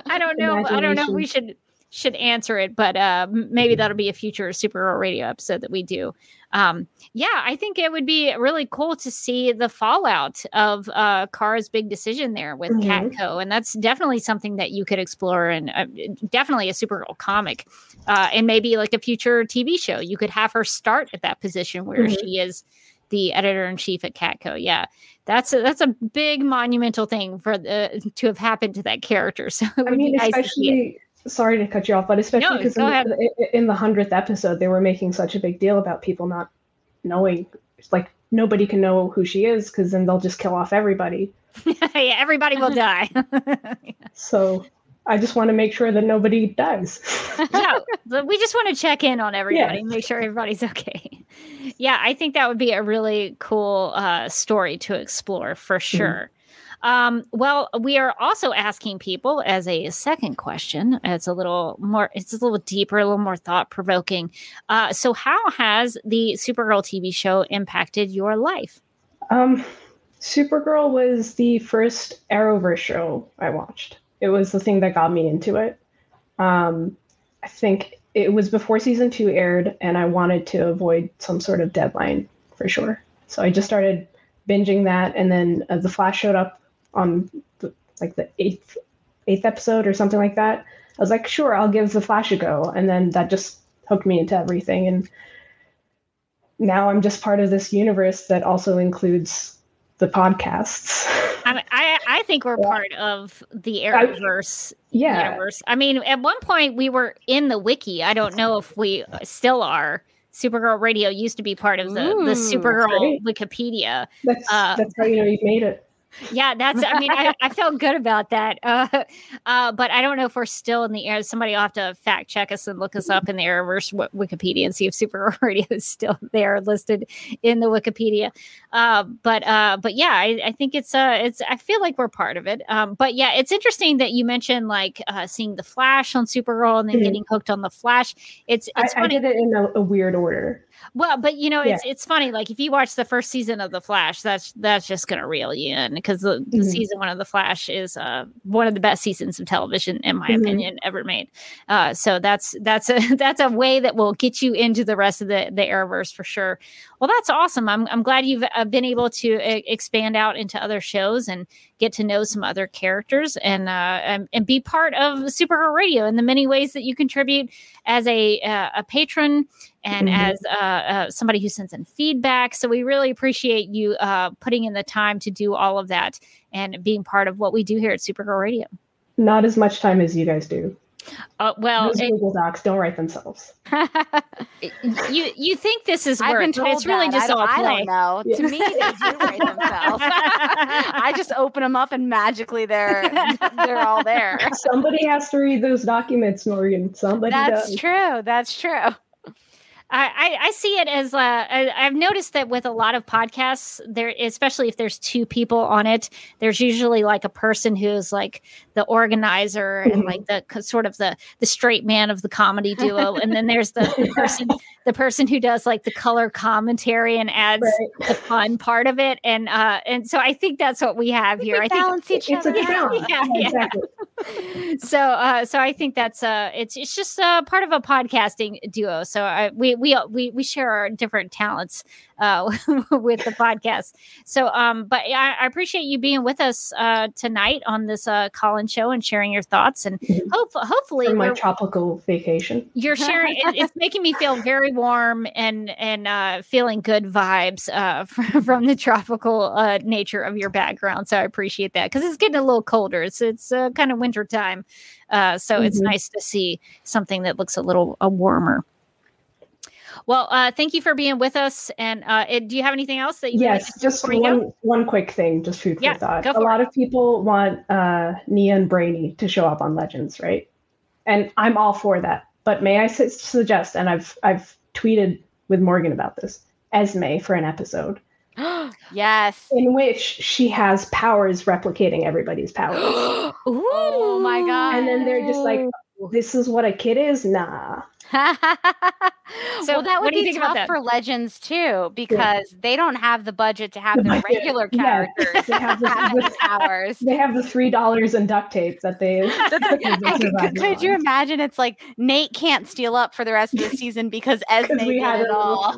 Speaker 2: I don't know. I don't know. We should should answer it, but uh, maybe that'll be a future Supergirl radio episode that we do. Um, yeah, I think it would be really cool to see the fallout of uh, Kara's big decision there with
Speaker 15: Mhm.
Speaker 2: Catco, and that's definitely something that you could explore, and uh, definitely a Supergirl comic, uh, and maybe like a future TV show. You could have her start at that position where
Speaker 15: Mhm.
Speaker 2: she is the editor in chief at Catco. Yeah, that's a, that's a big monumental thing for the to have happened to that character. So
Speaker 15: I mean,
Speaker 2: nice to see it.
Speaker 15: especially sorry to cut you off, but especially because
Speaker 2: go
Speaker 15: in, the- in the hundredth episode, they were making such a big deal about people not knowing. Like nobody can know who she is because then they'll just kill off everybody.
Speaker 2: yeah, everybody will die.
Speaker 15: So I just want to make sure that nobody dies.
Speaker 2: yeah, we just want to check in on everybody,
Speaker 15: Yeah.
Speaker 2: make sure everybody's okay. Yeah, I think that would be a really cool uh, story to explore for sure. Um, well, we are also asking people as a second question. It's a little more, it's a little deeper, a little more thought provoking. Uh, so, how has the Supergirl TV show impacted your life?
Speaker 15: Um, Supergirl was the first Arrowverse show I watched. It was the thing that got me into it. Um, I think it was before season two aired, and I wanted to avoid some sort of deadline for sure. So I just started binging that, and then uh, the Flash showed up on the, like the eighth eighth episode or something like that. I was like, sure, I'll give the Flash a go, and then that just hooked me into everything. And now I'm just part of this universe that also includes the podcasts.
Speaker 2: I, mean, I I think we're part of the Arrowverse
Speaker 15: Yeah.
Speaker 2: universe. I mean, at one point we were in the wiki. I don't know if we still are. Supergirl Radio used to be part of the the Supergirl
Speaker 15: great.
Speaker 2: Wikipedia.
Speaker 15: That's
Speaker 2: Uh,
Speaker 15: that's how you know you've made it.
Speaker 2: Yeah, that's. I mean, I, I felt good about that. Uh, uh, but I don't know if we're still in the air. Somebody will have to fact check us and look us up in the Arrowverse Wikipedia and see if Supergirl Radio is still there, listed in the Wikipedia. Uh, but uh, but yeah, I, I think it's uh, it's. I feel like we're part of it. Um, but yeah, it's interesting that you mentioned like uh, seeing the Flash on Supergirl and then
Speaker 15: Mhm.
Speaker 2: getting hooked on the Flash. It's it's
Speaker 15: I
Speaker 2: funny.
Speaker 15: did it in a, a weird order.
Speaker 2: Well, but you know, it's
Speaker 15: Yeah.
Speaker 2: it's funny. Like if you watch the first season of The Flash, that's that's just gonna reel you in because the, the
Speaker 15: Mhm.
Speaker 2: season one of The Flash is uh, one of the best seasons of television, in my
Speaker 15: Mhm.
Speaker 2: opinion, ever made. Uh, so that's that's a that's a way that will get you into the rest of the the Arrowverse for sure. Well, that's awesome. I'm I'm glad you've uh, been able to uh, expand out into other shows and get to know some other characters and uh, and, and be part of Supergirl Radio in the many ways that you contribute as a uh, a patron and
Speaker 15: Mhm.
Speaker 2: as uh, uh, somebody who sends in feedback. So we really appreciate you uh, putting in the time to do all of that and being part of what we do here at Supergirl Radio.
Speaker 15: Not as much time as you guys do.
Speaker 2: Uh, well,
Speaker 15: Those
Speaker 2: it-
Speaker 15: Google Docs don't write themselves.
Speaker 2: you you think this is
Speaker 4: I've
Speaker 2: work,
Speaker 4: been
Speaker 2: but
Speaker 4: told
Speaker 2: it's really
Speaker 4: that.
Speaker 2: just
Speaker 4: I don't,
Speaker 2: all
Speaker 4: I
Speaker 2: play.
Speaker 4: don't know. To me, they do write themselves. I just open them up and magically they're they're all there.
Speaker 15: Somebody has to read those documents, Morgan. Somebody does.
Speaker 4: That's
Speaker 15: does.
Speaker 4: true. That's true.
Speaker 2: I, I, see it as uh, I, I've noticed that with a lot of podcasts, there, especially if there's two people on it, there's usually like a person who's like the organizer and like the sort of the the straight man of the comedy duo, and then there's the person the person who does like the color commentary and adds the fun part of it, and uh, and so I think that's what we have here. I think
Speaker 4: balance each
Speaker 15: It's a
Speaker 4: other.
Speaker 15: balance.
Speaker 2: Yeah,
Speaker 15: Yeah,
Speaker 2: yeah. so uh so i think that's uh it's it's just uh part of a podcasting duo so I, we we we we share our different talents uh with the podcast. So um but I, I appreciate you being with us uh tonight on this uh call in show and sharing your thoughts and hope, hopefully
Speaker 15: my tropical vacation.
Speaker 2: you're sharing it, it's making me feel very warm and and uh feeling good vibes uh from, from the tropical uh nature of your background. So i appreciate that because it's getting a little colder. It's it's uh, kind of winter time uh so it's
Speaker 15: Mhm.
Speaker 2: nice to see something that looks a little uh, warmer well uh thank you for being with us and uh it, do you have anything else that you would
Speaker 15: Yes,
Speaker 2: to-
Speaker 15: just
Speaker 2: before you go?
Speaker 15: one one quick thing, just food
Speaker 2: Yeah,
Speaker 15: for thought.
Speaker 2: go
Speaker 15: A
Speaker 2: for
Speaker 15: lot of people want uh, Nia and Brainy to show up on Legends, right? And I'm all for that. But may I suggest, and I've I've tweeted with Morgan about this, Esme for an episode
Speaker 4: yes.
Speaker 15: in which she has powers replicating everybody's powers.
Speaker 4: Oh my god.
Speaker 15: and then they're just like, "This is what a kid is." Nah.
Speaker 2: So,
Speaker 4: well, that would be
Speaker 2: think about
Speaker 4: tough for Legends too, because they don't have the budget to have
Speaker 15: The
Speaker 4: the
Speaker 15: budget,
Speaker 4: regular
Speaker 15: yeah.
Speaker 4: characters
Speaker 15: They have the-
Speaker 4: have the powers.
Speaker 15: They have the three dollars in duct tape that they.
Speaker 4: And could, could- could you imagine? It's like Nate can't steel up for the rest of the season because Esme
Speaker 15: we
Speaker 4: did
Speaker 15: had
Speaker 4: it all.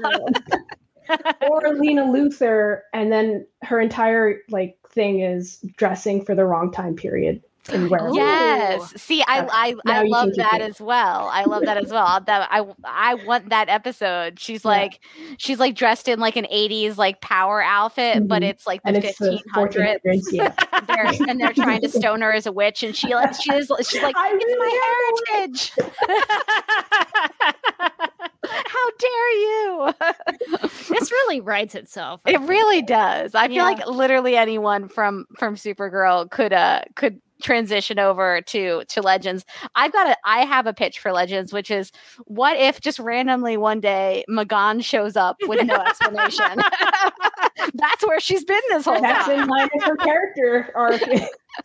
Speaker 15: or Lena Luthor, and then her entire like thing is dressing for the wrong time period and wearing.
Speaker 4: Yes. See, I I, I love that
Speaker 15: it.
Speaker 4: as well. I love that as well. That I I want that episode. She's like she's like dressed in like an 80s like power outfit, but
Speaker 15: Mhm.
Speaker 4: it's like the
Speaker 15: and it's the Yeah.
Speaker 4: They're, and they're trying to stone her as a witch, and she like she is she's like it's my heritage. How dare you?
Speaker 2: this really writes itself
Speaker 4: It really does. I feel like literally anyone from from Supergirl could uh could transition over to to Legends. I've got a I have a pitch for Legends, which is what if just randomly one day M'gann shows up with no explanation? That's where she's been this whole
Speaker 15: That's
Speaker 4: time.
Speaker 15: in line with her character arc.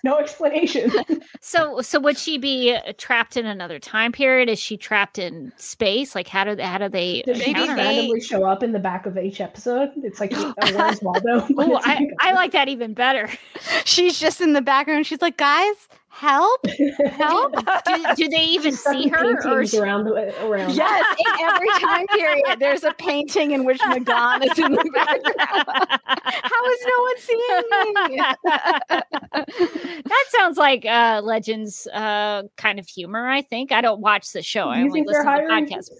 Speaker 15: no explanation.
Speaker 2: So, so would she be uh, trapped in another time period? Is she trapped in space? Like, how do how do they?
Speaker 15: Does she just randomly show up in the back of each episode? It's like uh, Where's Waldo?
Speaker 2: Oh, I, I like that even better.
Speaker 4: She's just in the background. She's like, guys, help, help.
Speaker 2: do, do they even
Speaker 15: She's
Speaker 2: see
Speaker 15: in
Speaker 2: her? Or
Speaker 15: paintings
Speaker 2: she-
Speaker 15: around the around.
Speaker 4: Yes, in every time period, there's a painting in which M'gann is in the background. How is no one seeing me?
Speaker 2: that sounds like uh, Legends uh, kind of humor. I think I don't watch the show. I
Speaker 15: You
Speaker 2: only listen to
Speaker 15: hiring-
Speaker 2: podcasts.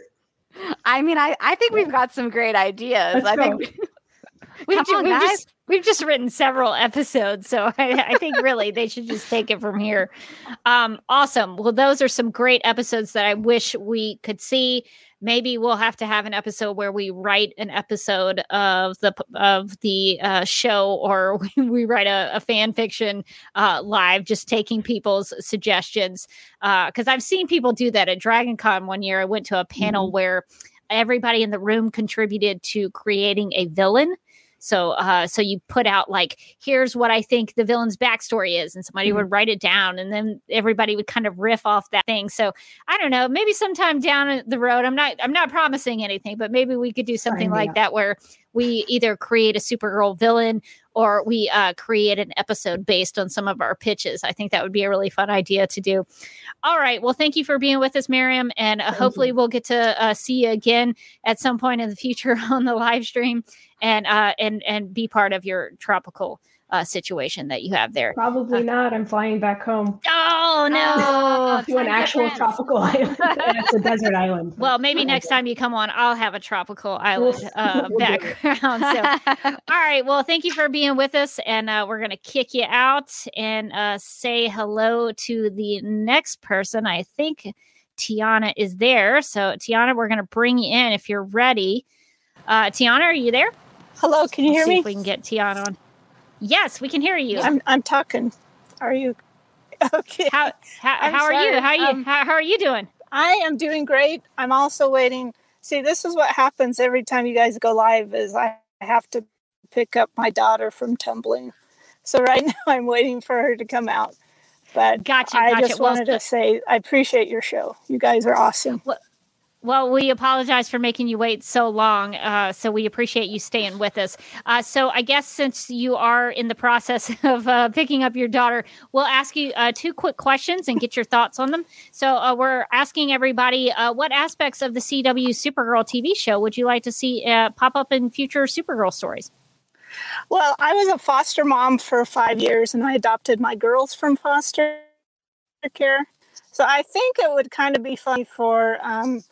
Speaker 4: I mean, I, I think we've got some great ideas.
Speaker 15: Let's
Speaker 4: I
Speaker 15: go.
Speaker 4: think
Speaker 2: We've,
Speaker 4: Come
Speaker 2: ju-
Speaker 4: on,
Speaker 2: we've
Speaker 4: guys.
Speaker 2: just we've just written several episodes, so I, I think really they should just take it from here. Um, awesome. Well, those are some great episodes that I wish we could see. Maybe we'll have to have an episode where we write an episode of the of the uh, show, or we write a, a fan fiction uh, live, just taking people's suggestions. Because I've seen people do that at Dragon Con one year. I went to a panel where everybody in the room contributed to creating a villain. So, uh, so you put out like, here's what I think the villain's backstory is, and somebody
Speaker 4: Mm-hmm.
Speaker 2: would write it down, and then everybody would kind of riff off that thing. So, I don't know, maybe sometime down the road, I'm not, I'm not promising anything, but maybe we could do something like that where we either create a Supergirl villain or we uh, create an episode based on some of our pitches. I think that would be a really fun idea to do. All right. Well, thank you for being with us, Miriam. And uh, hopefully we'll get to uh, see you again at some point in the future on the live stream and uh, and and be part of your tropical uh, situation that you have there.
Speaker 15: Probably not. I'm flying back home.
Speaker 2: Oh no!
Speaker 15: to an actual tropical island. and it's a desert island.
Speaker 2: Well, maybe next time you come on, I'll have a tropical island uh,
Speaker 15: We'll
Speaker 2: background. So, all right. Well, thank you for being with us, and uh, we're gonna kick you out and uh, say hello to the next person. I think Tiana is there. So, Tiana, we're gonna bring you in if you're ready. Uh, Tiana, are you there?
Speaker 16: Hello, can you
Speaker 2: Let's
Speaker 16: hear
Speaker 2: see
Speaker 16: me?
Speaker 2: If we can get Tiana on. Yes, we can hear you.
Speaker 16: I'm I'm talking. Are you okay?
Speaker 2: How how, how are you? How you
Speaker 16: Um,
Speaker 2: how, how are you doing?
Speaker 16: I am doing great. I'm also waiting. See, this is what happens every time you guys go live is I have to pick up my daughter from tumbling. So right now I'm waiting for her to come out. But
Speaker 2: Gotcha,
Speaker 16: I
Speaker 2: gotcha.
Speaker 16: just
Speaker 2: Well,
Speaker 16: wanted to say I appreciate your show. You guys are awesome.
Speaker 2: Well, we apologize for making you wait so long. Uh, so we appreciate you staying with us. Uh, so I guess since you are in the process of uh, picking up your daughter, we'll ask you uh, two quick questions and get your thoughts on them. So uh, we're asking everybody, uh, what aspects of the CW Supergirl TV show would you like to see pop up in future Supergirl stories?
Speaker 16: Well, I was a foster mom for five years and I adopted my girls from foster care. So I think it would kind of be fun for um,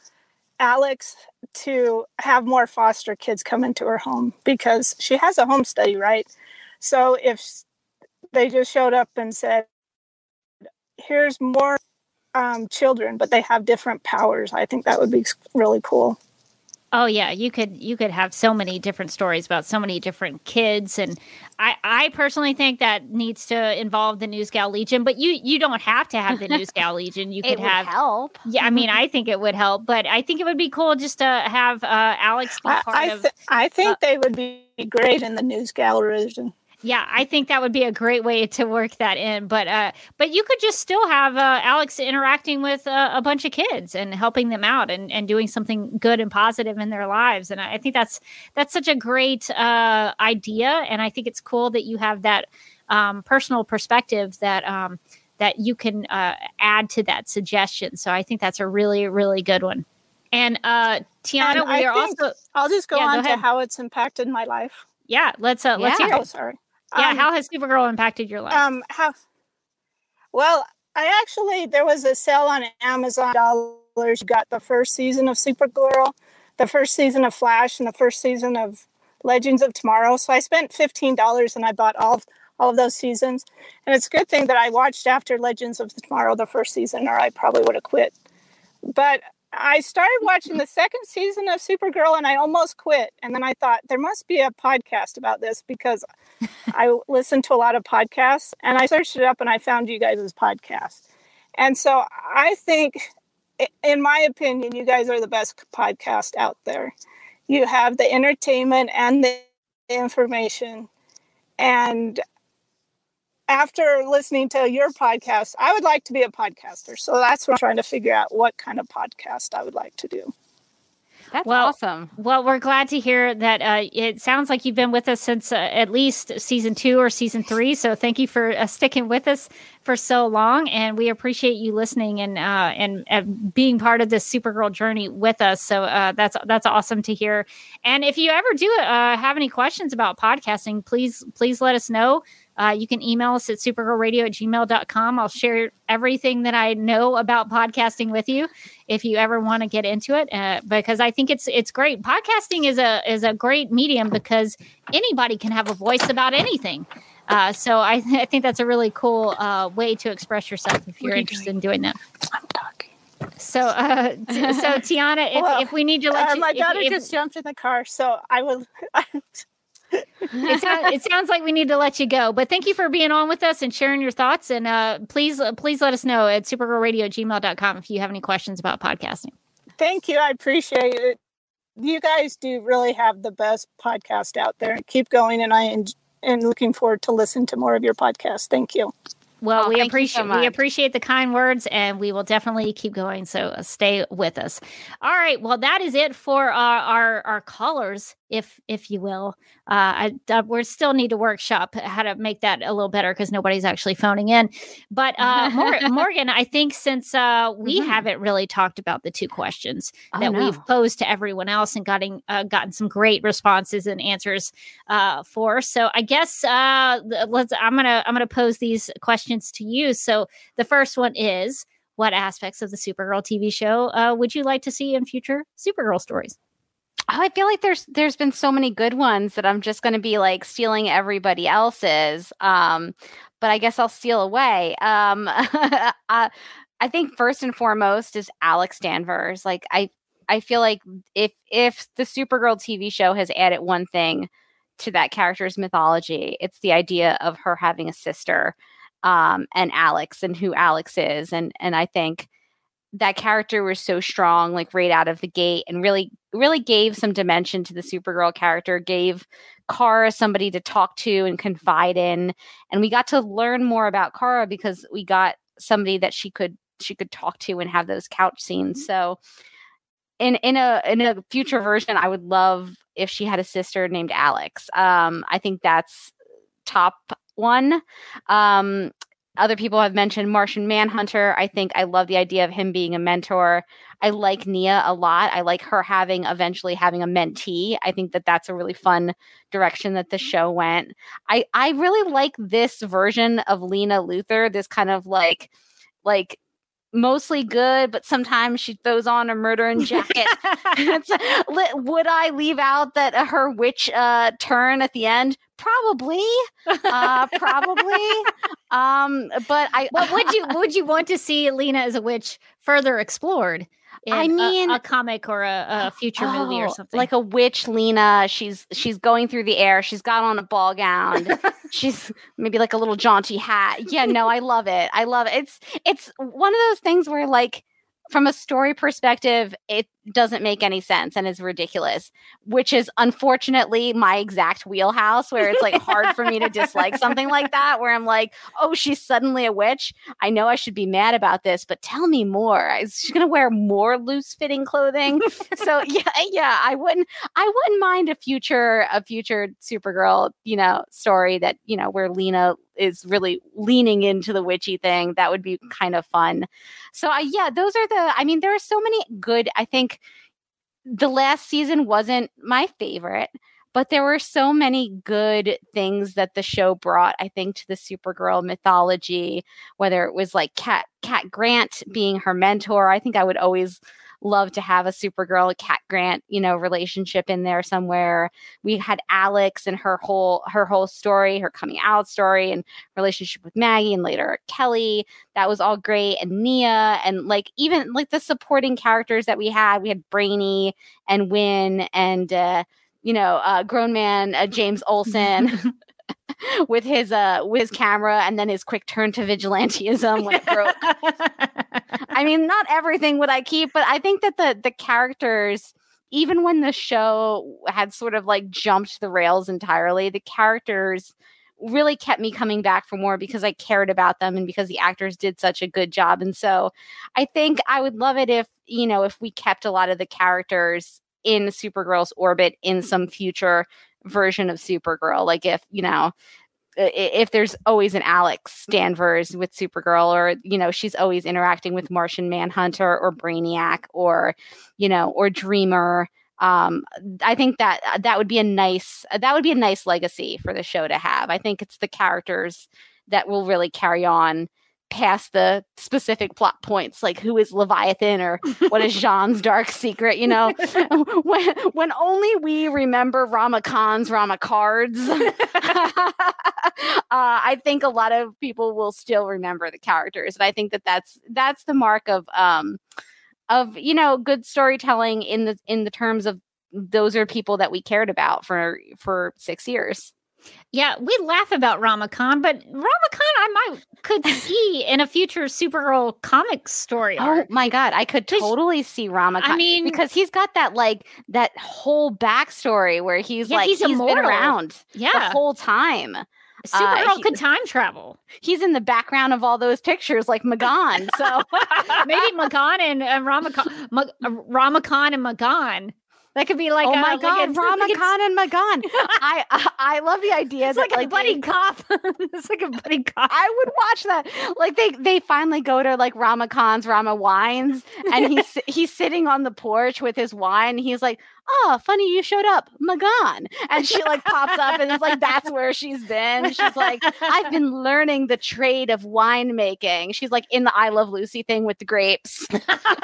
Speaker 16: Alex to have more foster kids come into her home because she has a home study, right? So if they just showed up and said, here's more um, children, but they have different powers, I think that would be really cool.
Speaker 2: Oh yeah, you could you could have so many different stories about so many different kids, and I I personally think that needs to involve the News Gal Legion, but you you don't have to have the News Gal Legion. You
Speaker 4: It
Speaker 2: could
Speaker 4: would
Speaker 2: have
Speaker 4: help.
Speaker 2: Yeah, I mean, I think it would help, but I think it would be cool just to have uh, Alex be
Speaker 16: I,
Speaker 2: part
Speaker 16: I,
Speaker 2: of.
Speaker 16: th- I think they would be great in the news gallery.
Speaker 2: Yeah, I think that would be a great way to work that in. But uh, but you could just still have uh, Alex interacting with uh, a bunch of kids and helping them out and, and doing something good and positive in their lives. And I I think that's that's such a great uh, idea. And I think it's cool that you have that um, personal perspective that um, that you can uh, add to that suggestion. So I think that's a really really good one. And uh, Tiana,
Speaker 16: And
Speaker 2: we
Speaker 16: I
Speaker 2: are also.
Speaker 16: I'll just go
Speaker 2: Yeah, go
Speaker 16: on to how it's impacted my life.
Speaker 2: Yeah, let's uh, let's
Speaker 16: Yeah.
Speaker 2: hear
Speaker 16: Oh, sorry.
Speaker 2: Yeah,
Speaker 16: Um,
Speaker 2: how has Supergirl impacted your life?
Speaker 16: Um, how? Well, I actually there was a sale on Amazon dollars. You got the first season of Supergirl, the first season of Flash, and the first season of Legends of Tomorrow. So I spent fifteen dollars and I bought all of, all of those seasons. And it's a good thing that I watched after Legends of Tomorrow the first season, or I probably would have quit. But I started watching the second season of Supergirl and I almost quit. And then I thought there must be a podcast about this because I listen to a lot of podcasts and I searched it up and I found you guys' podcast. And so I think, in my opinion, you guys are the best podcast out there. You have the entertainment and the information. And after listening to your podcast, I would like to be a podcaster. So that's what I'm trying to figure out what kind of podcast I would like to do.
Speaker 4: That's
Speaker 2: well,
Speaker 4: awesome.
Speaker 2: Well, we're glad to hear that. Uh, it sounds like you've been with us since uh, at least season two or season three. So thank you for uh, sticking with us for so long, and we appreciate you listening and uh, and uh, being part of this Supergirl journey with us. So uh, that's that's awesome to hear. And if you ever do uh, have any questions about podcasting, please please let us know. Uh, you can email us at supergirlradio at gmail.com. I'll share everything that I know about podcasting with you if you ever want to get into it, uh, because I think it's it's great. Podcasting is a is a great medium because anybody can have a voice about anything. Uh, so I, th- I think that's a really cool uh, way to express yourself if you're interested in doing that. I'm talking. So, uh, t- so Tiana, if,
Speaker 16: Well,
Speaker 2: if we need to let
Speaker 16: uh,
Speaker 2: you,
Speaker 16: my daughter
Speaker 2: if-
Speaker 16: just jumped in the car, so I will.
Speaker 2: it, sounds, it sounds like we need to let you go. But thank you for being on with us and sharing your thoughts. And uh, please, uh, please let us know at supergirlradio@gmail.com if you have any questions about podcasting.
Speaker 16: Thank you. I appreciate it. you guys do really have the best podcast out there. Keep going, and I en- and looking forward to listen to more of your podcast. Thank you.
Speaker 2: Well,
Speaker 4: Oh,
Speaker 2: we
Speaker 4: thank you so
Speaker 2: appreciate we appreciate the kind words, and we will definitely keep going. So uh, stay with us. All right. Well, that is it for our our, our callers, if if you will. Uh, I, uh, we still need to workshop how to make that a little better because nobody's actually phoning in. But uh, Mor- Morgan, I think since uh, we haven't really talked about the two questions
Speaker 4: Mm-hmm. Oh,
Speaker 2: that
Speaker 4: no.
Speaker 2: we've posed to everyone else and gotten uh, gotten some great responses and answers uh, for. So I guess uh, let's. I'm gonna I'm gonna pose these questions to you. So the first one is, what aspects of the Supergirl TV show uh, would you like to see in future Supergirl stories?
Speaker 4: Oh, I feel like there's there's been so many good ones that I'm just going to be like stealing everybody else's. Um, but I guess I'll steal away. Um, uh, I think first and foremost is Alex Danvers. Like I I feel like if if the Supergirl TV show has added one thing to that character's mythology, it's the idea of her having a sister um, and Alex and who Alex is, and and I think that character was so strong like right out of the gate and really really gave some dimension to the supergirl character gave kara somebody to talk to and confide in. And we got to learn more about kara because we got somebody that she could she could talk to and have those couch scenes. So in in a in a future version i would love if she had a sister named alex. Um i think that's top one. Um other people have mentioned Martian Manhunter. I think I love the idea of him being a mentor. I like Nia a lot. I like her having eventually having a mentee. I think that that's a really fun direction that the show went. I I really like this version of Lena Luthor. This kind of like like mostly good, but sometimes she throws on a murdering jacket. Would I leave out that her witch uh, turn at the end? Probably, uh, probably. Um, but I.
Speaker 2: Well, would you would you want to see Lena as a witch further explored?
Speaker 4: I
Speaker 2: a-
Speaker 4: mean-
Speaker 2: a, comic or a, a future movie or
Speaker 4: Oh,
Speaker 2: something.
Speaker 4: Like a witch Lena. She's she's going through the air. She's got on a ball gown. she's maybe like a little jaunty hat. Yeah, no, I love it. I love it. It's it's one of those things where like from a story perspective, it doesn't make any sense and is ridiculous, which is unfortunately my exact wheelhouse where it's like hard for me to dislike something like that, where I'm like, oh, she's suddenly a witch. I know I should be mad about this, but tell me more. Is she gonna wear more loose fitting clothing? so yeah, yeah, I wouldn't I wouldn't mind a future a future Supergirl, you know, story that, you know, where Lena is really leaning into the witchy thing. That would be kind of fun. So I yeah, those are the I mean, there are so many good, I think the last season wasn't my favorite, but there were so many good things that the show brought, I think, to the Supergirl mythology, whether it was like Cat Cat Grant being her mentor. I think I would always love to have a Supergirl Cat Grant, you know, relationship in there somewhere. We had Alex and her whole her whole story, her coming out story and relationship with Maggie and later Kelly. That was all great. And Nia and like even like the supporting characters that we had. We had Brainy and Winn and uh you know, uh, grown man uh, James Olsen with his uh with his camera and then his quick turn to vigilanteism when it broke. I mean, not everything would I keep, but I think that the the characters, even when the show had sort of like jumped the rails entirely, the characters really kept me coming back for more because I cared about them and because the actors did such a good job. And so I think I would love it if, you know, if we kept a lot of the characters in Supergirl's orbit in some future version of Supergirl. Like if, you know, if there's always an Alex Danvers with Supergirl, or you know, she's always interacting with Martian Manhunter or Brainiac, or you know, or Dreamer. Um, I think that that would be a nice that would be a nice legacy for the show to have. I think it's the characters that will really carry on past the specific plot points like who is leviathan or what is J'onn's dark secret you know when, when only we remember rama khan's rama cards uh, I think a lot of people will still remember the characters, and I think that that's that's the mark of um of you know good storytelling in the in the terms of those are people that we cared about for for six years.
Speaker 2: Yeah, we laugh about Rama Khan, but Rama Khan I might could see in a future Supergirl comic story.
Speaker 4: Oh
Speaker 2: arc.
Speaker 4: my god, I could totally see Rama Khan.
Speaker 2: I mean-
Speaker 4: because he's got that like that whole backstory where he's
Speaker 2: Yeah,
Speaker 4: like
Speaker 2: he's
Speaker 4: he's been
Speaker 2: immortal.
Speaker 4: around the
Speaker 2: Yeah.
Speaker 4: whole time.
Speaker 2: Supergirl
Speaker 4: he-
Speaker 2: could time travel.
Speaker 4: He's in the background of all those pictures, like M'gann. So
Speaker 2: Maybe M'gann and uh, Rama Khan, Ma- uh, and M'gann. That could be like
Speaker 4: oh
Speaker 2: uh,
Speaker 4: my
Speaker 2: like
Speaker 4: god,
Speaker 2: like
Speaker 4: Khan and M'gann. I, I I love the idea
Speaker 2: It's
Speaker 4: that
Speaker 2: like a buddy
Speaker 4: they-
Speaker 2: cop. it's like a buddy cop.
Speaker 4: I would watch that. Like they they finally go to like Rama Khan's Rama Wines, and he's he's sitting on the porch with his wine. He's like, "Oh, funny you showed up, M'gann," and she like pops up, and it's like that's where she's been. She's like, "I've been learning the trade of winemaking." She's like in the I Love Lucy thing with the grapes,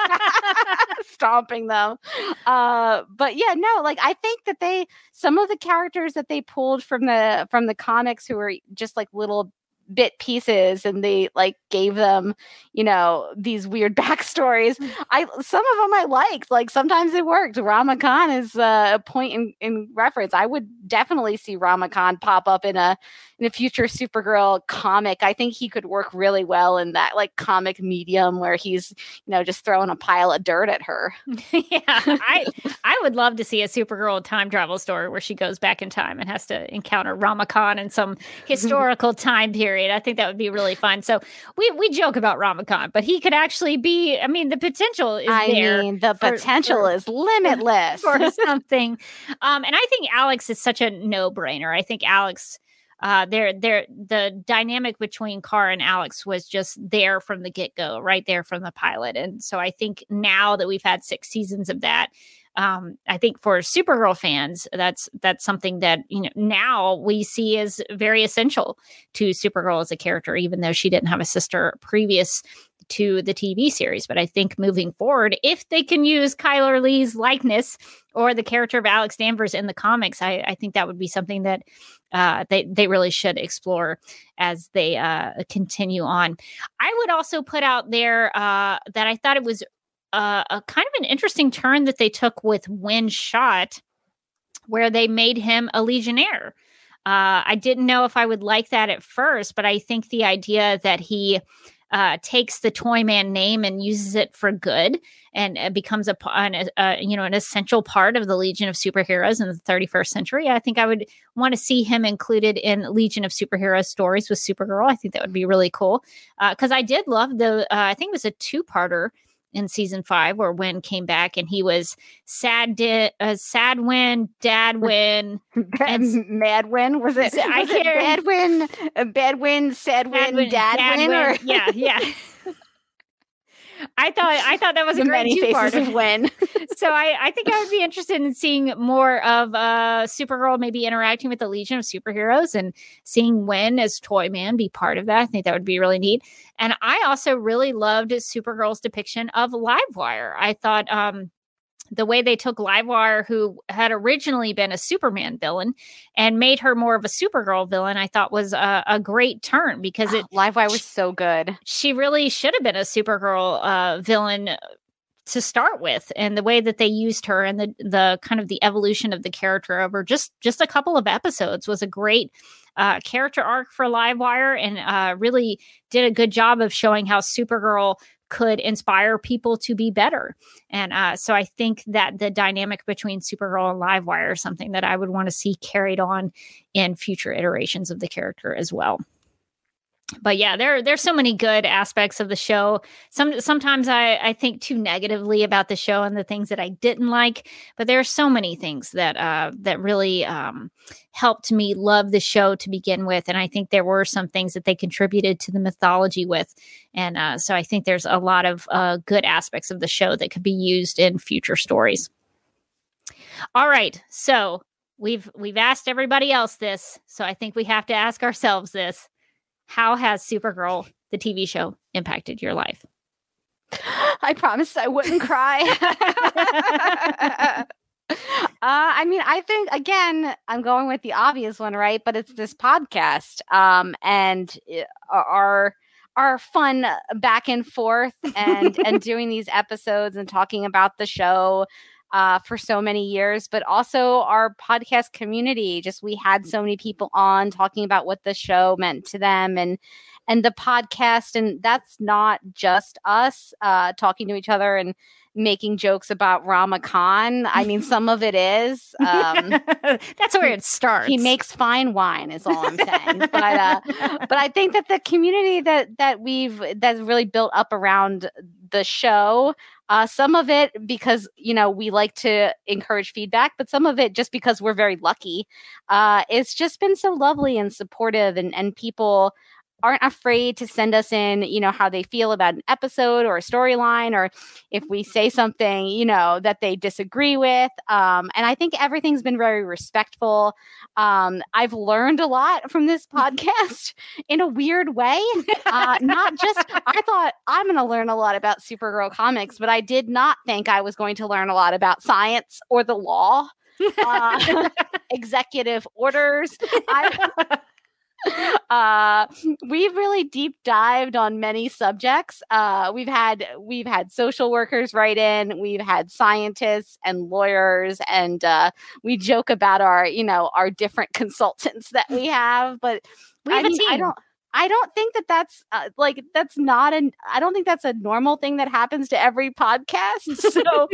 Speaker 4: stomping them. Uh, but yeah, no, like I think that they some of the characters that they pulled from the from the comics who are just like little bit pieces and they like gave them you know these weird backstories. I some of them i liked like sometimes it worked. Rama khan is uh, a point in, in reference. I would definitely see rama khan pop up in a in a future supergirl comic. I think he could work really well in that like comic medium where he's you know just throwing a pile of dirt at her.
Speaker 2: Yeah, I I would love to see a Supergirl time travel story where she goes back in time and has to encounter Rama Khan in some historical time period. I think that would be really fun. So we we joke about Rama Khan, but he could actually be. I mean, the potential is there.
Speaker 4: I
Speaker 2: there.
Speaker 4: mean, the
Speaker 2: for-
Speaker 4: potential
Speaker 2: for-
Speaker 4: is limitless.
Speaker 2: for something. Um, and I think Alex is such a no brainer. I think Alex, uh, there, there, the dynamic between Kara and Alex was just there from the get go, right there from the pilot. And so I think now that we've had six seasons of that, um, I think for Supergirl fans, that's that's something that you know now we see as very essential to Supergirl as a character, even though she didn't have a sister previous to the TV series. But I think moving forward, if they can use Chyler Leigh's likeness or the character of Alex Danvers in the comics, I, I think that would be something that uh, they they really should explore as they uh, continue on. I would also put out there uh, that I thought it was uh, a kind of an interesting turn that they took with Winn Schott, where they made him a Legionnaire. Uh, I didn't know if I would like that at first, but I think the idea that he uh, takes the Toyman name and uses it for good and uh, becomes a an, uh, you know an essential part of the Legion of Superheroes in the 31st century. I think I would want to see him included in Legion of Superheroes stories with Supergirl. I think that would be really cool because I did love the I think it was a two parter in season five where Winn came back and he was sad di- uh, sad win dad win
Speaker 4: and mad win was it?
Speaker 2: I
Speaker 4: was
Speaker 2: can't-
Speaker 4: bad win, uh, bad win, sad win, dad, win, or
Speaker 2: yeah yeah I thought I thought that was a great two part
Speaker 4: of Winn.
Speaker 2: so I, I think I would be interested in seeing more of uh Supergirl maybe interacting with the Legion of Superheroes and seeing Winn as Toyman be part of that. I think that would be really neat. And I also really loved Supergirl's depiction of Livewire. I thought um the way they took Livewire, who had originally been a Superman villain, and made her more of a Supergirl villain, I thought was a, a great turn because it
Speaker 4: Livewire was so good.
Speaker 2: She really should have been a Supergirl uh, villain to start with, and the way that they used her and the the kind of the evolution of the character over just just a couple of episodes was a great uh, character arc for Livewire, and uh, really did a good job of showing how Supergirl could inspire people to be better. And uh, so I think that the dynamic between Supergirl and Livewire is something that I would want to see carried on in future iterations of the character as well. But yeah, there there's so many good aspects of the show. Some sometimes I, I think too negatively about the show and the things that I didn't like, but there are so many things that uh, that really um, helped me love the show to begin with. And I think there were some things that they contributed to the mythology with. And uh, so I think there's a lot of uh, good aspects of the show that could be used in future stories. All right. So we've we've asked everybody else this. So I think we have to ask ourselves this. How has Supergirl, the TV show, impacted your life?
Speaker 4: I promised I wouldn't cry. uh, I mean, I think again, I'm going with the obvious one, right? But it's this podcast, um, and uh, our our fun back and forth, and and doing these episodes and talking about the show. Uh, for so many years, but also our podcast community. Just we had so many people on talking about what the show meant to them and and the podcast. And that's not just us uh, talking to each other and making jokes about Rama Khan. I mean, some of it is. Um,
Speaker 2: That's where it starts.
Speaker 4: He makes fine wine, is all I'm saying. but uh, but I think that the community that that we've that's really built up around the show. Uh, some of it because you know we like to encourage feedback, but some of it just because we're very lucky. Uh, it's just been so lovely and supportive, and and people aren't afraid to send us in, you know, how they feel about an episode or a storyline, or if we say something, you know, that they disagree with. Um, and I think everything's been very respectful. Um, I've learned a lot from this podcast in a weird way. Uh, not just, I thought I'm going to learn a lot about Supergirl comics, but I did not think I was going to learn a lot about science or the law. Uh, executive orders. I, uh we've really deep dived on many subjects uh we've had we've had social workers write in we've had scientists and lawyers and uh we joke about our you know our different consultants that we have but
Speaker 2: We have
Speaker 4: I
Speaker 2: a
Speaker 4: mean, I
Speaker 2: team.
Speaker 4: don't I don't think that that's uh, like that's not an I don't think that's a normal thing that happens to every podcast. So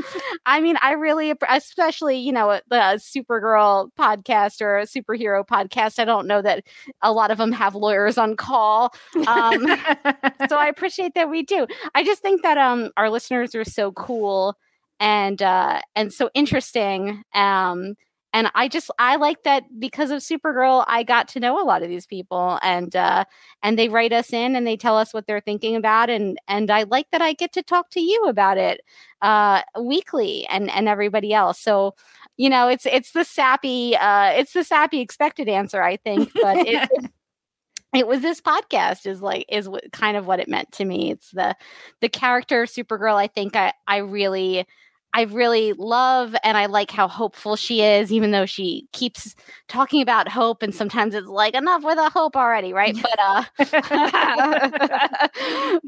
Speaker 4: I mean, I really especially, you know, the Supergirl podcast or a superhero podcast. I don't know that a lot of them have lawyers on call. Um so I appreciate that we do. I just think that um our listeners are so cool and uh and so interesting. Um and I just I like that because of Supergirl, I got to know a lot of these people, and uh, and they write us in and they tell us what they're thinking about, and and I like that I get to talk to you about it uh, weekly, and and everybody else. So you know, it's it's the sappy uh, it's the sappy expected answer, I think, but it, it it was this podcast is like is what, kind of what it meant to me it's the the character of supergirl i think i i really i really love and i like how hopeful she is even though she keeps talking about hope and sometimes it's like enough with the hope already right? But uh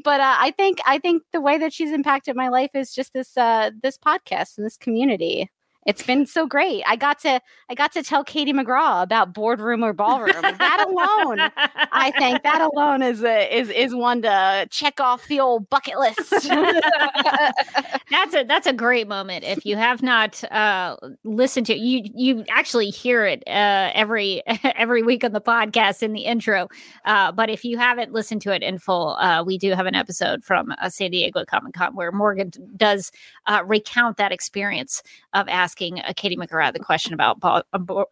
Speaker 4: but uh i think i think the way that she's impacted my life is just this uh this podcast and this community it's been so great. I got to I got to tell Katie McGrath about boardroom or ballroom. that alone, I think that alone is a, is is one to check off the old bucket list.
Speaker 2: that's a that's a great moment. If you have not uh, listened to it, you you actually hear it uh, every every week on the podcast in the intro. Uh, but if you haven't listened to it in full, uh, we do have an episode from uh, San Diego Comic Con where Morgan does uh, recount that experience of asking uh, Katie McGrath the question about ball,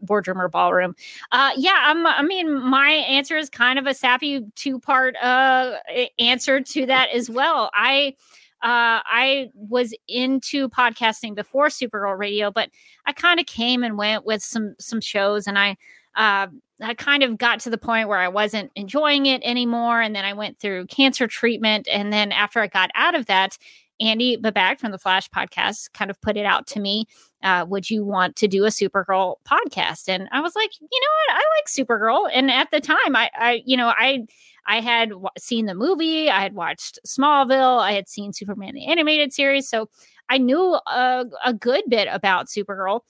Speaker 2: boardroom or ballroom. Uh, yeah, I'm, I mean, my answer is kind of a sappy two part uh, answer to that as well. I uh, I was into podcasting before Supergirl Radio, but I kind of came and went with some some shows, and I uh, I kind of got to the point where I wasn't enjoying it anymore, and then I went through cancer treatment, and then after I got out of that. Andy Behbakht from the Flash podcast kind of put it out to me. Uh, would you want to do a Supergirl podcast? And I was like, you know what? I like Supergirl. And at the time, I, I you know, I I had w- seen the movie, I had watched Smallville, I had seen Superman the animated series, so I knew a, a good bit about Supergirl.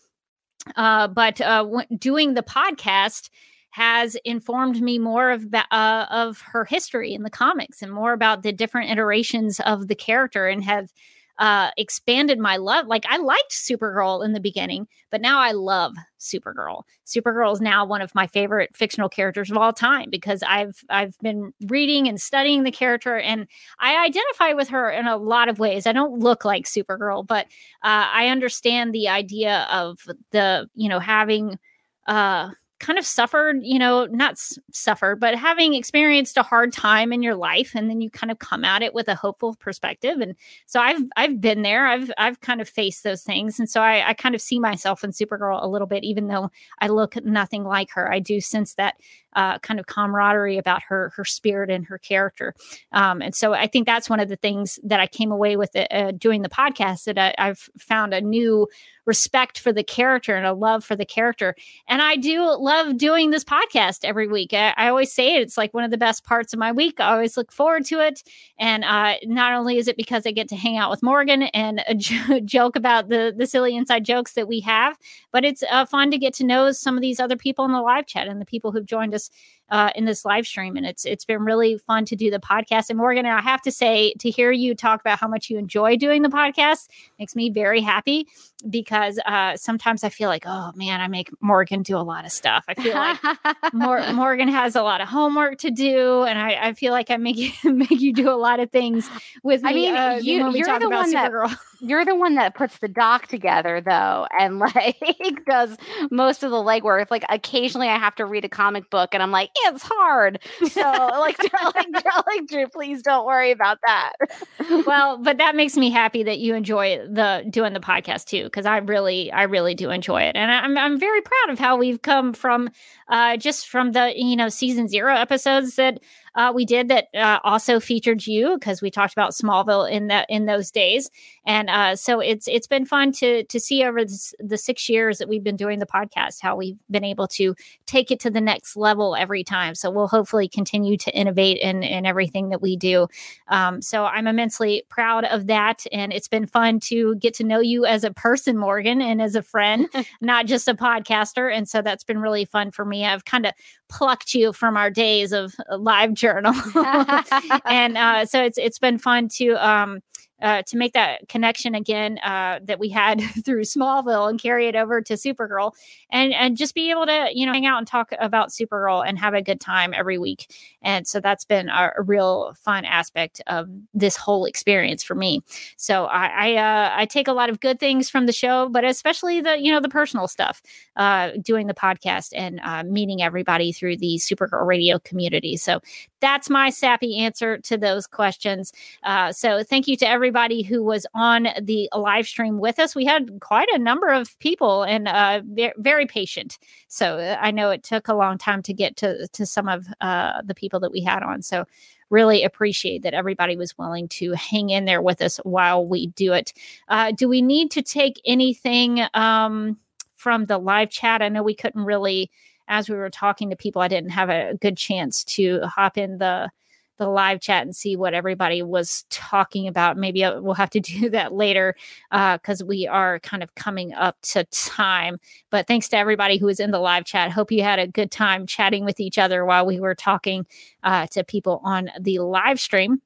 Speaker 2: Uh, but uh, w- doing the podcast has informed me more of uh, of her history in the comics and more about the different iterations of the character and have uh, expanded my love. Like I liked Supergirl in the beginning, but now I love Supergirl. Supergirl is now one of my favorite fictional characters of all time because I've I've been reading and studying the character, and I identify with her in a lot of ways. I don't look like Supergirl, but uh, I understand the idea of the you know having. Uh, kind of suffered, you know, not suffered, but having experienced a hard time in your life and then you kind of come at it with a hopeful perspective. And so I've I've been there. I've I've kind of faced those things. And so I, I kind of see myself in Supergirl a little bit, even though I look nothing like her. I do sense that uh, kind of camaraderie about her her spirit and her character. Um, and so I think that's one of the things that I came away with it, uh, doing the podcast that I, I've found a new respect for the character and a love for the character. And I do love doing this podcast every week. I, I always say it, it's like one of the best parts of my week. I always look forward to it. And uh, not only is it because I get to hang out with Morgan and j- joke about the, the silly inside jokes that we have, but it's uh, fun to get to know some of these other people in the live chat and the people who've joined us because uh, in this live stream, and it's it's been really fun to do the podcast. And Morgan, I have to say, to hear you talk about how much you enjoy doing the podcast makes me very happy because uh, sometimes I feel like, oh man, I make Morgan do a lot of stuff. I feel like Mor- Morgan has a lot of homework to do, and I, I feel like I make you make you do a lot of things with me.
Speaker 4: I mean,
Speaker 2: uh,
Speaker 4: you, you're the one that you're the one that puts the doc together though, and like does most of the legwork. Like occasionally, I have to read a comic book, and I'm like, it's hard. So like, like, like, Drew, please don't worry about that.
Speaker 2: well, but that makes me happy that you enjoy the doing the podcast too, because I really, I really do enjoy it, and I'm I'm very proud of how we've come from uh, just from the you know season zero episodes that uh, we did that uh, also featured you because we talked about Smallville in that in those days, and uh, so it's it's been fun to to see over this, the six years that we've been doing the podcast how we've been able to take it to the next level every time. So we'll hopefully continue to innovate in in everything that we do. Um, so I'm immensely proud of that, and it's been fun to get to know you as a person, Morgan, and as a friend, not just a podcaster. And so that's been really fun for me. I've kind of plucked you from our days of live journal, and uh, so it's it's been fun to um, uh, to make that connection again uh, that we had through Smallville and carry it over to Supergirl, and and just be able to you know hang out and talk about Supergirl and have a good time every week. And so that's been a, real fun aspect of this whole experience for me. So I I, uh, I take a lot of good things from the show, but especially the you know the personal stuff, uh, doing the podcast and uh, meeting everybody through the Supergirl Radio community. So that's my sappy answer to those questions. So thank you to everybody who was on the live stream with us. We had quite a number of people and uh, ve- very patient. So uh, I know it took a long time to get to to some of uh, the people that we had on. So really appreciate that everybody was willing to hang in there with us while we do it. Uh, do we need to take anything um, from the live chat? I know we couldn't really as we were talking to people, I didn't have a good chance to hop in the the live chat and see what everybody was talking about. Maybe we'll have to do that later because we are kind of coming up to time. But thanks to everybody who was in the live chat. Hope you had a good time chatting with each other while we were talking uh, to people on the live stream.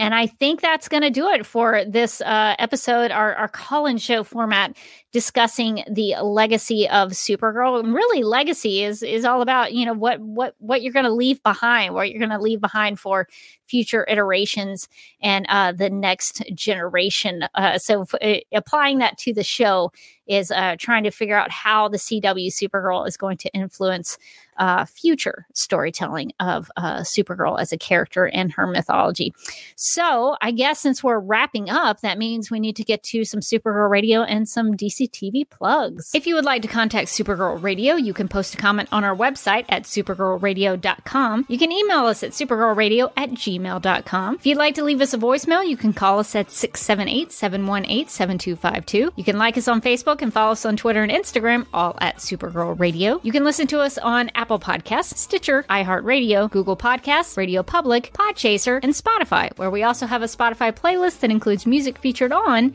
Speaker 2: And I think that's going to do it for this uh, episode, our, our call in show format discussing the legacy of Supergirl. And really, legacy is is all about you know what what what you're going to leave behind, what you're going to leave behind for future iterations and uh, the next generation. Uh, so, f- uh, applying that to the show is uh, trying to figure out how the CW Supergirl is going to influence uh, future storytelling of uh, Supergirl as a character and her mythology. So, I guess since we're wrapping up, that means we need to get to some Supergirl Radio and some DC TV plugs. If you would like to contact Supergirl Radio, you can post a comment on our website at supergirlradio.com. You can email us at supergirlradio at gmail.com. If you'd like to leave us a voicemail, you can call us at 678 718 7252. You can like us on Facebook and follow us on Twitter and Instagram, all at Supergirl Radio. You can listen to us on Apple Podcasts, Stitcher, iHeartRadio, Google Podcasts, Radio Public, Podchaser, and Spotify, where we also have a Spotify playlist that includes music featured on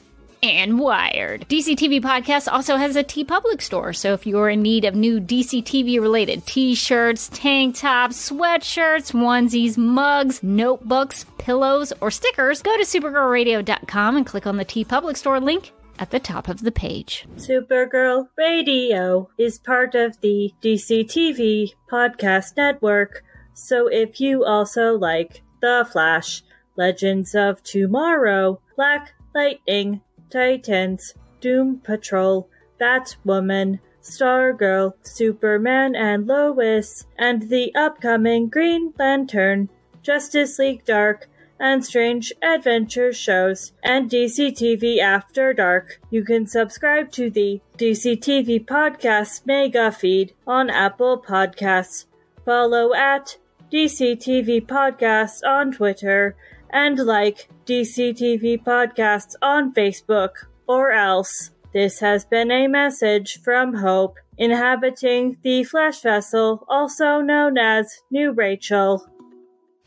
Speaker 2: and Wired. DC TV Podcast also has a TeePublic store, so if you're in need of new DC TV related t shirts, tank tops, sweatshirts, onesies, mugs, notebooks, pillows, or stickers, go to supergirlradio.com and click on the TeePublic store link at the top of the page.
Speaker 10: Supergirl Radio is part of the DC TV podcast network. So if you also like The Flash, Legends of Tomorrow, Black Lightning, Titans, Doom Patrol, Batwoman, Stargirl, Superman and Lois, and the upcoming Green Lantern, Justice League Dark, and Strange Adventure shows, and DC TV After Dark. You can subscribe to the DC TV Podcast Mega Feed on Apple Podcasts. Follow at DC TV Podcasts on Twitter and like DC TV Podcasts on Facebook or else. This has been a message from Hope, inhabiting the Flash Vessel, also known as New Rachel.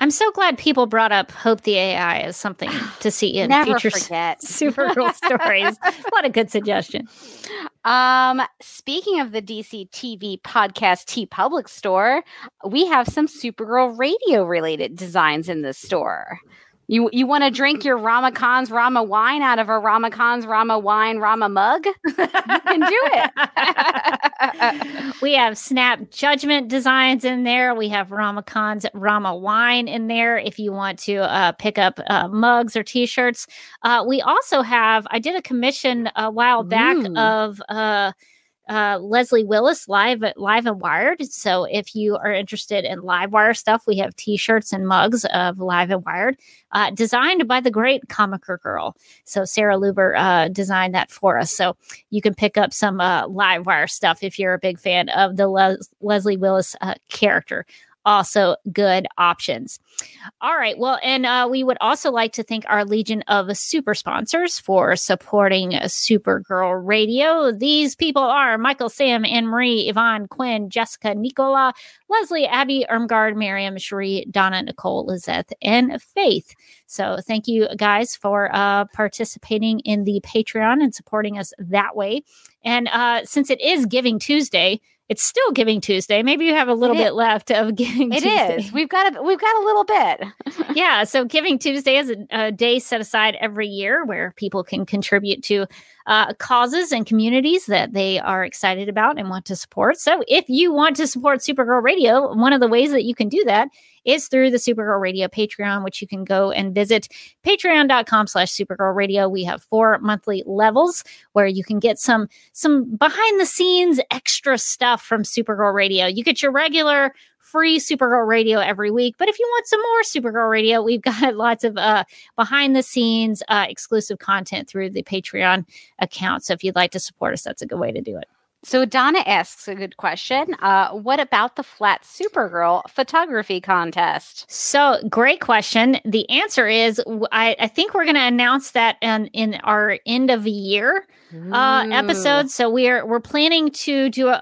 Speaker 2: I'm so glad people brought up Hope the AI as something to see in
Speaker 4: Never
Speaker 2: future
Speaker 4: forget.
Speaker 2: Supergirl stories. What a good suggestion.
Speaker 4: Um, speaking of the DC TV podcast TeePublic store, we have some Supergirl radio related designs in the store. You you want to drink your Rama Khan's Rama wine out of a Rama Khan's Rama wine Rama mug? You can do it.
Speaker 2: we have Snap Judgment designs in there. We have Rama Khan's Rama Wine in there if you want to uh, pick up uh, mugs or t shirts. Uh, we also have, I did a commission a while back
Speaker 4: Ooh.
Speaker 2: of. Uh, Leslie Willis live at Live and Wired. So if you are interested in live wire stuff, we have T-shirts and mugs of Live and Wired, uh, designed by the great Comiker Girl. So Sarah Luber uh, designed that for us. So you can pick up some uh, live wire stuff if you're a big fan of the Les- Leslie Willis uh, character. Also, good options. All right. Well, and uh, we would also like to thank our legion of super sponsors for supporting Supergirl Radio. These people are Michael, Sam, Anne Marie, Yvonne, Quinn, Jessica, Nicola, Leslie, Abby, Ermgard, Miriam, Cherie, Donna, Nicole, Lizeth, and Faith. So thank you guys for uh, participating in the Patreon and supporting us that way. And uh, since it is Giving Tuesday, it's still Giving Tuesday. Maybe you have a little
Speaker 4: It is.
Speaker 2: bit left of Giving
Speaker 4: It
Speaker 2: Tuesday.
Speaker 4: is. We've got a we've got a little bit.
Speaker 2: yeah. So Giving Tuesday is a, a day set aside every year where people can contribute to uh, causes and communities that they are excited about and want to support. So if you want to support Supergirl Radio, one of the ways that you can do that is through the Supergirl Radio Patreon, which you can go and visit patreon.com slash Supergirl Radio. We have four monthly levels where you can get some some behind the scenes extra stuff from Supergirl Radio. You get your regular free Supergirl Radio every week. But if you want some more Supergirl Radio, we've got lots of uh, behind the scenes uh, exclusive content through the Patreon account. So if you'd like to support us, that's a good way to do it.
Speaker 4: So Donna asks a good question. Uh, what about the flat Supergirl photography contest?
Speaker 2: So great question. The answer is I think we're going to announce that in, in our end of the year uh, episode. So we're we're planning to do a,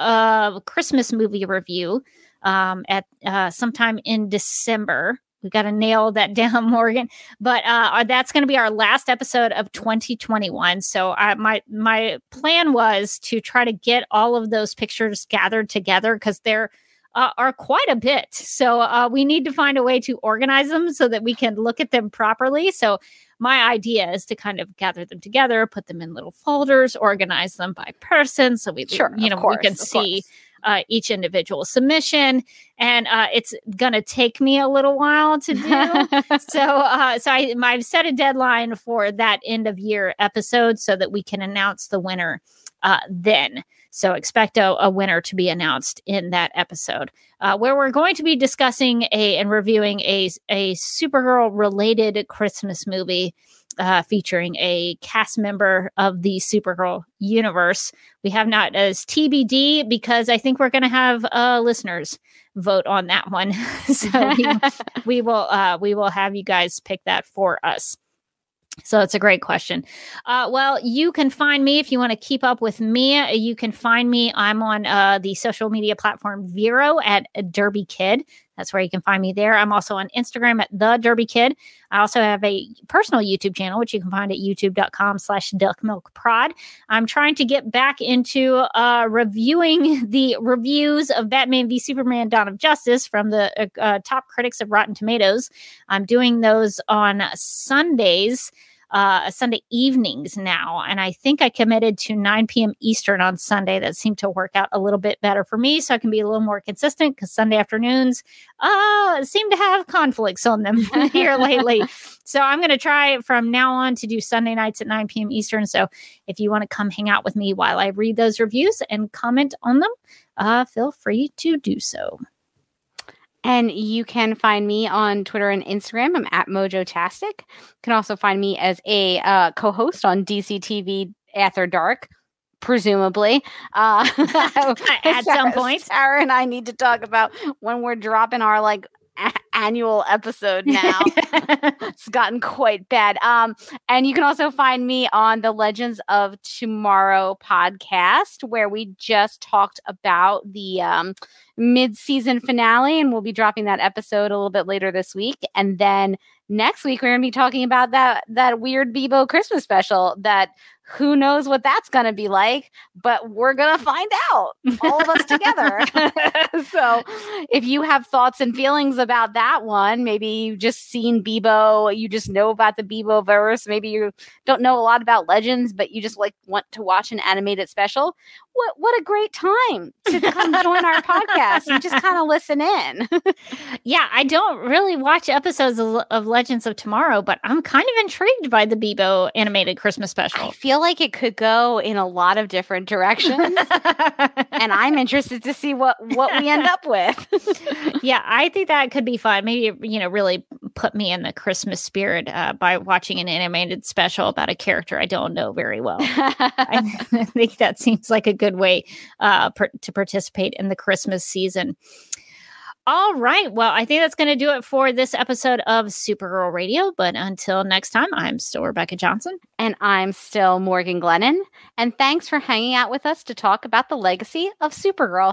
Speaker 2: a Christmas movie review um, at uh, sometime in December. We got to nail that down, Morgan. But uh, that's going to be our last episode of 2021. So I, my my plan was to try to get all of those pictures gathered together because they're uh, are quite a bit. So uh, we need to find a way to organize them so that we can look at them properly. So my idea is to kind of gather them together, put them in little folders, organize them by person, so we
Speaker 4: Sure,
Speaker 2: you know we can see uh, each individual submission, and uh, it's gonna take me a little while to do. so uh, so I I've set a deadline for that end of year episode so that we can announce the winner uh, then. So expect a, a winner to be announced in that episode, uh, where we're going to be discussing a and reviewing a a Supergirl related Christmas movie uh, featuring a cast member of the Supergirl universe. We have not as TBD because I think we're going to have uh, listeners vote on that one. so we, we will uh, we will have you guys pick that for us. So it's a great question. Uh, well, you can find me if you want to keep up with me. You can find me. I'm on uh, the social media platform Vero at Derby Kid. That's where you can find me there. I'm also on Instagram at the Derby Kid. I also have a personal YouTube channel, which you can find at youtube.com slash duckmilkprod. I'm trying to get back into uh, reviewing the reviews of Batman v Superman Dawn of Justice from the uh, uh, top critics of Rotten Tomatoes. I'm doing those on Sundays. Uh, Sunday evenings now. And I think I committed to 9 p.m. Eastern on Sunday. That seemed to work out a little bit better for me. So I can be a little more consistent because Sunday afternoons uh, seem to have conflicts on them here lately. So I'm going to try from now on to do Sunday nights at 9 p.m. Eastern. So if you want to come hang out with me while I read those reviews and comment on them, uh, feel free to do so.
Speaker 4: And you can find me on Twitter and Instagram. I'm at Mojotastic. You can also find me as a uh, co-host on DCTV After Dark, presumably. Uh,
Speaker 2: At some point.
Speaker 4: Sarah and I need to talk about when we're dropping our like a- annual episode now. it's gotten quite bad. Um, and you can also find me on the Legends of Tomorrow podcast, where we just talked about the um, mid-season finale, and we'll be dropping that episode a little bit later this week. And then next week, we're going to be talking about that that weird Beebo Christmas special that who knows what that's going to be like, but we're going to find out, all of us together. so if you have thoughts and feelings about that one, maybe you've just seen Beebo, you just know about the Beebo verse, maybe you don't know a lot about legends, but you just like want to watch an animated special. What what a great time to come join our podcast and just kind of listen in.
Speaker 2: yeah, I don't really watch episodes of, of Legends of Tomorrow, but I'm kind of intrigued by the Beebo animated Christmas special.
Speaker 4: I feel like it could go in a lot of different directions, and I'm interested to see what what we end up with.
Speaker 2: yeah, I think that could be fun. Maybe you know, really put me in the Christmas spirit uh, by watching an animated special about a character I don't know very well. I think that seems like a good way uh, per- to participate in the Christmas season. All right. Well, I think that's going to do it for this episode of Supergirl Radio. But until next time, I'm still Rebecca Johnson.
Speaker 4: And I'm still Morgan Glennon. And thanks for hanging out with us to talk about the legacy of Supergirl.